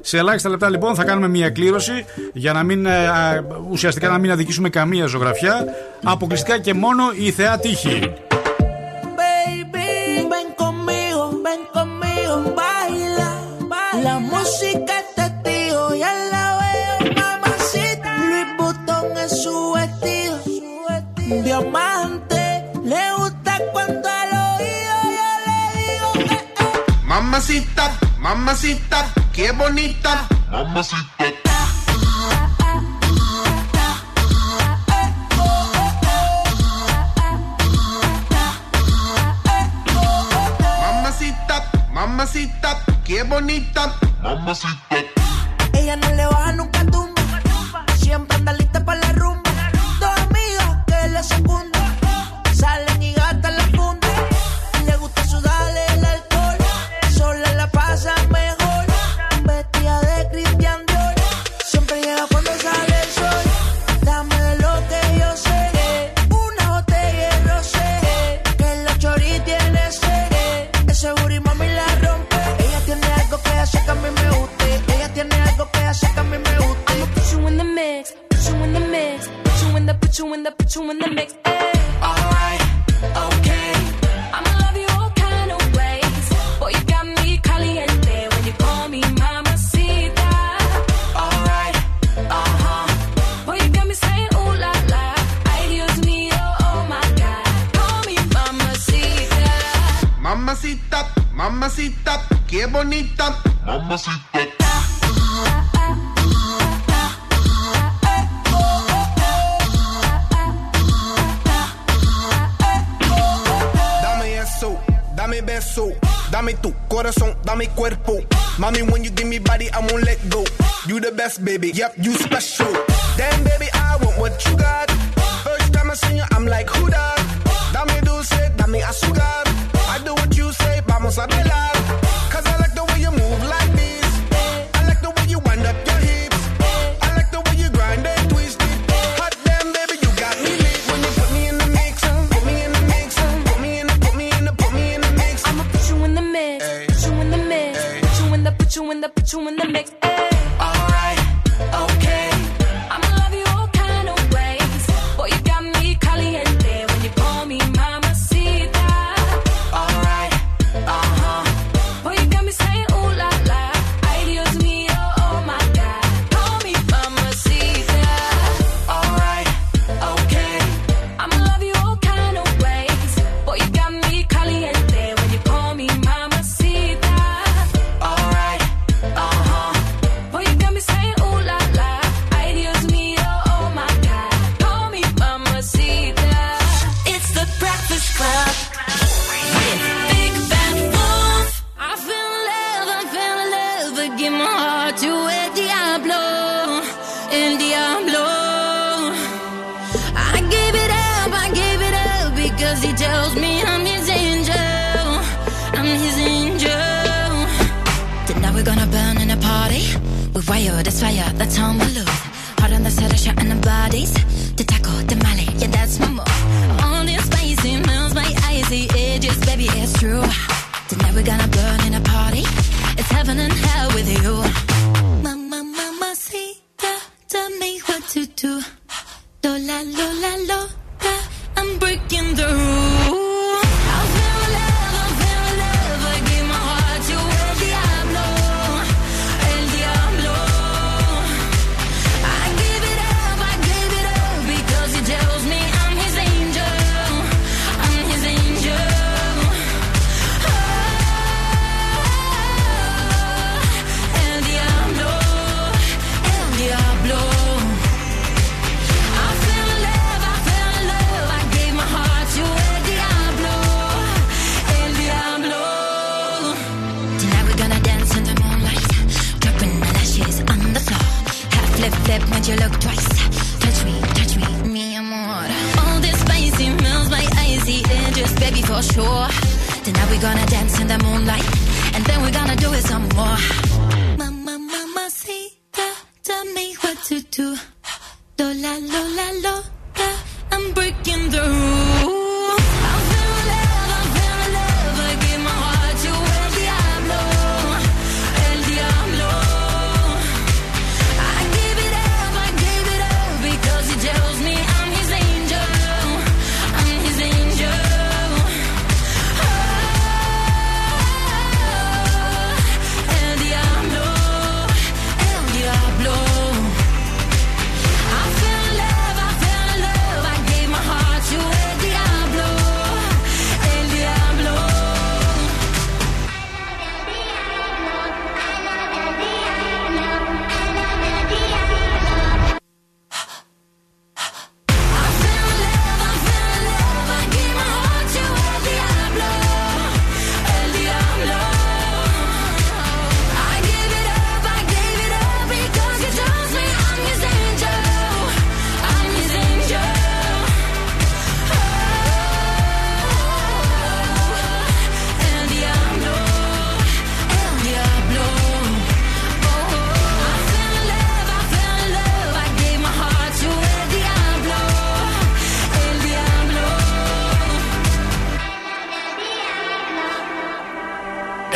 Speaker 4: Σε ελάχιστα λεπτά λοιπόν θα κάνουμε μια κλήρωση για να μην ε, α, ουσιαστικά να μην αδικήσουμε καμία ζωγραφιά. Αποκλειστικά και μόνο η θεά τύχη.
Speaker 18: Baby, ven conmigo, ven conmigo, baila. La música diamante. Le gusta cuando al oído yo le digo que
Speaker 7: Mamacita, mamacita, qué bonita. Mamacita. Mamacita, mamacita, qué bonita. Mamacita.
Speaker 18: ella no le baja nunca
Speaker 33: deixa. When
Speaker 15: the mix. Baby, yep, you special.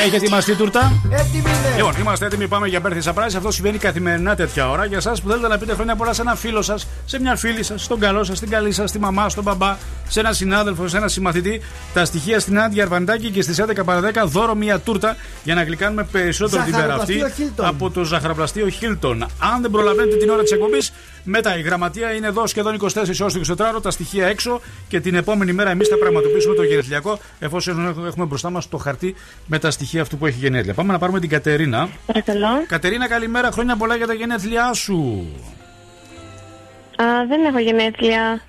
Speaker 4: Έχετε ετοιμαστεί τούρτα;
Speaker 11: Έτοιμη είναι.
Speaker 4: Λοιπόν, είμαστε έτοιμοι, πάμε για birthday surprise. Αυτό συμβαίνει καθημερινά τέτοια ώρα. Για εσάς που θέλετε να πείτε χρόνια πολλά σε ένα φίλο σας, σε μια φίλη σας, στον καλό σας, στην καλή σας, στη μαμά, στον μπαμπά, σε ένα συνάδελφο, σε ένα συμμαθητή. Τα στοιχεία στην Άντια Αρβαντάκη και στις 11 παρα 10 δώρο μια τούρτα για να γλυκάνουμε περισσότερο την μέρα αυτή
Speaker 11: Ζαχαροπλαστείο Hilton.
Speaker 4: από το ζαχαροπλαστείο Hilton. Αν δεν προλαβαίνετε την ώρα της εκπομπής, μετά η γραμματεία είναι εδώ σχεδόν 24 ώρες το 24 τα στοιχεία έξω και την επόμενη μέρα εμείς θα πραγματοποιήσουμε το γενεθλιακό εφόσον έχουμε- έχουμε μπροστά μας το χαρτί με τα στοιχεία αυτού που έχει γενέθλια. Πάμε να πάρουμε την Κατερίνα.
Speaker 1: Παρακαλώ.
Speaker 4: Κατερίνα, καλημέρα. Χρόνια πολλά για τα γενέθλιά σου.
Speaker 1: Α, δεν έχω γενέθλια.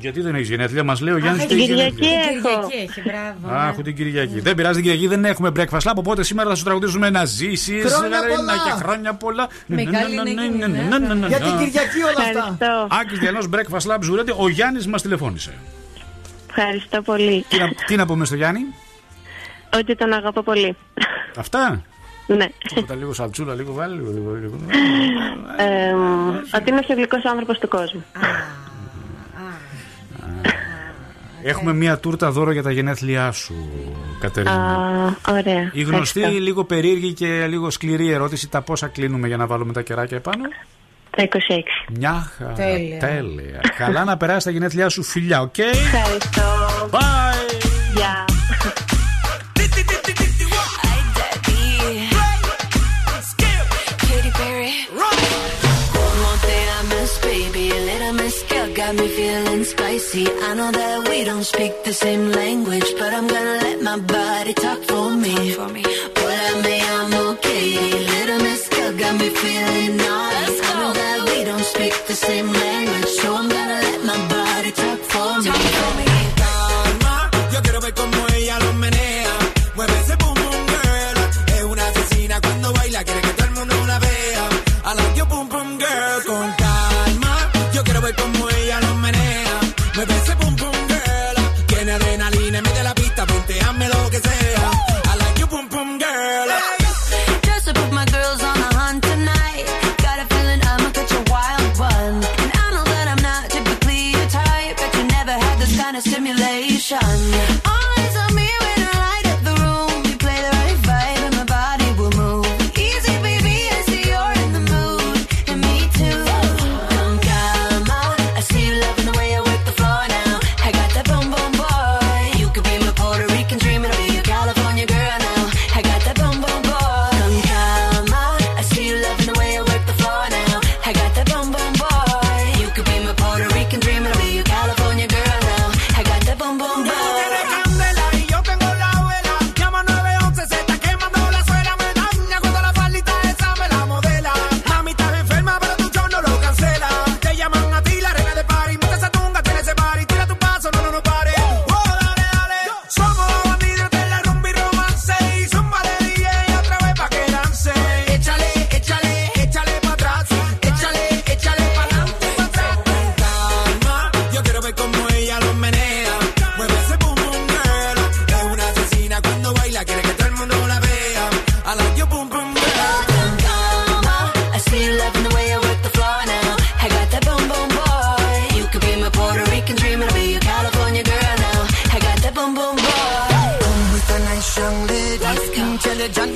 Speaker 4: Γιατί δεν έχεις γενέθλια, μας λέει ο Γιάννης
Speaker 1: την Κυριακή έχω.
Speaker 2: έχει, μπράβο.
Speaker 4: Αχ, την Κυριακή. Δεν πειράζει την Κυριακή, δεν έχουμε breakfast lab. Οπότε σήμερα θα σου τραγουδήσουμε να ζήσει.
Speaker 11: Χρόνια πολλά.
Speaker 4: και χρόνια πολλά.
Speaker 2: Μεγάλη είναι εκείνη, ναι.
Speaker 11: Για την Κυριακή όλα αυτά.
Speaker 4: Άκης Διανός Breakfast Lab Ζουρέτη, ο Γιάννης μας τηλεφώνησε.
Speaker 1: Ευχαριστώ πολύ.
Speaker 4: Τι να, τι να πούμε στο Γιάννη,
Speaker 1: Ότι τον αγαπώ πολύ.
Speaker 4: αυτά;
Speaker 1: Ναι.
Speaker 4: Τίποτα λίγο σαλτσούλα, λίγο βάλει, λίγο. λίγο, λίγο.
Speaker 1: Ε, ότι είμαι ο πιο γλυκός άνθρωπος του κόσμου.
Speaker 4: Έχουμε μία τούρτα δώρο για τα γενέθλιά σου, Κατερίνα.
Speaker 1: Α, ωραία.
Speaker 4: Η γνωστή,
Speaker 1: Ευχαριστώ.
Speaker 4: λίγο περίεργη και λίγο σκληρή ερώτηση: Τα πόσα κλείνουμε για να βάλουμε τα κεράκια επάνω;
Speaker 1: Τα 26.
Speaker 4: Μια χαρά.
Speaker 1: Τέλεια.
Speaker 4: Τέλεια. Καλά να περάσει τα γενέθλιά σου, φιλιά, οκ;
Speaker 1: Ευχαριστώ.
Speaker 4: Bye.
Speaker 1: Γεια.
Speaker 15: Got me feeling spicy. I know that we don't speak the same language, but I'm gonna let my body talk for me. for me Well, I may, I'm okay. Little miss girl got me feeling naughty. I know that we don't speak the same language,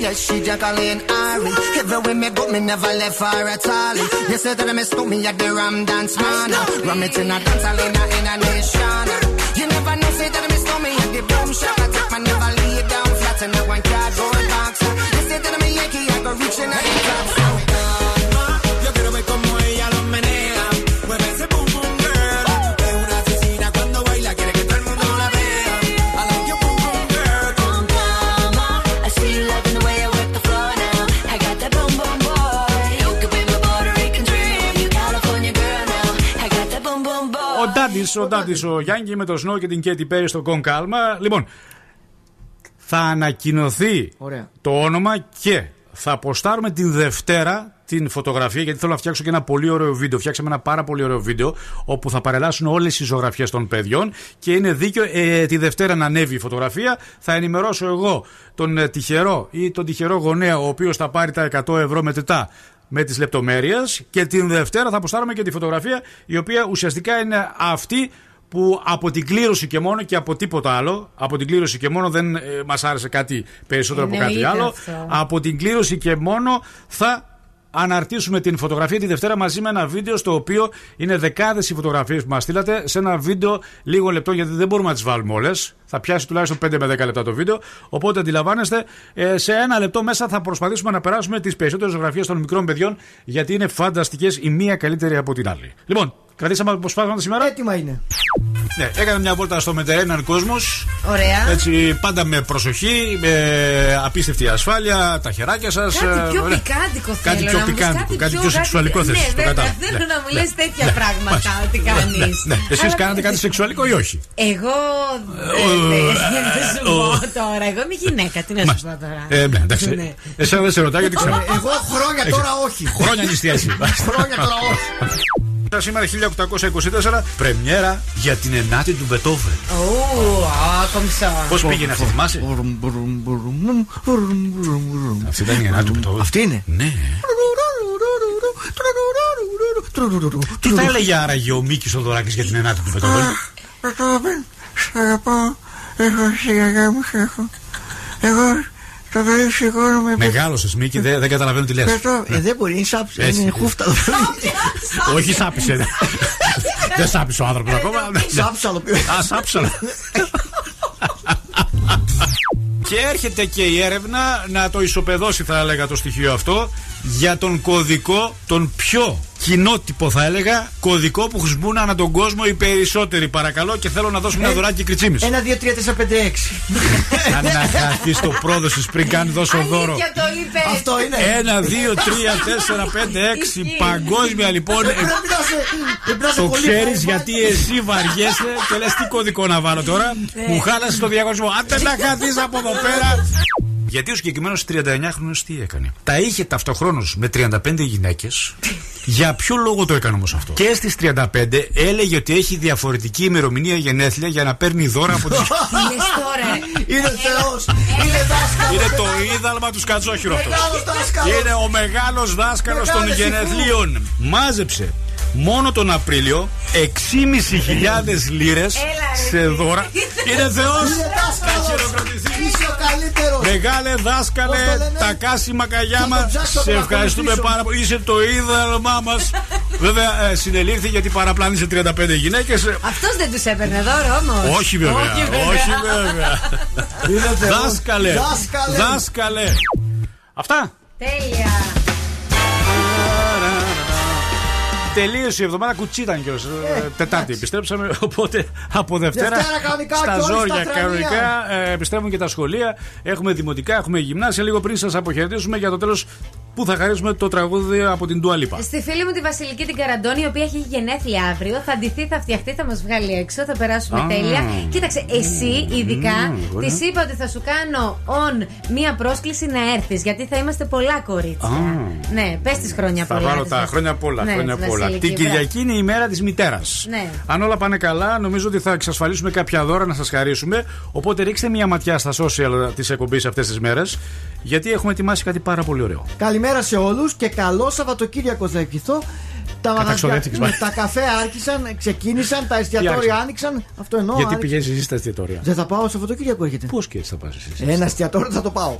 Speaker 3: Yes, she Jacqueline Ari. Everywhere me go, me never left her at all. You said that I miss me at the Ram Dance Man. Ram it in a dance hall in a, in a nation. You never know, say that I miss me at the boom shop. I take my never lay down flat in a one cardboard
Speaker 15: boy.
Speaker 4: Ο Ντάντι, ο Ντάντι, ο Γιάννη με το Σνό και την Κέτι Πέρι στο Κον Κάλμα. Λοιπόν, θα ανακοινωθεί
Speaker 11: Ωραία.
Speaker 4: το όνομα και θα αποστάρουμε την Δευτέρα την φωτογραφία γιατί θέλω να φτιάξω και ένα πολύ ωραίο βίντεο. Φτιάξαμε ένα πάρα πολύ ωραίο βίντεο όπου θα παρελάσουν όλες οι ζωγραφιές των παιδιών και είναι δίκαιο ε, τη Δευτέρα να ανέβει η φωτογραφία. Θα ενημερώσω εγώ τον ε, τυχερό ή τον τυχερό γονέα ο οποίος θα πάρει τα 100 ευρώ μετρητά με τις λεπτομέρειες και την Δευτέρα θα αποστάρουμε και τη φωτογραφία η οποία ουσιαστικά είναι αυτή που από την κλήρωση και μόνο και από τίποτα άλλο, από την κλήρωση και μόνο δεν ε, μας άρεσε κάτι περισσότερο από κάτι
Speaker 2: Εννοείται
Speaker 4: άλλο.
Speaker 2: αυτό.
Speaker 4: Από την κλήρωση και μόνο θα αναρτήσουμε την φωτογραφία τη Δευτέρα μαζί με ένα βίντεο στο οποίο είναι δεκάδες οι φωτογραφίες που μας στείλατε σε ένα βίντεο λίγο λεπτό γιατί δεν μπορούμε να τις βάλουμε όλες. Θα πιάσει τουλάχιστον 5 με 10 λεπτά το βίντεο. Οπότε αντιλαμβάνεστε, ε, σε ένα λεπτό μέσα θα προσπαθήσουμε να περάσουμε τις περισσότερες φωτογραφίε των μικρών παιδιών γιατί είναι φανταστικές η μία καλύτερη από την άλλη. Λοιπόν, κρατήσαμε αποσπάσματα σήμερα.
Speaker 11: Έτοιμα είναι.
Speaker 4: Ναι, έκανα μια βόλτα στο μετερέναν κόσμος.
Speaker 2: Ωραία.
Speaker 4: Έτσι, πάντα με προσοχή, με απίστευτη ασφάλεια, τα χεράκια σας.
Speaker 2: Κάτι πιο πικάντικο θέλω
Speaker 4: Κάτι πιο
Speaker 2: να μου πεις,
Speaker 4: πικάντικο, κάτι πιο σεξουαλικό
Speaker 2: Ναι,
Speaker 4: θες, το
Speaker 2: βέβαια,
Speaker 4: κατάλαβα.
Speaker 2: θέλω
Speaker 4: Ναι,
Speaker 2: να μου
Speaker 4: ναι.
Speaker 2: λες τέτοια πράγματα ότι κάνεις.
Speaker 4: Ναι, εσείς
Speaker 2: Αλλά-
Speaker 4: κάνατε κάτι σεξουαλικό ή όχι;
Speaker 2: Εγώ.
Speaker 4: ο,
Speaker 2: Δεν θα σου
Speaker 4: ο.
Speaker 2: πω τώρα. Εγώ είμαι γυναίκα. Τι να σου πω τώρα.
Speaker 4: Ε, ναι, εντάξει.
Speaker 2: Ναι.
Speaker 4: Εσένα δεν σε ρωτάω γιατί ξέρω.
Speaker 11: Εγώ χρόνια τώρα όχι.
Speaker 4: Χρόνια νηστιάζει.
Speaker 11: Χρόνια τώρα όχι.
Speaker 4: Σήμερα 1824, πρεμιέρα για την ενάτη του Μπετόβεν.
Speaker 2: Ου, α, κομψό.
Speaker 4: Πώ πήγαινε αυτή, θυμάσαι. Αυτή ήταν η ενάτη του Μπετόβεν.
Speaker 11: Αυτή είναι;
Speaker 4: Ναι. Τι θα έλεγε άραγε ο Μίκης Οδωράκης για την ενάτη του Μπετόβεν;
Speaker 10: Πετώβεν, σ' αγαπώ. Έχω στη γιαγιά μου, σ' έχω. Εγώ το πρωί σηκώνομαι.
Speaker 4: Μεγάλωσες Μίκη, δεν δεν καταλαβαίνω τι λες.
Speaker 11: Πετώ, ε, δεν μπορεί, είναι σάψη.
Speaker 4: Έτσι.
Speaker 11: Είναι χούφτα.
Speaker 4: Όχι, σάπισε. Δεν σάπισε ο άνθρωπος ακόμα.
Speaker 11: Σάψαλο πιο.
Speaker 4: Α, σάψαλο. Και έρχεται και η έρευνα να το ισοπεδώσει, θα έλεγα, το στοιχείο αυτό για τον κωδικό, τον πιο κοινότυπο, θα έλεγα, κωδικό που χρησιμοποιούν ανά τον κόσμο οι περισσότεροι. Παρακαλώ και θέλω να δώσουμε ένα δωράκι κριτσίμι.
Speaker 11: Ένα, δύο, τρία, τέσσερα, πέντε, έξι.
Speaker 4: Αν να χαθεί το πρόδοση πριν κάνει δώσω δώρο.
Speaker 2: Αλήθεια το είπες.
Speaker 11: Αυτό είναι.
Speaker 4: Ένα, δύο, τρία, τέσσερα, πέντε, έξι.
Speaker 2: Ισχύει.
Speaker 4: Παγκόσμια λοιπόν.
Speaker 11: Πρέπει να είσαι- πρέπει να είσαι
Speaker 4: Το
Speaker 11: πολύ
Speaker 4: ξέρεις
Speaker 11: βαρύ.
Speaker 4: γιατί εσύ βαριέσαι και λες τι κωδικό να βάλω τώρα. Μου χάλασες το διαγωνισμό. Αν δεν να χαθεί από εδώ πέρα. Γιατί ο συγκεκριμένο 39χρονο τι έκανε. Τα είχε ταυτοχρόνω με 35 γυναίκε. Για ποιο λόγο το έκανε όμω αυτό. Και στι 35 έλεγε ότι έχει διαφορετική ημερομηνία γενέθλια για να παίρνει δώρα από τι.
Speaker 2: Τι λες τώρα.
Speaker 11: Είναι θεός. Είναι δάσκαλο.
Speaker 4: Είναι το είδαλμα του Σκατζόχυρο αυτό.
Speaker 11: Μεγάλος δάσκαλος.
Speaker 4: Είναι ο μεγάλο δάσκαλο των
Speaker 11: Μεγάλε
Speaker 4: γενεθλίων. Μάζεψε μόνο τον Απρίλιο 6.500 λίρες σε δώρα. Είναι Θεός!
Speaker 11: Είναι δάσκαλος. Είσαι ο καλύτερος.
Speaker 4: Μεγάλε δάσκαλε,
Speaker 11: Πώς το λένε;
Speaker 4: τα κάσιμα καγιά
Speaker 11: Θα
Speaker 4: μα.
Speaker 11: τον ψάξω
Speaker 4: Σε
Speaker 11: να
Speaker 4: ευχαριστούμε
Speaker 11: ακολουθήσω.
Speaker 4: πάρα πολύ. Είσαι το είδαλμά μας. Βέβαια, ε, συνελήφθη γιατί παραπλάνησε 35 γυναίκες.
Speaker 2: Αυτός δεν τους έπαιρνε δώρο όμως.
Speaker 4: Όχι βέβαια.
Speaker 2: Όχι, βέβαια.
Speaker 4: Όχι βέβαια.
Speaker 11: Είναι θεός.
Speaker 4: Δάσκαλε.
Speaker 11: Δάσκαλε.
Speaker 4: Δάσκαλε. Αυτά.
Speaker 2: Τέλεια.
Speaker 4: Τελείωσε η εβδομάδα, κουτσί ήταν κιόλα. Τετάρτη επιστρέψαμε. Οπότε από Δευτέρα,
Speaker 11: Δευτέρα κανονικά
Speaker 4: στα
Speaker 11: και όλοι στα
Speaker 4: ζόρια
Speaker 11: τρανία.
Speaker 4: κανονικά ε, επιστρέφουν και τα σχολεία. Έχουμε δημοτικά, έχουμε γυμνάσια. Λίγο πριν σας αποχαιρετήσουμε για το τέλος που θα χαρίσουμε το τραγούδι από την Τουαλίπα.
Speaker 2: Στη φίλη μου τη Βασιλική την Καραντώνη, η οποία έχει γενέθλια αύριο, θα ντυθεί, θα φτιαχτεί, θα μας βγάλει έξω, θα περάσουμε
Speaker 4: Α.
Speaker 2: τέλεια. Κοίταξε, εσύ ειδικά
Speaker 4: Μμμ, ωραία.
Speaker 2: της είπα ότι θα σου κάνω on μία πρόσκληση να έρθεις, γιατί θα είμαστε πολλά κορίτσια.
Speaker 4: Α.
Speaker 2: Ναι, πες τη χρόνια
Speaker 4: Θα
Speaker 2: πολλά.
Speaker 4: βάλω
Speaker 2: της
Speaker 4: τα
Speaker 2: Βασι-
Speaker 4: χρόνια πολλά.
Speaker 2: Ναι,
Speaker 4: χρόνια
Speaker 2: της
Speaker 4: πολλά.
Speaker 2: Βασιλική,
Speaker 4: Την
Speaker 2: μπράβο.
Speaker 4: Κυριακή είναι η μέρα της μητέρας.
Speaker 2: Ναι.
Speaker 4: Αν όλα πάνε καλά, νομίζω ότι θα εξασφαλίσουμε κάποια δώρα να σας χαρίσουμε. Οπότε ρίξτε μια ματιά στα social της εκπομπής αυτές τις μέρες, γιατί έχουμε ετοιμάσει κάτι πάρα πολύ ωραίο.
Speaker 11: Καλημέρα σε όλους και καλό Σαββατοκύριακο θα ευχηθώ. Τα, μαγαζιά,
Speaker 4: Καταξοδεύτηκες,
Speaker 11: ναι,
Speaker 4: μα.
Speaker 11: τα καφέ άρχισαν, ξεκίνησαν, τα εστιατόρια
Speaker 4: άρχισαν;
Speaker 11: άνοιξαν. Αυτό εννοώ.
Speaker 4: γιατί
Speaker 11: άρχισαν.
Speaker 4: πηγαίνεις εσύ στα εστιατόρια;
Speaker 11: Δεν θα πάω Σαββατοκύριακο έρχεται.
Speaker 4: Πώ και έτσι θα πας εσύ;
Speaker 11: Ένα εστιατόριο θα το πάω.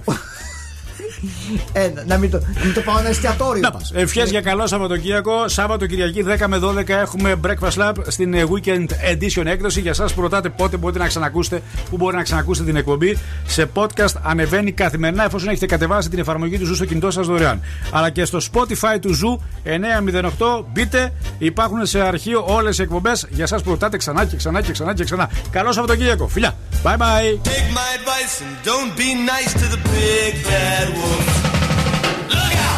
Speaker 11: Ένα, να μην το, να μην το πάω ένα εστιατόριο.
Speaker 4: Να πας. Ευχές για καλό Σαββατοκύριακο. Σάββατο Κυριακή 10 με 12 έχουμε Breakfast Lab στην ε, Weekend Edition έκδοση. Για εσά που ρωτάτε πότε μπορείτε να ξανακούσετε, πού μπορείτε να ξανακούσετε την εκπομπή. Σε podcast ανεβαίνει καθημερινά εφόσον έχετε κατεβάσει την εφαρμογή του Zoo στο κινητό σας δωρεάν. Αλλά και στο Spotify του Zoo 908 μπείτε. Υπάρχουν σε αρχείο όλες οι εκπομπές. Για εσάς που ρωτάτε ξανά και ξανά και ξανά και ξανά. Καλό Σαββατοκύριακο. Φιλιά. Bye bye.
Speaker 18: Take my advice and don't be nice to the big bad werewolf. Look out!